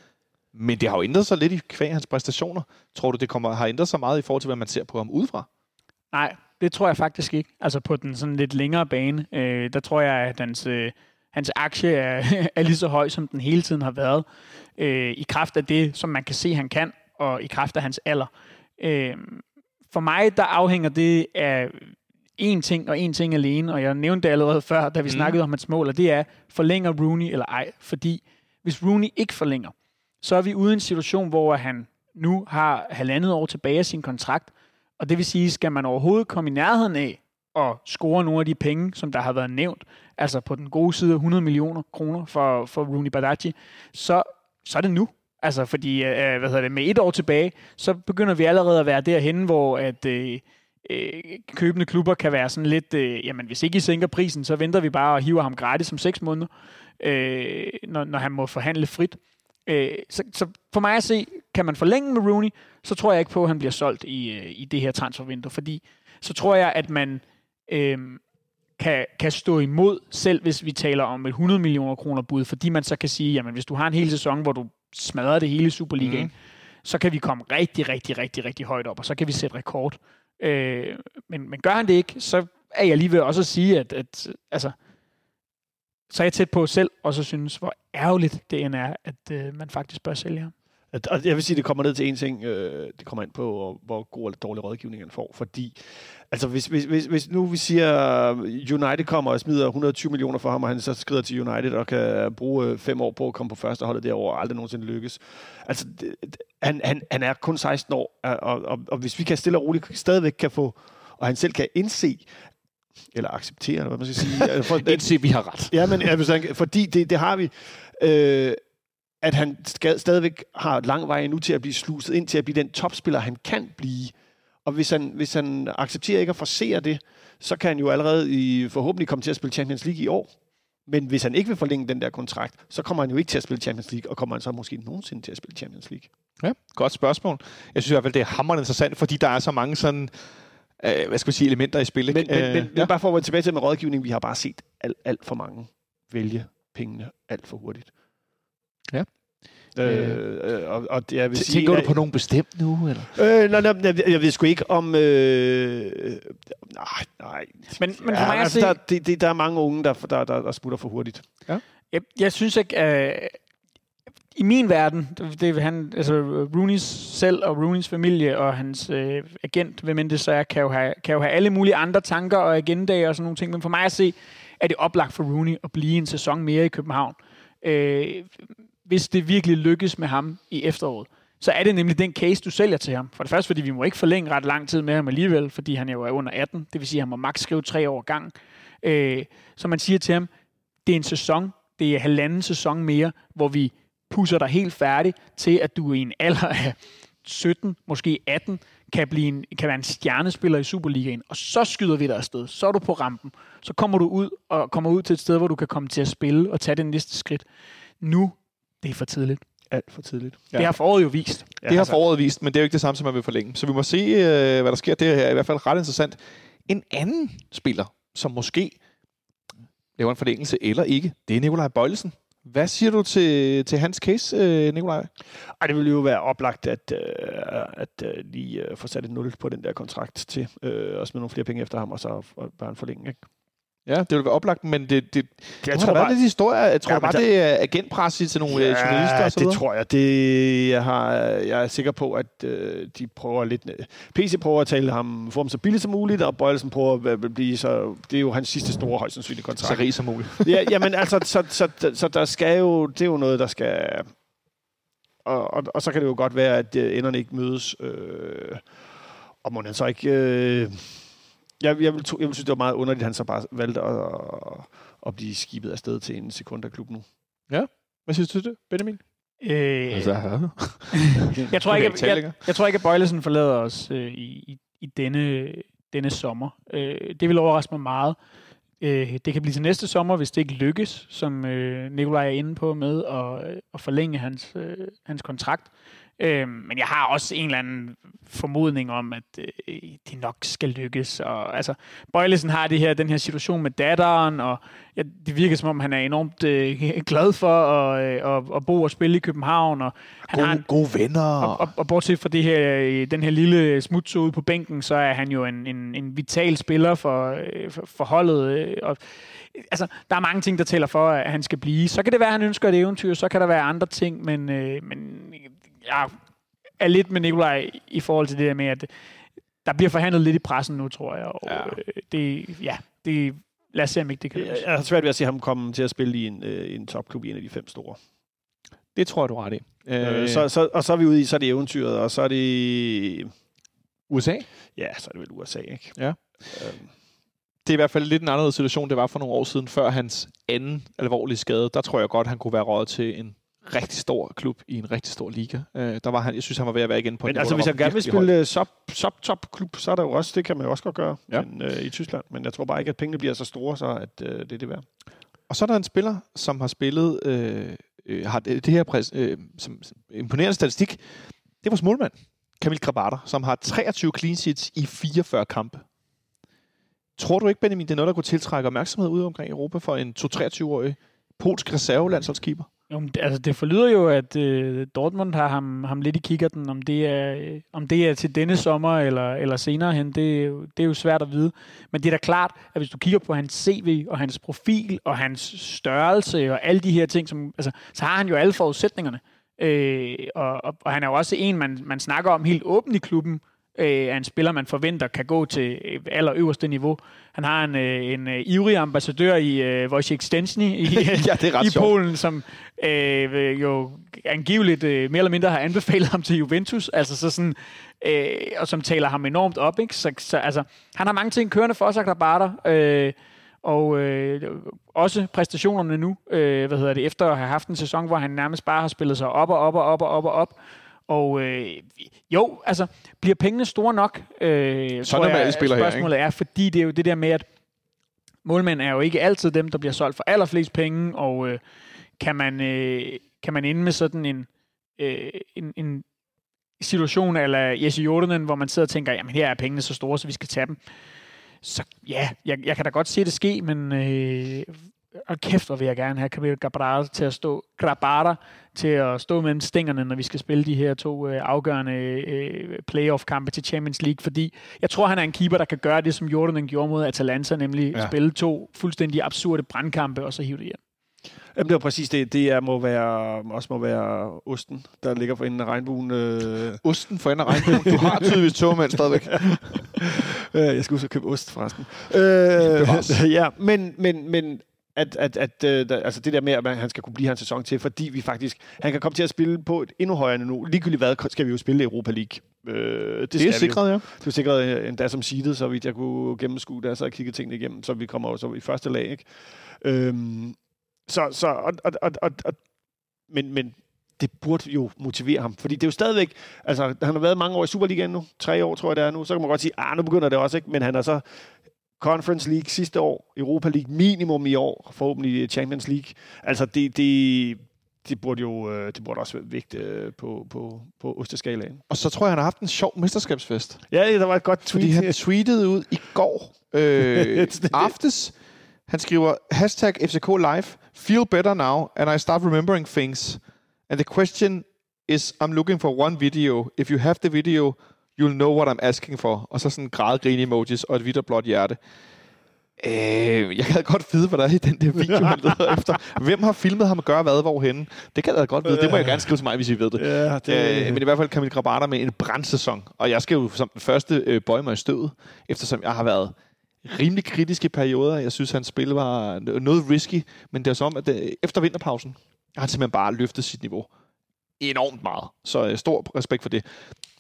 Men det har jo ændret sig lidt i kvæg hans præstationer. Tror du, det kommer, har ændret sig meget i forhold til, hvad man ser på ham udefra? Nej, det tror jeg faktisk ikke. Altså på den sådan lidt længere bane, øh, der tror jeg, at hans, øh, hans aktie er, er lige så høj, som den hele tiden har været. Øh, I kraft af det, som man kan se, han kan, og i kraft af hans alder. Øh, for mig, der afhænger det af én ting og én ting alene, og jeg nævnte det allerede før, da vi mm. snakkede om hans mål, og det er, forlænger Rooney eller ej? Fordi hvis Rooney ikke forlænger, så er vi ude i en situation, hvor han nu har halvandet år tilbage af sin kontrakt, og det vil sige, skal man overhovedet komme i nærheden af at score nogle af de penge, som der har været nævnt, altså på den gode side af 100 millioner kroner for, for Rooney Badaji, så, så er det nu. Altså, fordi øh, hvad hedder det, med et år tilbage, så begynder vi allerede at være derhen, hvor at, øh, øh, købende klubber kan være sådan lidt, øh, jamen hvis ikke I sænker prisen, så venter vi bare og hiver ham gratis om seks måneder, øh, når, når han må forhandle frit. Øh, så, så for mig at se, kan man forlænge med Rooney, så tror jeg ikke på, at han bliver solgt i, øh, i det her transfervindue, fordi så tror jeg, at man øh, kan, kan stå imod, selv hvis vi taler om et 100 millioner kroner bud, fordi man så kan sige, jamen hvis du har en hel sæson, hvor du smadrer det hele Superligaen, mm. så kan vi komme rigtig, rigtig, rigtig, rigtig højt op, og så kan vi sætte rekord. Øh, men, men gør han det ikke, så er jeg lige ved også at sige, at, at altså, så er jeg tæt på selv, og så synes, hvor ærgerligt det end er, at øh, man faktisk bør sælge ham. Og jeg vil sige, det kommer ned til en ting. Øh, det kommer ind på, hvor god eller dårlig rådgivning han får. Fordi, altså hvis, hvis, hvis, hvis nu vi siger, United kommer og smider 120 millioner for ham, og han så skrider til United og kan bruge øh, fem år på at komme på første holdet derovre, og aldrig nogensinde lykkes. Altså, det, han, han, han er kun 16 år, og, og, og, hvis vi kan stille og roligt stadigvæk kan få, og han selv kan indse, eller acceptere, eller hvad man skal sige. For, Indse, vi har ret. Ja, men ja, fordi det, det har vi. Øh, at han stadigvæk har lang vej nu til at blive sluset ind til at blive den topspiller, han kan blive. Og hvis han, hvis han accepterer ikke at forsere det, så kan han jo allerede i, forhåbentlig komme til at spille Champions League i år. Men hvis han ikke vil forlænge den der kontrakt, så kommer han jo ikke til at spille Champions League, og kommer han så måske nogensinde til at spille Champions League? Ja, godt spørgsmål. Jeg synes i hvert fald, det er hammerende interessant, fordi der er så mange sådan, øh, hvad skal vi sige, elementer i spillet. Men, men, men, ja. bare for at være tilbage til med rådgivning, vi har bare set alt, alt for mange vælge pengene alt for hurtigt. Ja. Øh, øh, og, og jeg vil sige, Tænker du på nogen bestemt nu? Eller? Øh, nej, nej, jeg, jeg ved sgu ikke om... Øh, nej, nej. Men, men for ja, mig at altså, se... Der, det, det, der er mange unge, der, der, der, der smutter for hurtigt. Ja. Jeg, jeg synes ikke... Uh, i min verden, det, det han, altså Rooney's selv og Rooney's familie og hans øh, agent, hvem end det så er, kan jo, have, kan jo have alle mulige andre tanker og agendaer og sådan nogle ting. Men for mig at se, er det oplagt for Rooney at blive en sæson mere i København. Øh, hvis det virkelig lykkes med ham i efteråret, så er det nemlig den case, du sælger til ham. For det første, fordi vi må ikke forlænge ret lang tid med ham alligevel, fordi han jo er under 18. Det vil sige, at han må maks skrive tre år gang. Øh, så man siger til ham, det er en sæson, det er halvanden sæson mere, hvor vi pusser dig helt færdig til, at du i en alder af 17, måske 18, kan, blive en, kan være en stjernespiller i Superligaen, og så skyder vi dig afsted. Så er du på rampen. Så kommer du ud og kommer ud til et sted, hvor du kan komme til at spille og tage det næste skridt. Nu det er for tidligt. Alt for tidligt. Ja. Det har foråret jo vist. Ja, det har altså. foråret vist, men det er jo ikke det samme, som man vil forlænge. Så vi må se, øh, hvad der sker. Det er i hvert fald ret interessant. En anden spiller, som måske laver en forlængelse eller ikke, det er Nikolaj Bøjlesen. Hvad siger du til, til hans case, øh, Nikolaj? Ej, det ville jo være oplagt at, øh, at øh, lige øh, få sat et nul på den der kontrakt til, øh, og smide nogle flere penge efter ham, og så bare en forlængning. Ikke? Ja, det ville være oplagt, men det, det, jeg tror, der bare, lidt historie. Jeg tror ja, bare, der, det er agentpres til nogle øh, ja, journalister og så det tror jeg. Det, jeg, har, jeg er sikker på, at øh, de prøver lidt... PC prøver at tale ham, få ham så billigt som muligt, og Bøjelsen prøver at blive så... Det er jo hans sidste store, højst sandsynlige kontrakt. Så rig som muligt. ja, jamen altså, så, så, så, så, der skal jo... Det er jo noget, der skal... Og, og, og så kan det jo godt være, at øh, enderne ikke mødes. Øh, og må han så ikke... Øh, jeg, jeg, vil, jeg vil synes, det var meget underligt, at han så bare valgte at, at, at blive skibet afsted til en sekunderklub nu. Ja. Hvad synes du det, Benjamin? Øh, altså, jeg, tror ikke, jeg, jeg, jeg tror ikke, at Bøjlesen forlader os øh, i, i denne, denne sommer. Øh, det vil overraske mig meget. Øh, det kan blive til næste sommer, hvis det ikke lykkes, som øh, Nikolaj er inde på med at, at forlænge hans, øh, hans kontrakt. Øh, men jeg har også en eller anden formodning om, at øh, det nok skal lykkes. Og, altså, Bøjlesen har det her, den her situation med datteren, og ja, det virker som om, han er enormt øh, glad for at, øh, at, at bo og spille i København. Og han Gode, har en, gode venner. og, og, og bortset fra det her, øh, den her lille smut ude på bænken, så er han jo en, en, en vital spiller for, øh, for, for holdet. øh, Og, altså, der er mange ting, der tæller for, at han skal blive. Så kan det være, at han ønsker et eventyr, så kan der være andre ting, men, øh, men jeg er lidt med Nikolaj i forhold til det der med, at der bliver forhandlet lidt i pressen nu, tror jeg. Og Ja. øh, det, ja, det, lad os se, om ikke det kan lykkes. Jeg har svært ved at se ham komme til at spille i en, øh, en topklub i en af de fem store. Det tror jeg, du har ret i. Øh, så, så, og så er vi ude i, så er det eventyret, og så er det... USA? Ja, så er det vel USA, ikke? Ja. Øhm, Det er i hvert fald lidt en anderledes situation, det var for nogle år siden, før hans anden alvorlige skade. Der tror jeg godt, han kunne være råd til en rigtig stor klub i en rigtig stor liga. Øh, der var han, jeg synes, han var ved at være igen på men niveau, altså, hvis han gerne vil spille sub, sub top klub, så er der jo også, det kan man jo også godt gøre Ja. men, øh, i Tyskland. Men jeg tror bare ikke, at pengene bliver så store, så at øh, det er det værd. Og så er der en spiller, som har spillet, øh, øh, har det, det her præs, øh, som, som imponerende statistik. Det er vores målmand, Kamil Grabata, som har 23 clean sheets i 44 kampe. Tror du ikke, Benjamin, det er noget, der kunne tiltrække opmærksomhed ude omkring i Europa for en 2-23-årig polsk reservelandsholdskeeper? Jo, men det, altså, det forlyder jo, at øh, Dortmund har ham, ham lidt i kikkerten, om det er, øh, om det er til denne sommer eller, eller senere hen, det, det er jo svært at vide. Men det er da klart, at hvis du kigger på hans CV og hans profil og hans størrelse og alle de her ting, som, altså, så har han jo alle forudsætningerne. Øh, og, og, og han er jo også en, man, man snakker om helt åbent i klubben, øh, er en spiller, man forventer kan gå til allerøverste niveau. Han har en, øh, en øh, ivrig ambassadør i øh, Wojciech Stensny i, Ja, det er ret i sjovt. Polen, som øh, jo angiveligt øh, mere eller mindre har anbefalet ham til Juventus, altså så sådan, øh, og som taler ham enormt op. Ikke? Så, så, altså, han har mange ting kørende for sig, Grabater, øh, og øh, også præstationerne nu, øh, hvad hedder det, efter at have haft en sæson, hvor han nærmest bare har spillet sig op og op og op og op og op. Og øh, jo, altså, bliver pengene store nok? Øh, Sådan er alle spillere her, Spørgsmålet er, fordi det er jo det der med, at målmænd er jo ikke altid dem, der bliver solgt for allerflest penge, og øh, kan, man, øh, kan man ende med sådan en, øh, en, en situation, eller Jesse Jordanen, hvor man sidder og tænker, jamen her er pengene så store, så vi skal tage dem. Så ja, jeg, jeg kan da godt se det ske, men øh, og kæft, hvor vil jeg gerne have Camille Grabara til at stå, Grabara til at stå mellem stængerne, når vi skal spille de her to øh, afgørende øh, playoff-kampe til Champions League, fordi jeg tror, han er en keeper, der kan gøre det, som Jordan gjorde mod Atalanta, nemlig Ja. spille to fuldstændig absurde brandkampe, og så hive det hjem. Jamen, det var præcis det. Det er, må være, også må være osten, der ligger for enden af regnbuen. Øh, Osten for enden af regnbuen. Du har tydeligvis togmænd stadigvæk. Øh, jeg skal huske at købe ost, forresten. Øh, ja, men, men, men at, at, at øh, der, altså det der med, at han skal kunne blive hans sæson til, fordi vi faktisk, han kan komme til at spille på et endnu højere niveau. Ligegyldigt hvad, skal vi jo spille i Europa League. Øh, det, Det er sikret, ja. Det er sikret øh, endda som seedet, så vidt jeg kunne gennemskue det, så jeg kigget tingene igennem, så vi kommer jo så i første lag, ikke? Øhm, så, så, og, og, og, og, og, men, men det burde jo motivere ham, fordi det er jo stadigvæk, altså han har været mange år i Superligaen nu, tre år tror jeg det er nu, så kan man godt sige, ah, nu begynder det også, ikke? Men han er så Conference League sidste år, Europa League minimum i år, forhåbentlig Champions League. Altså det, det, det burde jo øh, det burde også være vigtigt øh, på, på, på osteskalaen. Og så tror jeg, han har haft en sjov mesterskabsfest. Ja, der var et godt tweet. Fordi han tweetede ud i går øh, aftes. Han skriver, hashtag FCK Live, feel better now, and I start remembering things. And the question is, I'm looking for one video. If you have the video, you'll know what I'm asking for. Og så sådan grædgrin emojis og et hvidt og blåt hjerte. Øh, jeg kan godt vide, hvad der er i den der video, han leder efter. Hvem har filmet ham og gøre hvad hvorhenne? Det kan jeg da godt vide. Det må jeg gerne skrive til mig, hvis I ved det. Ja, det, Øh, men i hvert fald Kamil Grabata med en brandsæson. Og jeg skal jo som den første øh, bøje mig i støvet, eftersom jeg har været rimelig kritisk i perioder. Jeg synes, hans spil var noget risky, men det er som, at det, efter vinterpausen har han simpelthen bare løftet sit niveau enormt meget. Så øh, stor respekt for det.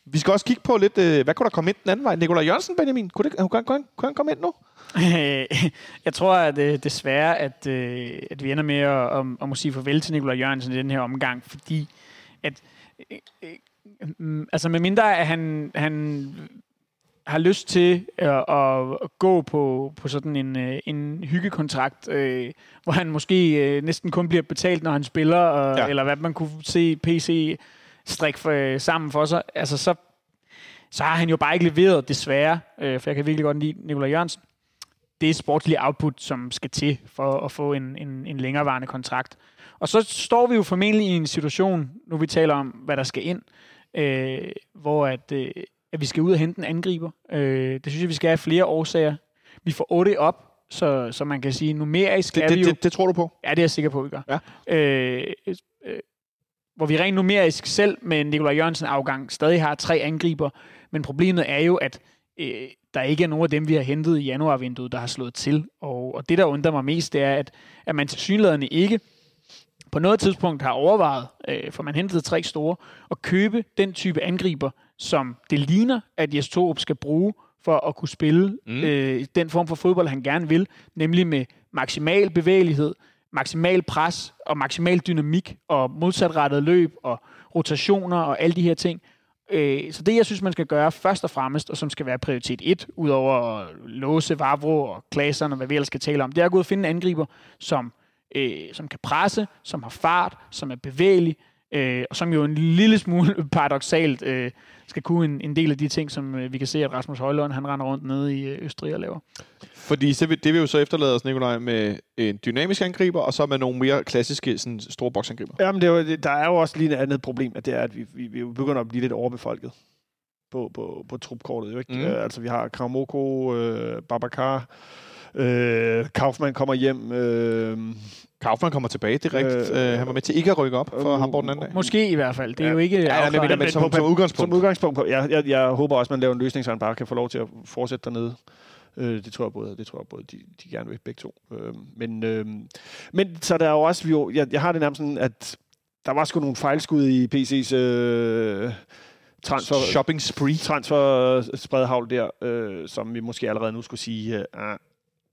Vi skal også kigge på lidt, øh, hvad kunne der komme ind den anden vej? Nikolaj Jørgensen, Benjamin, kunne, det, kunne, han, kunne, han, kunne han komme ind nu? jeg tror, at øh, desværre, at, øh, at vi ender med at, at, at må sige farvel til Nikolaj Jørgensen i den her omgang, fordi at, øh, øh, mm, altså med mindre at han, han har lyst til at, at, gå på, på sådan en, en hyggekontrakt, øh, hvor han måske øh, næsten kun bliver betalt, når han spiller, og, ja. eller hvad man kunne se PC strikke for, øh, sammen for sig, altså så, så har han jo bare ikke leveret, desværre, øh, for jeg kan virkelig godt lide Nikolaj Jørgensen, det sportslige output, som skal til for at få en, en, en længerevarende kontrakt. Og så står vi jo formentlig i en situation, nu vi taler om, hvad der skal ind, øh, hvor at, øh, at vi skal ud og hente en angriber. Øh, det synes jeg, vi skal have flere årsager. Vi får 8 op, så, så man kan sige, numerisk Det, er vi det, jo... det, det tror du på? Ja, det er jeg sikker på, vi gør. Ja. Øh, øh, hvor vi rent numerisk selv med Nikolaj Jørgensen afgang stadig har tre angriber, men problemet er jo, at øh, der ikke er nogen af dem, vi har hentet i januarvinduet, der har slået til. Og, og det, der undrer mig mest, det er, at, at man til synlædende ikke på noget tidspunkt har overvejet, øh, for man hentede tre store, at købe den type angriber, som det ligner, at Jes Torup skal bruge for at kunne spille mm. øh, den form for fodbold, han gerne vil, nemlig med maksimal bevægelighed, maksimal pres og maksimal dynamik og modsatrettet løb og rotationer og alle de her ting. Øh, så det, jeg synes, man skal gøre først og fremmest, og som skal være prioritet 1, udover at låse Vavro og klasserne og hvad vi ellers skal tale om, det er at gå ud og finde en angriber, som, øh, som kan presse, som har fart, som er bevægelig, øh, og som jo en lille smule paradoxalt øh, skal kunne en, en del af de ting, som øh, vi kan se, at Rasmus Højlund han render rundt nede i øh, Østrig og laver. Fordi så vil, det vil jo så efterlade os, Nikolaj, med en dynamisk angriber, og så med nogle mere klassiske sådan, store boksangriber. Jamen, det er jo, der er jo også lige et andet problem, at det er, at vi, vi, vi begynder at blive lidt overbefolket på, på, på trupkortet. Jo, ikke? Mm. Uh, altså, vi har Kramoko, øh, Babacar, øh, Kaufmann kommer hjem. Øh, Kaufmann kommer tilbage, det er rigtigt. Øh, Øh, han var med til ikke at rykke op for øh, Hamburg den anden dag. Måske i hvert fald. Det er Ja. jo ikke Ja, ja, afklaret. men, som, på- som udgangspunkt. som udgangspunkt, jeg, jeg, jeg håber også, man laver en løsning, så han bare kan få lov til at fortsætte dernede. Øh, det tror jeg både, det tror jeg både de, de gerne vil begge to. Øh, men, øh, men så er der jo også, vi jo, jeg, jeg har det nærmest sådan, at der var sgu nogle fejlskud i PC's øh, transfer, Shopping spree. transfer spredhavl der, øh, som vi måske allerede nu skulle sige, øh, ah,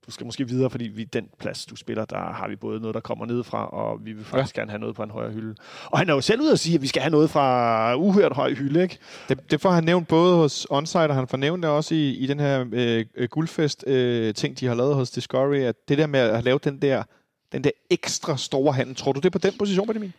du skal måske videre, fordi vi den plads, du spiller, der har vi både noget, der kommer nedefra, og vi vil faktisk ja. gerne have noget på en højere hylde. Og han er jo selv ude at sige, at vi skal have noget fra uhørt høj hylde, ikke? Det, det får han nævnt både hos Onsite, og han får nævnt det også i, i den her øh, øh, guldfest-ting, de har lavet hos Discovery, at det der med at lave den der, den der ekstra store handel, tror du det er på den position, Benjamin?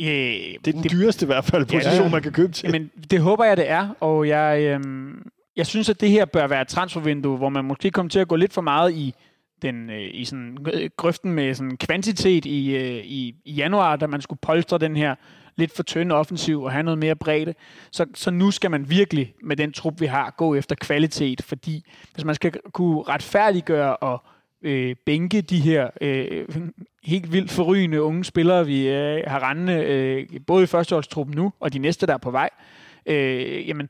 Øh, Det er den det, dyreste i hvert fald position, ja. ja, man kan købe til. Jamen, det håber jeg, det er, og jeg, øhm, jeg synes, at det her bør være et transfervindue, hvor man måske kommer til at gå lidt for meget i den øh, i sådan øh, grøften med sådan kvantitet i, øh, i, i januar, da man skulle polstre den her lidt for tynde offensiv og have noget mere bredde. Så, så nu skal man virkelig med den trup, vi har, gå efter kvalitet, fordi hvis man skal kunne retfærdiggøre og øh, bænke de her øh, helt vildt forrygende unge spillere, vi øh, har rendende, øh, både i førsteholdstruppen nu, og de næste, der er på vej, øh, jamen,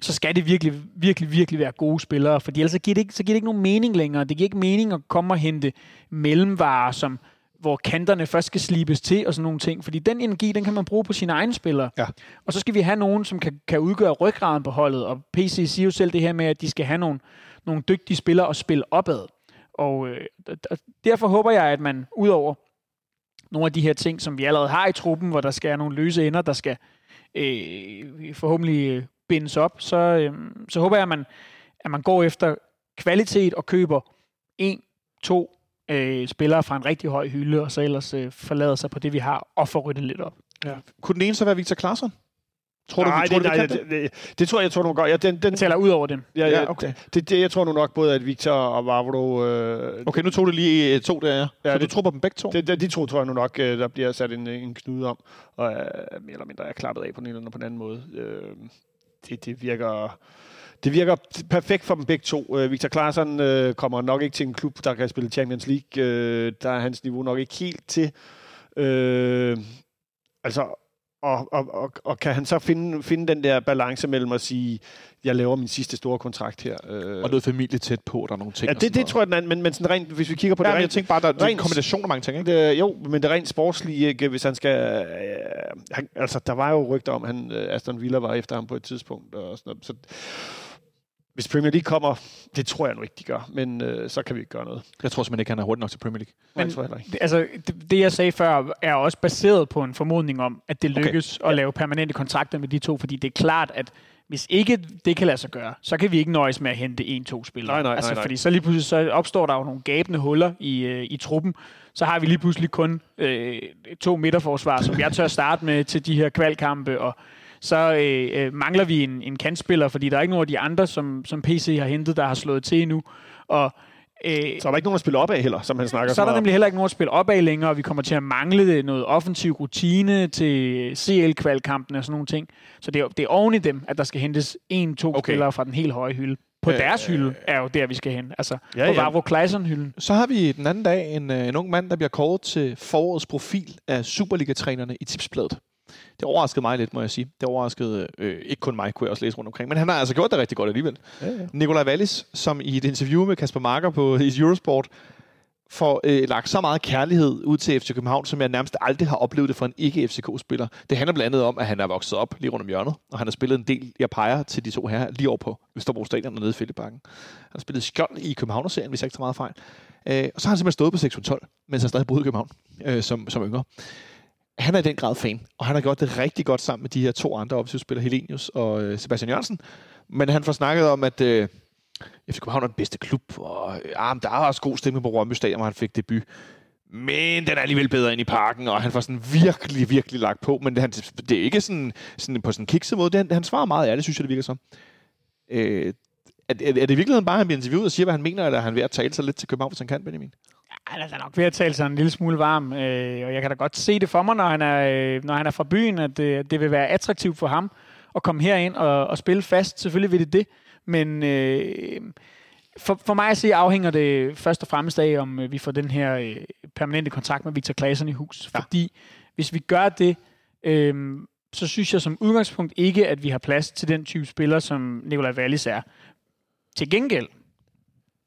så skal det virkelig, virkelig, virkelig være gode spillere, for ellers så giver, det ikke, så giver det ikke nogen mening længere. Det giver ikke mening at komme og hente mellemvarer, som, hvor kanterne først skal slibes til og sådan nogle ting, fordi den energi, den kan man bruge på sine egne spillere. Ja. Og så skal vi have nogen, som kan, kan udgøre ryggraden på holdet, og PC siger jo selv det her med, at de skal have nogle, nogle dygtige spillere at spille opad. Og øh, derfor håber jeg, at man udover nogle af de her ting, som vi allerede har i truppen, hvor der skal være nogle løse ender, der skal øh, forhåbentlig øh, bindes op, så, øh, så håber jeg, at man, at man går efter kvalitet og køber en, to øh, spillere fra en rigtig høj hylde, og så ellers øh, forlader sig på det, vi har, og får ryddet lidt op. Kunne den ene så være Victor Claesson? Tror du, nej, tror det, du, vi nej, det, det, det, det, tror jeg, jeg tror nu godt. Ja, den, den, Jeg taler ud over dem. ja, Ja, ja, okay. det, det, jeg tror nu nok både, at Victor og Vavro... Øh, Okay, nu tog det lige øh, to der, ja. Ja, Så du det- tror på dem begge to? Det, det, de to tror jeg nu nok, øh, der bliver sat en, en knude om, og øh, mere eller mindre er klappet af på den ene eller på den anden måde. Øh, det, det virker... Det virker perfekt for dem begge to. Øh, Victor Claesson øh, kommer nok ikke til en klub, der kan spille Champions League. Øh, der er hans niveau nok ikke helt til. Øh, altså, og, og, og, og kan han så finde, finde den der balance mellem at sige, jeg laver min sidste store kontrakt her. Øh, Og noget familie tæt på, der er nogle ting. ja, det, det tror jeg, den er, men, men sådan rent, hvis vi kigger på noget. det Ja, men jeg rent, tænker bare, der, er en rent- kombination af mange ting, ikke? det, jo, men det rent sportslige, ikke, hvis han skal... Øh, han, altså, der var jo rygter om, at han, øh, Aston Villa var efter ham på et tidspunkt. Og sådan noget. Så, hvis Premier League kommer, det tror jeg nu ikke, de gør, men øh, så kan vi ikke gøre noget. Jeg tror simpelthen ikke, han er hurtig nok til Premier League. Men, jeg tror heller ikke. Det, altså, det, det, jeg sagde før, er også baseret på en formodning om, at det lykkes okay. at lave permanente kontrakter med de to, fordi det er klart, at hvis ikke det kan lade sig gøre, så kan vi ikke nøjes med at hente en-to spillere. Nej, nej, altså, nej, nej. Fordi så lige pludselig så opstår der jo nogle gabende huller i, øh, i truppen. Så har vi lige pludselig kun øh, to midterforsvar, som jeg tør starte med til de her kvalkampe, og så øh, øh, mangler vi en, en kantspiller, fordi der er ikke nogen af de andre, som, som PC har hentet, der har slået til endnu. Og øh, Så er der ikke nogen at spille op af heller, som han snakker så er der nemlig heller ikke nogen at spille op af længere, og vi kommer til at mangle noget offensiv rutine til CL-kvalkampen og sådan nogle ting. Så det er, det er oven i dem, at der skal hentes en-to Okay. okay. spillere fra den helt høje hylde. På Øh, øh, deres hylde er jo der, vi skal hen. Altså Ja, på ja. Vavro Kleison-hylden. Så har vi den anden dag en, øh, en ung mand, der bliver kåret til forårets profil af Superliga-trænerne i Tipsbladet. Det overraskede mig lidt, må jeg sige. Det overraskede øh, ikke kun mig, kunne jeg også læse rundt omkring. Men han har altså gjort det rigtig godt alligevel. Ja, ja. Nikolaj Wallis, som i et interview med Kasper Marker på i Eurosport, får øh, lagt så meget kærlighed ud til FC København, som jeg nærmest aldrig har oplevet det for en ikke-FCK-spiller. Det handler blandt andet om, at han er vokset op lige rundt om hjørnet, og han har spillet en del, jeg peger til de to her, lige over på Østerbro Stadion og nede i Fældebakken. Han har spillet skjold i Københavnerserien, hvis jeg ikke tager meget fejl. Øh, og så har han simpelthen stået på 612, mens han stadig boede i København øh, som, som yngre. Han er i den grad fan, og han har gjort det rigtig godt sammen med de her to andre offensivspillere, Helenius og øh, Sebastian Jørgensen. Men han får snakket om, at øh, FC København er den bedste klub, og øh, ah, men der er også god stemning på Rømby Stadion, hvor han fik debut. Men den er alligevel bedre ind i parken, og han får sådan virkelig, virkelig lagt på. Men det, han, det er ikke sådan, sådan på sådan en kikset måde. Det, han, han svarer meget ærligt, synes jeg, det virker som. Øh, er, er, er det i virkeligheden bare, at han bliver interviewet og siger, hvad han mener, eller er han ved at tale sig lidt til København, hvis han kan, Benjamin? Han er da nok ved at tale sig en lille smule varm, øh, og jeg kan da godt se det for mig, når han er, øh, når han er fra byen, at øh, det vil være attraktivt for ham at komme herind og, og spille fast. Selvfølgelig vil det det, men øh, for, for mig at se afhænger det først og fremmest af, om øh, vi får den her øh, permanente kontrakt med Victor Claesson i hus. Ja. Fordi hvis vi gør det, øh, så synes jeg som udgangspunkt ikke, at vi har plads til den type spiller, som Nikolaj Wallis er. Til gengæld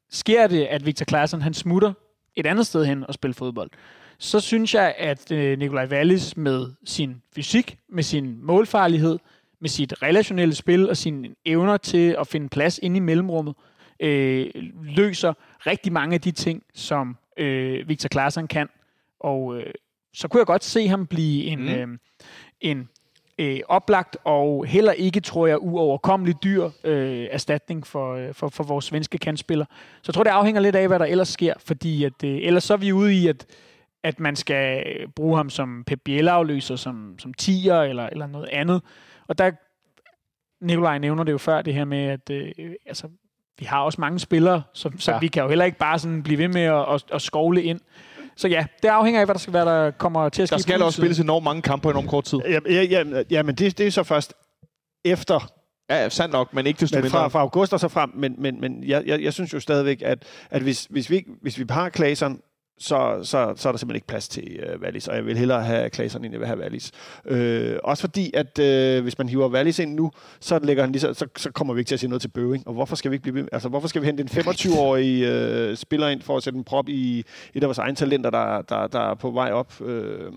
sker det, at Victor Claesson han smutter et andet sted hen og spille fodbold, så synes jeg, at øh, Nikolaj Wallis med sin fysik, med sin målfarlighed, med sit relationelle spil og sine evner til at finde plads inde i mellemrummet, øh, løser rigtig mange af de ting, som øh, Victor Claesson kan. Og øh, så kunne jeg godt se ham blive en, mm. øh, en øh, oplagt og heller ikke, tror jeg, uoverkommelig dyr øh, erstatning for, øh, for, for vores svenske kantspiller. Så jeg tror, det afhænger lidt af, hvad der ellers sker, fordi at, øh, ellers så er vi ude i, at, at man skal bruge ham som Pep Biel-afløser, som, som tiger eller, eller noget andet. Og der, Nikolaj nævner det jo før, det her med, at øh, altså, vi har også mange spillere, så, så Ja. ja. vi kan jo heller ikke bare sådan blive ved med at, at, at skovle ind. Så ja, det afhænger af, hvad der, skal, hvad der kommer til at ske. Der skal også spilles enormt mange kampe på enormt kort tid. Ja, ja, ja, ja men det, det er så først efter Ja, sandt nok, men ikke desto men mindre. fra, fra august og så frem. Men, men, men jeg, jeg, jeg synes jo stadigvæk, at, at hvis, hvis, vi, hvis vi har Klaseren, så, så, så er der simpelthen ikke plads til øh, Wallis, og jeg vil hellere have Klaseren, end jeg vil have Wallis. Øh, også fordi, at øh, hvis man hiver Wallis ind nu, så, lægger han lige, så, så, så kommer vi ikke til at sige noget til Bøving. Og hvorfor skal vi ikke blive? Altså, hvorfor skal vi hente en 25-årig øh, spiller ind for at sætte en prop i et af vores egne talenter, der, der, der er på vej op, øh,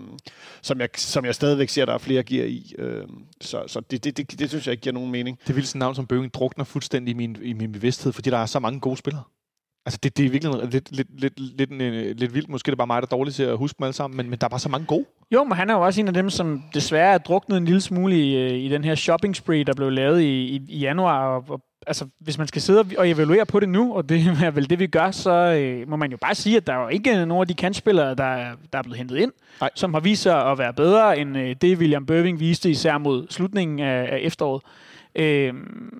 som, jeg, som jeg stadigvæk ser, der er flere gear i. Øh, så så det, det, det, det, synes jeg ikke giver nogen mening. Det vil sådan navn som Bøving drukner fuldstændig i min, i min bevidsthed, fordi der er så mange gode spillere. Altså, det, det er virkelig lidt, lidt, lidt, lidt, lidt, lidt vildt. Måske er det bare mig, der er dårlig til at huske dem alle sammen, men, men der er bare så mange gode. Jo, men han er jo også en af dem, som desværre er druknet en lille smule i, øh, i den her shopping spree, der blev lavet i, i, i januar. Og, og, altså, hvis man skal sidde og- evaluere på det nu, og det er vel det, vi gør, så øh, må man jo bare sige, at der er jo ikke nogen af de kantspillere, der, er- der er blevet hentet ind, Nej. som har vist sig at være bedre end øh, det, William Bøving viste, især mod slutningen af, af efteråret. Øh,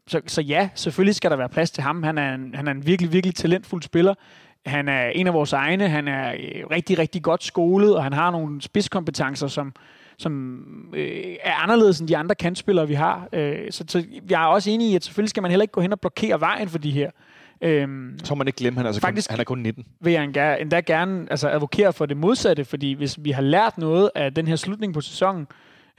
så, så ja, selvfølgelig skal der være plads til ham. Han er en, han er en virkelig, virkelig talentfuld spiller. Han er en af vores egne. Han er øh, rigtig, rigtig godt skolet, og han har nogle spidskompetencer, som, som øh, er anderledes end de andre kantspillere, vi har. Øh, så, så jeg er også enig i, at selvfølgelig skal man heller ikke gå hen og blokere vejen for de her. Øhm, Så må man ikke glemme, han er, altså Faktisk- kun, han er kun 19. vil jeg endda, endda gerne altså, advokere for det modsatte, fordi hvis vi har lært noget af den her slutning på sæsonen,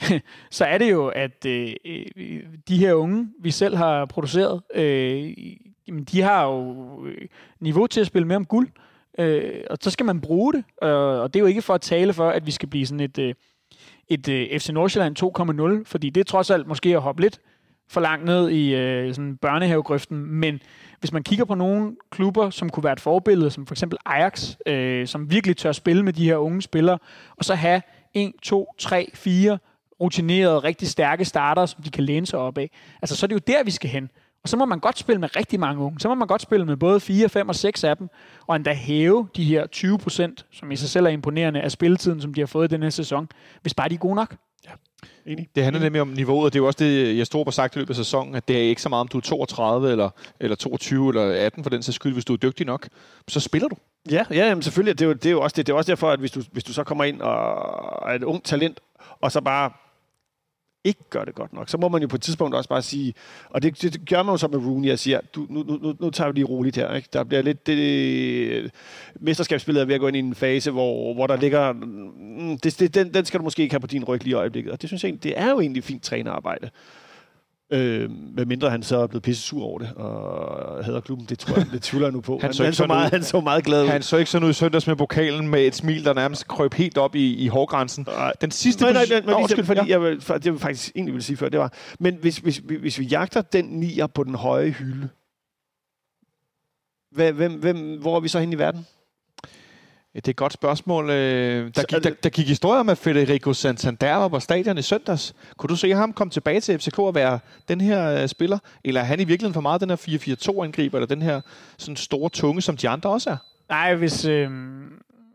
så er det jo, at øh, øh, de her unge, vi selv har produceret, øh, jamen, de har jo øh, niveau til at spille med om guld, øh, og så skal man bruge det, og, og det er jo ikke for at tale for, at vi skal blive sådan et, øh, et øh, FC Nordsjælland 2.0, fordi det er trods alt måske at hoppe lidt for langt ned i øh, sådan børnehavegrøften, men hvis man kigger på nogle klubber, som kunne være et forbillede, som for eksempel Ajax, øh, som virkelig tør spille med de her unge spillere, og så have 1, 2, 3, 4 rutinerede, rigtig stærke starter, som de kan læne sig op af. Altså, så er det jo der, vi skal hen. Og så må man godt spille med rigtig mange unge. Så må man godt spille med både 4, 5 og 6 af dem, og endda hæve de her 20 procent, som i sig selv er imponerende, af spilletiden, som de har fået i den her sæson, hvis bare de er gode nok. Enig. Det handler nemlig om niveauet, og det er jo også det, jeg står på sagt i løbet af sæsonen, at det er ikke så meget, om du er 32 eller, eller 22 eller 18 for den sags skyld. Hvis du er dygtig nok, så spiller du. Ja, ja jamen selvfølgelig. Det er, jo, det er jo også det. Det er også derfor, at hvis du, hvis du så kommer ind og er et ungt talent, og så bare ikke gør det godt nok, så må man jo på et tidspunkt også bare sige, og det, det gør man jo så med Rooney, jeg siger, du, nu, nu, nu tager vi lige roligt her. Ikke? Der bliver lidt, det, mesterskabsspillet er ved at gå ind i en fase, hvor, hvor der ligger, mm, det, det, den, den skal du måske ikke have på din ryg lige i øjeblikket, og det synes jeg egentlig, det er jo egentlig fint trænerarbejde. Øh, med mindre han så er blevet pisse sur over det, og hader klubben, det tror jeg, det tvivler jeg nu på. Han så han, så meget, ud. han så meget glad ud. Han så ikke sådan ud i søndags med pokalen med et smil, der nærmest krøb helt op i, i hårgrænsen. Nej. Den sidste Nej, nej, nej, lige, undskyld, fordi ja. jeg, vil, for, det vil faktisk egentlig ville sige før, det var, men hvis, hvis, hvis, hvis vi jagter den nier på den høje hylde, hvem, hvem, hvor er vi så hen i verden? Det er et godt spørgsmål. Øh, Der er gik, der, der gik historier med Federico Santander var på stadion i søndags. Kunne du se ham komme tilbage til FCK og være den her øh, spiller? Eller er han i virkeligheden for meget den her 4-4-2-angriber, eller den her sådan store tunge, som de andre også er? Nej, hvis, øh,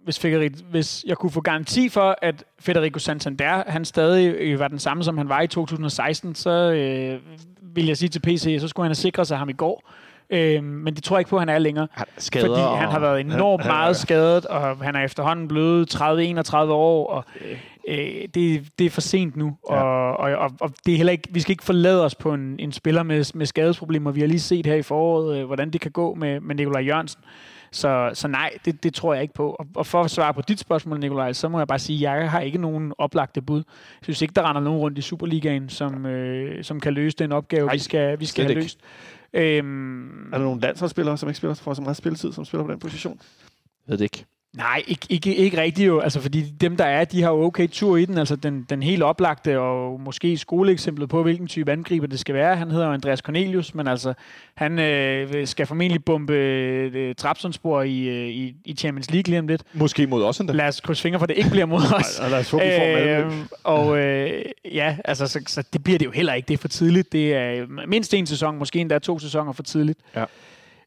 hvis, Federico, hvis jeg kunne få garanti for, at Federico Santander, han stadig øh, var den samme, som han var i 2016, så øh, vil jeg sige til PC, så skulle han have sikret sig ham i går. Øh, men det tror jeg ikke på, at han er længere. Han er skader, Fordi han har været enormt meget skadet, og han er efterhånden blevet 30-31 år, og øh, det, det er for sent nu. Ja. Og, og, og, og det er heller ikke, vi skal ikke forlade os på en, en spiller med, med skadesproblemer. Vi har lige set her i foråret, øh, hvordan det kan gå med, med Nikolaj Jørgensen. Så, så nej, det, det tror jeg ikke på. Og, og for at svare på dit spørgsmål, Nikolaj, så må jeg bare sige, at jeg har ikke nogen oplagte bud. Jeg synes ikke, der render nogen rundt i Superligaen, som, øh, som kan løse den opgave, Nej, vi skal, vi skal have ikke. Øhm, Er der nogle landsholdsspillere, som ikke spiller, får så meget spilletid, som spiller på den position? Jeg ved det ikke. Nej, ikke, ikke, ikke rigtigt jo. Altså, fordi dem, der er, de har jo okay tur i den. Altså, den, den helt oplagte og måske skoleeksemplet på, hvilken type angriber det skal være. Han hedder jo Andreas Cornelius, men altså, han øh, skal formentlig bombe øh, Trabzonspor i, øh, i, i Champions League lige om lidt. Måske mod os endda. Lad os krydse fingre for, at det ikke bliver mod os. Og lad os håbe, vi får Øh, og øh, ja, altså, så, så det bliver det jo heller ikke. Det er for tidligt. Det er mindst en sæson, måske endda to sæsoner for tidligt. Ja.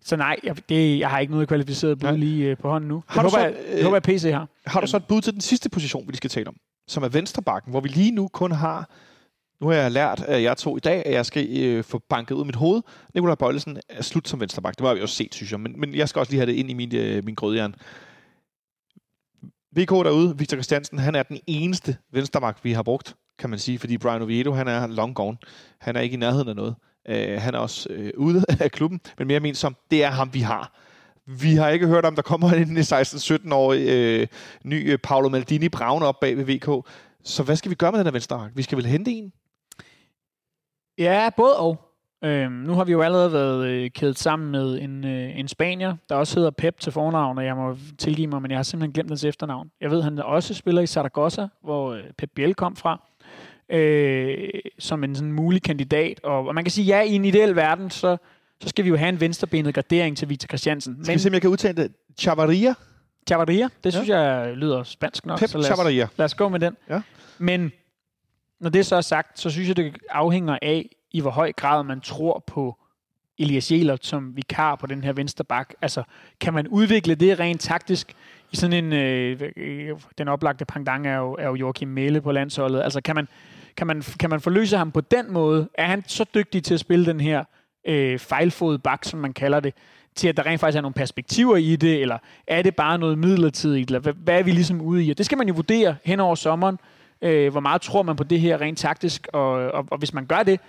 Så nej, jeg, det, jeg har ikke noget kvalificeret bud Nej. lige øh, på hånden nu. Har du håber, så, jeg, øh, det håber jeg, PC har. Har du så et bud til den sidste position, vi skal tale om? Som er venstrebakken, hvor vi lige nu kun har... Nu har jeg lært, at jeg to i dag, at jeg skal øh, få banket ud i mit hoved. Nikolaj Bøjlesen er slut som venstrebak. Det var vi også set, synes jeg. Men, men jeg skal også lige have det ind i min, øh, min grødjern. VK derude, Victor Christiansen, han er den eneste venstrebak, vi har brugt, kan man sige. Fordi Brian Oviedo, han er long gone. Han er ikke i nærheden af noget. Øh, han er også øh, ude af klubben. Men mere ment som, det er ham, vi har. Vi har ikke hørt om, der kommer en 16-17-årig øh, ny øh, Paolo Maldini Braun op bag ved VK. Så hvad skal vi gøre med den her venstre Vi skal vel hente en? Ja, både og. Øhm, nu har vi jo allerede været øh, kædet sammen med en, øh, en spanier, der også hedder Pep til fornavn, og jeg må tilgive mig, men jeg har simpelthen glemt hans efternavn. Jeg ved, han også spiller i Zaragoza, hvor øh, Pep Biel kom fra, øh, som en sådan mulig kandidat. Og, og man kan sige, ja, i en ideel verden, så, så skal vi jo have en venstrebenet gradering til Victor Christiansen. Skal vi se, om jeg kan udtale det? Chavaria? Chavarria, det synes jeg lyder spansk nok. Pep så lad os, Chavaria. lad os gå med den. Ja. Men når det så er sagt, så synes jeg, det afhænger af, i hvor høj grad man tror på Elias Jelert som vikar på den her venstre bak. Altså, kan man udvikle det rent taktisk i sådan en... Øh, øh, den oplagte pendant er jo, er jo Joachim Mæle på landsholdet. Altså, kan man, kan, man, kan man forløse ham på den måde? Er han så dygtig til at spille den her øh, fejlfod bak, som man kalder det, til at der rent faktisk er nogle perspektiver i det, eller er det bare noget midlertidigt, eller hvad, hvad er vi ligesom ude i? Og det skal man jo vurdere hen over sommeren. Øh, hvor meget tror man på det her rent taktisk, og, og, og hvis man gør det,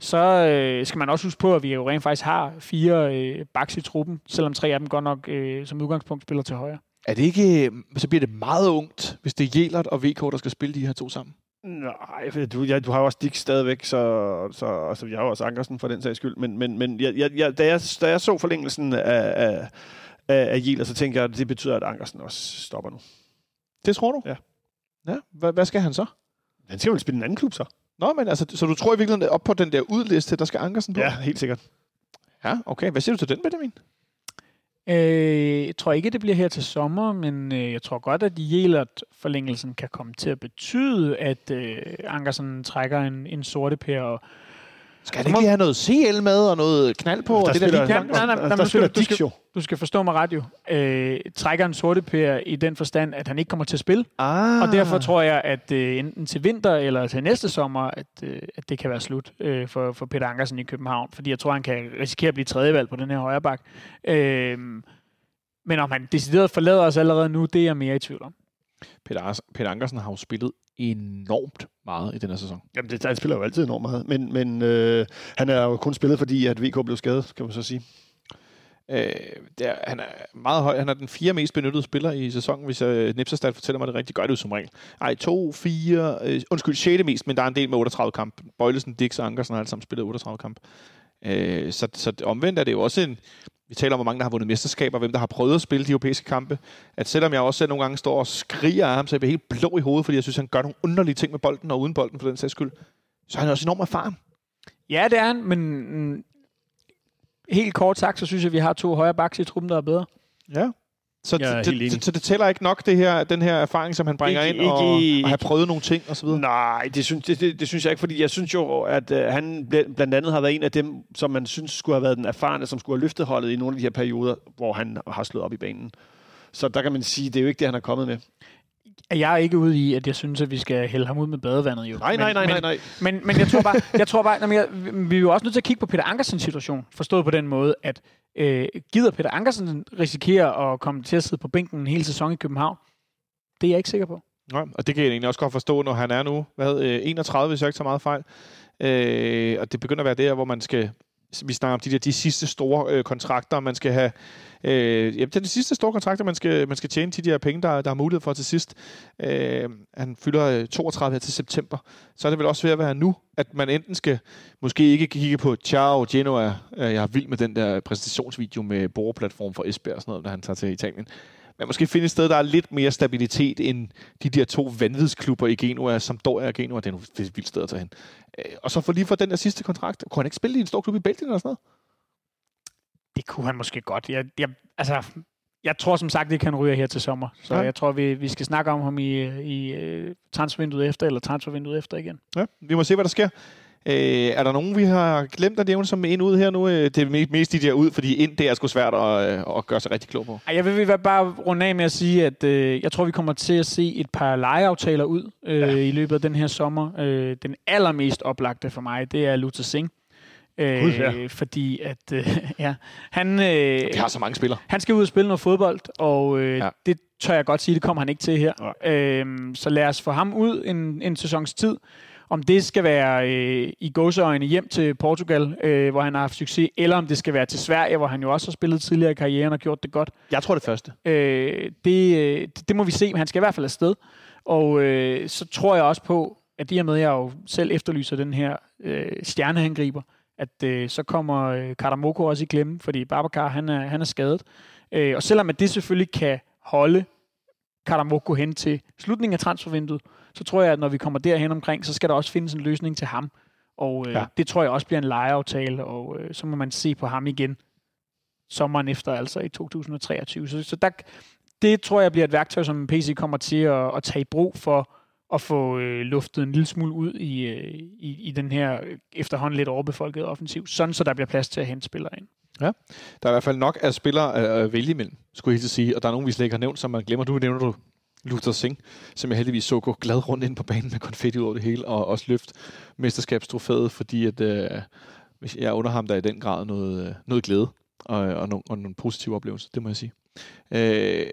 så øh, skal man også huske på, at vi jo rent faktisk har fire øh, backs i truppen, selvom tre af dem godt nok øh, som udgangspunkt spiller til højre. Er det ikke... Øh, så bliver det meget ungt, hvis det er Jelert og VK, der skal spille de her to sammen. Nej, for du, ja, du har jo også Dix stadigvæk, så, så altså, jeg har jo også Ankersen for den sags skyld. Men, men, men jeg, jeg, jeg, da, jeg, da jeg så forlængelsen af, af, af, af Jæler, så tænker jeg, at det betyder, at Ankersen også stopper nu. Det tror du? Ja. Ja, hvad, hvad skal han så? Han skal vel spille en anden klub så? Nå, men altså, så du tror i virkeligheden, op på den der udliste, der skal Ankersen på? Ja, helt sikkert. Ja, okay. Hvad siger du til den, Benjamin? Øh, jeg tror ikke, det bliver her til sommer, men øh, jeg tror godt, at Jelert-forlængelsen kan komme til at betyde, at øh, Ankersen trækker en, en sorte pære, Og, skal han ikke lige have noget CL med og noget knald på? Der og det spiller- der Ja, nej, nej, nej, der spiller du skal- Dix jo. du skal forstå mig ret jo. Øh, trækker en sorte pær i den forstand, at han ikke kommer til at spille. Ah. Og derfor tror jeg, at øh, enten til vinter eller til næste sommer, at, øh, at det kan være slut øh, for, for Peter Ankersen i København. Fordi jeg tror, han kan risikere at blive tredjevalg på den her højre bak. Øh, men om han decideret forlader os allerede nu, det er jeg mere i tvivl om. Peter, Peter Ankersen har jo spillet enormt meget i den her sæson. Jamen, det, han spiller jo altid enormt meget. Men, men øh, han er jo kun spillet, fordi at VK blev skadet, kan man så sige. Øh, det er, han er meget høj. Han er den fire mest benyttede spiller i sæsonen, hvis øh, Nipserstad fortæller mig det rigtigt. Gør det jo som regel. Ej, to, fire, øh, undskyld, 6. mest, men der er en del med 38 kamp. Bøjlesen, Dix og Ankersen har alle sammen spillet 38 kamp. Øh, så, så omvendt er det jo også en... Vi taler om, hvor mange der har vundet mesterskaber, hvem der har prøvet at spille de europæiske kampe. At selvom jeg også selv nogle gange står og skriger af ham, så jeg bliver helt blå i hovedet, fordi jeg synes, han gør nogle underlige ting med bolden og uden bolden for den sags skyld. Så er han også enormt erfaren. Ja, det er han, men mm, helt kort sagt, så synes jeg, at vi har to højre backs i truppen, der er bedre. Ja. Så, det, det, så det tæller ikke nok, det her, den her erfaring, som han bringer Ikke- ind, og, ikke- og have prøvet nogle ting osv. Nej, det synes, det, det, det synes jeg ikke, fordi jeg synes jo, at øh, han bl- blandt andet har været en af dem, som man synes skulle have været den erfarne, som skulle have løftet holdet i nogle af de her perioder, hvor han har slået op i banen. Så der kan man sige, det er jo ikke det, han er kommet med. Jeg er ikke ude i, at jeg synes, at vi skal hælde ham ud med badevandet. Jo. Nej, nej, Men- nej, nej, nej. Men, men jeg tror bare, jeg tror bare jamen, jeg, vi er jo også nødt til at kigge på Peter Ankersens situation. Forstået på den måde, at øh, gider Peter Ankersen risikere at komme til at sidde på bænken en hel sæson i København? Det er jeg ikke sikker på. Ja, og det kan jeg egentlig også godt forstå, når han er nu hvad, øh, 31, hvis jeg ikke tager meget fejl. Øh, og det begynder at være der, hvor man skal... Vi snakker om de der de sidste store øh, kontrakter, man skal have... Øh, ja, det er de sidste store kontrakter, man skal, man skal tjene de der penge, der, der er mulighed for til sidst. Øh, han fylder øh, 32 her til september. Så er det vel også ved at være nu, at man enten skal måske ikke kigge på Ciao Genoa. Øh, jeg er vild med den der præsentationsvideo med boreplatform for Esbjerg og sådan noget, da han tager til Italien. Men måske finde et sted, der er lidt mere stabilitet end de der to vanvidsklubber i Genua, som Doria og Genua. Det er nogle vildt vildt sted at tage hen. Øh, Og så for lige for den der sidste kontrakt. Kunne han ikke spille i en stor klub i Belgien eller sådan noget? Det kunne han måske godt. Jeg, jeg, altså, jeg tror som sagt ikke, han ryger her til sommer. Så Ja. jeg tror, vi, vi skal snakke om ham i, i uh, transfervinduet efter, eller transfervinduet efter igen. Ja, vi må se, hvad der sker. Øh, er der nogen, vi har glemt at nævne som ind ud her nu? Øh, Det er me- mest de der ud, fordi ind det er sgu svært at, øh, at gøre sig rigtig klog på. Jeg vil bare runde af med at sige, at øh, jeg tror, vi kommer til at se et par lejeaftaler ud øh, ja. i løbet af den her sommer. Øh, den allermest oplagte for mig, det er Luther Singh. Øh, Gud, ja. Fordi at øh, ja, han, øh, har så mange spillere. han skal ud og spille noget fodbold, og øh, Ja. ja. det tør jeg godt sige, det kommer han ikke til her. Øhm, så lad os få ham ud en, en sæsons tid. Om det skal være øh, i gåseøjne hjem til Portugal, øh, hvor han har haft succes, eller om det skal være til Sverige, hvor han jo også har spillet tidligere i karrieren og gjort det godt. Jeg tror det første. Øh, det, øh, det, må vi se, men han skal i hvert fald afsted. Og øh, så tror jeg også på, at i og med, at jeg jo selv efterlyser den her øh, stjerneangriber, at øh, så kommer øh, Karamoko også i klemme, fordi Babacar, han er, han er skadet. Øh, og selvom at det selvfølgelig kan holde Karamoko hen til slutningen af transfervinduet, så tror jeg, at når vi kommer derhen omkring, så skal der også findes en løsning til ham. Og øh, Ja. ja. det tror jeg også bliver en lejeaftale, og øh, så må man se på ham igen sommeren efter, altså i 2023. Så, så der, det tror jeg bliver et værktøj, som PC kommer til at, at tage i brug for at få øh, luftet en lille smule ud i, øh, i, i den her efterhånden lidt overbefolkede offensiv, sådan så der bliver plads til at hente spillere ind. Der er i hvert fald nok af spillere at vælge imellem, skulle jeg helt sige. Og der er nogen, vi slet ikke har nævnt, som man glemmer. Du nævner du Luther Singh, som jeg heldigvis så gå glad rundt ind på banen med konfetti ud over det hele, og også løft mesterskabstrofæet, fordi at, øh, jeg under ham der i den grad noget, øh, noget glæde og, og, nogle, og nogle positive oplevelser, det må jeg sige. Øh,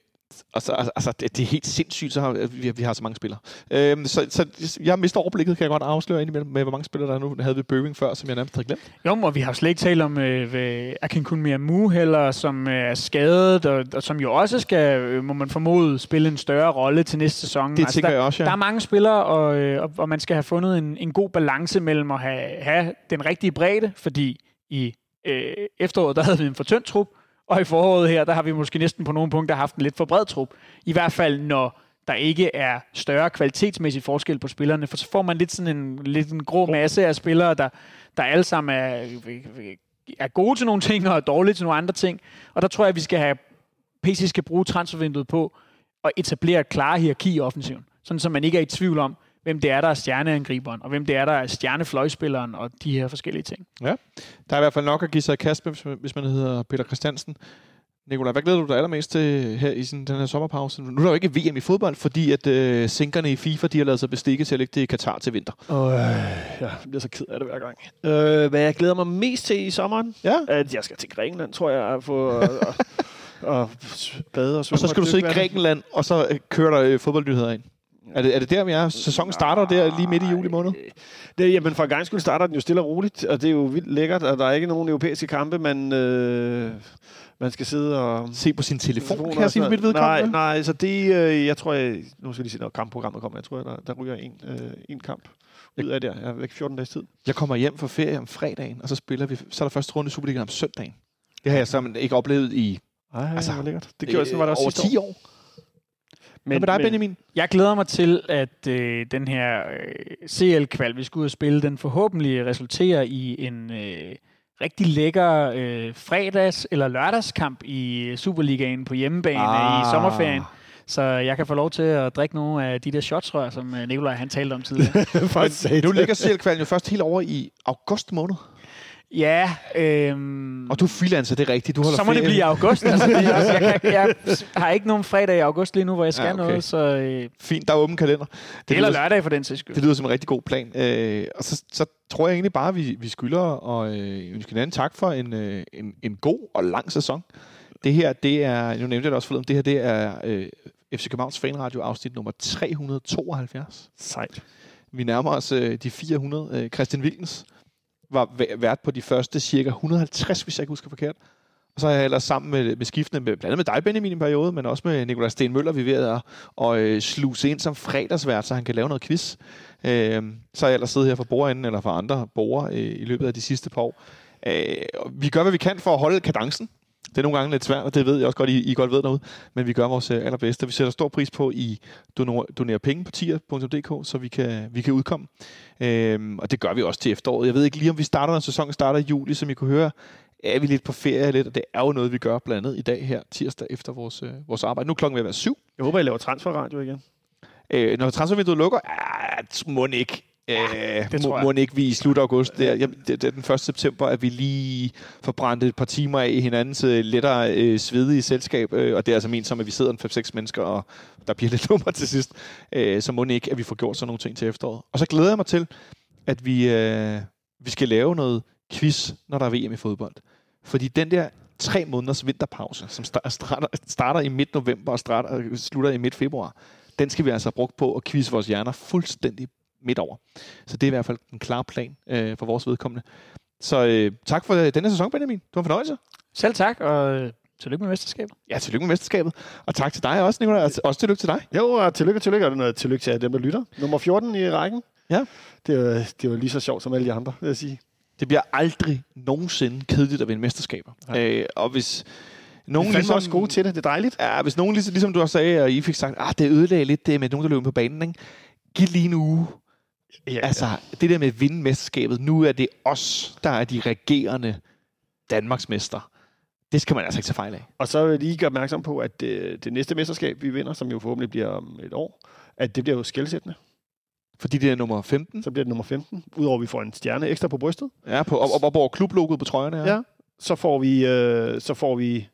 og så, altså, altså, det, det er helt sindssygt, så har, vi, vi har så mange spillere. Øhm, så, så jeg mister overblikket, kan jeg godt afsløre indimellem, med hvor mange spillere der er nu. havde vi Bøving før, som jeg nærmest havde glemt. Jo, og vi har jo slet ikke talt om øh, ved Akin Miamu heller, som øh, er skadet, og, og som jo også skal, øh, må man formode, spille en større rolle til næste sæson. Det tænker der, jeg også, ja. Der er mange spillere, og, øh, og, og man skal have fundet en, en god balance mellem at have, have den rigtige bredde, fordi i øh, efteråret, der havde vi en for tynd trup, og i foråret her, der har vi måske næsten på nogle punkter haft en lidt for bred trup. I hvert fald, når der ikke er større kvalitetsmæssig forskel på spillerne, for så får man lidt sådan en, lidt en grå masse af spillere, der, der alle sammen er er gode til nogle ting og er dårlige til nogle andre ting. Og der tror jeg, at vi skal have, PC skal bruge transfervinduet på at etablere et klare hierarki i offensiven. Sådan, så man ikke er i tvivl om, hvem det er, der er stjerneangriberen, og hvem det er, der er stjernefløjspilleren, og de her forskellige ting. Der er i hvert fald nok at give sig i kast med, hvis man- hedder Peter Christiansen. Nikolaj, hvad glæder du dig allermest til her i sådan, den her sommerpause? Nu er der jo ikke VM i fodbold, fordi at øh, sænkerne i FIFA de har lavet sig bestikke til at lægge det i Katar til vinter. Og øh, jeg bliver så ked af det hver gang. Øh, hvad jeg glæder mig mest til i sommeren, Ja. at jeg skal til Grækenland, tror jeg, at få og, og bade og Og svømme. så skal du sidde i. Grækenland, og så øh, kører der øh, fodboldnyheder ind. Er det, er det der, vi er? Sæsonen starter der lige midt i juli måned? Det, jamen, for en gang skyld starter den jo stille og roligt, og det er jo vildt lækkert, og der er ikke nogen europæiske kampe, man, øh, man skal sidde og... Se på sin telefon, telefoner kan jeg sige mit noget. vedkommende. Nej, nej, så det, øh, jeg tror, jeg, nu skal jeg lige se, når kampprogrammet kommer, jeg tror, der, der ryger en, øh, en kamp ud af der. Jeg er væk 14 dages tid. Jeg kommer hjem fra ferie om fredagen, og så spiller vi, så er der første runde i Superligaen om søndagen. Det har jeg så ikke oplevet i Ej, Altså, lækkert. Det gjorde sådan, var der også over sidste 10 år. år. Men, Hvad med dig, Benjamin? Jeg glæder mig til, at øh, den her øh, CL-kval, vi skal ud og spille, den forhåbentlig resulterer i en øh, rigtig lækker øh, fredags- eller lørdagskamp i Superligaen på hjemmebane ah. i sommerferien. Så jeg kan få lov til at drikke nogle af de der shotsrør, som øh, Nikolaj han talte om tidligere. Nu ligger CL-kvalen jo først helt over i august måned. Ja, øhm, Og du er freelancer, det er rigtigt. Du holder så må det ferie. blive i august. Altså, det jeg, kan, jeg har ikke nogen fredag i august lige nu, hvor jeg skal Ja, okay. noget, så øh, Fint, der er åben kalender. Det eller lyder, lørdag for den sags skyld. det lyder som en rigtig god plan. Øh, og så, så tror jeg egentlig bare, at vi, vi skylder og øh, ønske hinanden tak for en, øh, en, en god og lang sæson. Det her, det er, nu nævnte jeg det også forleden, det her, det er øh, FC Københavns Fanradio afsnit nummer 372. Sejt. Vi nærmer os øh, de 400. Øh, Christian Wilkens var vært på de første cirka 150, hvis jeg ikke husker forkert. Og så er jeg ellers sammen med, med skiftende, med, blandt andet med dig, Benjamin, i en periode, men også med Nikolaj Sten Møller, vi er ved at og, øh, sluse ind som fredagsvært, så han kan lave noget quiz. Øh, så har jeg ellers siddet her for bordenden, eller for andre borgere øh, i løbet af de sidste par år. Øh, og vi gør, hvad vi kan for at holde kadencen. Det er nogle gange lidt svært, og det ved jeg også godt, I, I godt ved derude. Men vi gør vores øh, allerbedste. Vi sætter stor pris på, at I donerer, donerer penge på tier.dk, så vi kan, vi kan udkomme. Øhm, og det gør vi også til efteråret. Jeg ved ikke lige, om vi starter, når sæsonen starter i juli, som I kunne høre, er vi lidt på ferie lidt, og det er jo noget, vi gør blandt andet i dag her, tirsdag efter vores, øh, vores arbejde. Nu er klokken ved at være syv. Jeg håber, I laver transferradio igen. Øh, når transfervinduet lukker, ah, må ikke. Ja, det tror jeg. må ikke vi i slut august. Det er, det, er den 1. september, at vi lige får brændt et par timer af hinandens øh, lettere øh, svedige selskab. Øh, og det er altså ment som, at vi sidder en 5-6 mennesker, og der bliver lidt nummer til sidst. Øh, så må ikke, at vi får gjort sådan nogle ting til efteråret. Og så glæder jeg mig til, at vi, øh, vi skal lave noget quiz, når der er VM i fodbold. Fordi den der tre måneders vinterpause, som sta- starter, starter i midt november og starter, slutter i midt februar, den skal vi altså brugt på at quizze vores hjerner fuldstændig midt over. Så det er i hvert fald en klar plan øh, for vores vedkommende. Så øh, tak for øh, denne sæson, Benjamin. Du var en fornøjelse. Selv tak, og øh, tillykke med mesterskabet. Ja, tillykke med mesterskabet. Og tak til dig også, Nicolaj. Og også tillykke til dig. Jo, og tillykke, tillykke, og noget tillykke til dem, der lytter. Nummer 14 i rækken. Ja. Det er, jo- det var lige så sjovt som alle de andre, vil jeg sige. Det bliver aldrig nogensinde kedeligt at vinde mesterskaber. Nej. Øh, og hvis Nogen er ligesom, også gode til det, det er dejligt. Ja, hvis nogen, ligesom, ligesom du også sagde, og I fik sagt, ah, det ødelagde lidt det med nogen, der løber på banen, ikke? Giv lige en uge. Ja, Altså, det der med at vinde mesterskabet, nu er det os, der er de regerende Danmarksmester. Det skal man altså ikke tage fejl af. Og så vil jeg lige gøre opmærksom på, at det, det næste mesterskab, vi vinder, som jo forhåbentlig bliver om et år, at det bliver jo skældsættende. Fordi det er nummer 15. Så bliver det nummer 15. Udover at vi får en stjerne ekstra på brystet, Ja, på, op, op, op over klublogoet på trøjerne. Ja. ja. så får vi, øh, så får vi,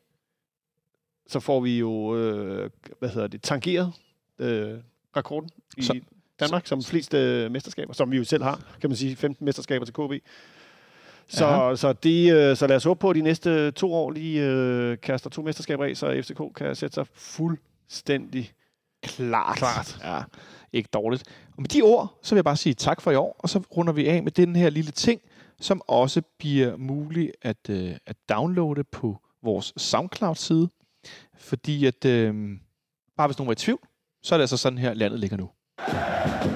så får vi jo, øh, hvad hedder det, tangeret øh, rekorden i Så- Danmark som flest øh, mesterskaber, som vi jo selv har, kan man sige, 15 mesterskaber til KB. Så, så, det, øh, så lad os håbe på, at de næste to år lige øh, kaster to mesterskaber af, så FCK kan sætte sig fuldstændig Klart. Klart. Ja, ikke dårligt. Og med de ord, så vil jeg bare sige tak for i år, og så runder vi af med den her lille ting, som også bliver muligt at, øh, at downloade på vores SoundCloud-side. Fordi at, øh, bare hvis nogen var i tvivl, så er det altså sådan her, landet ligger nu. Thank you.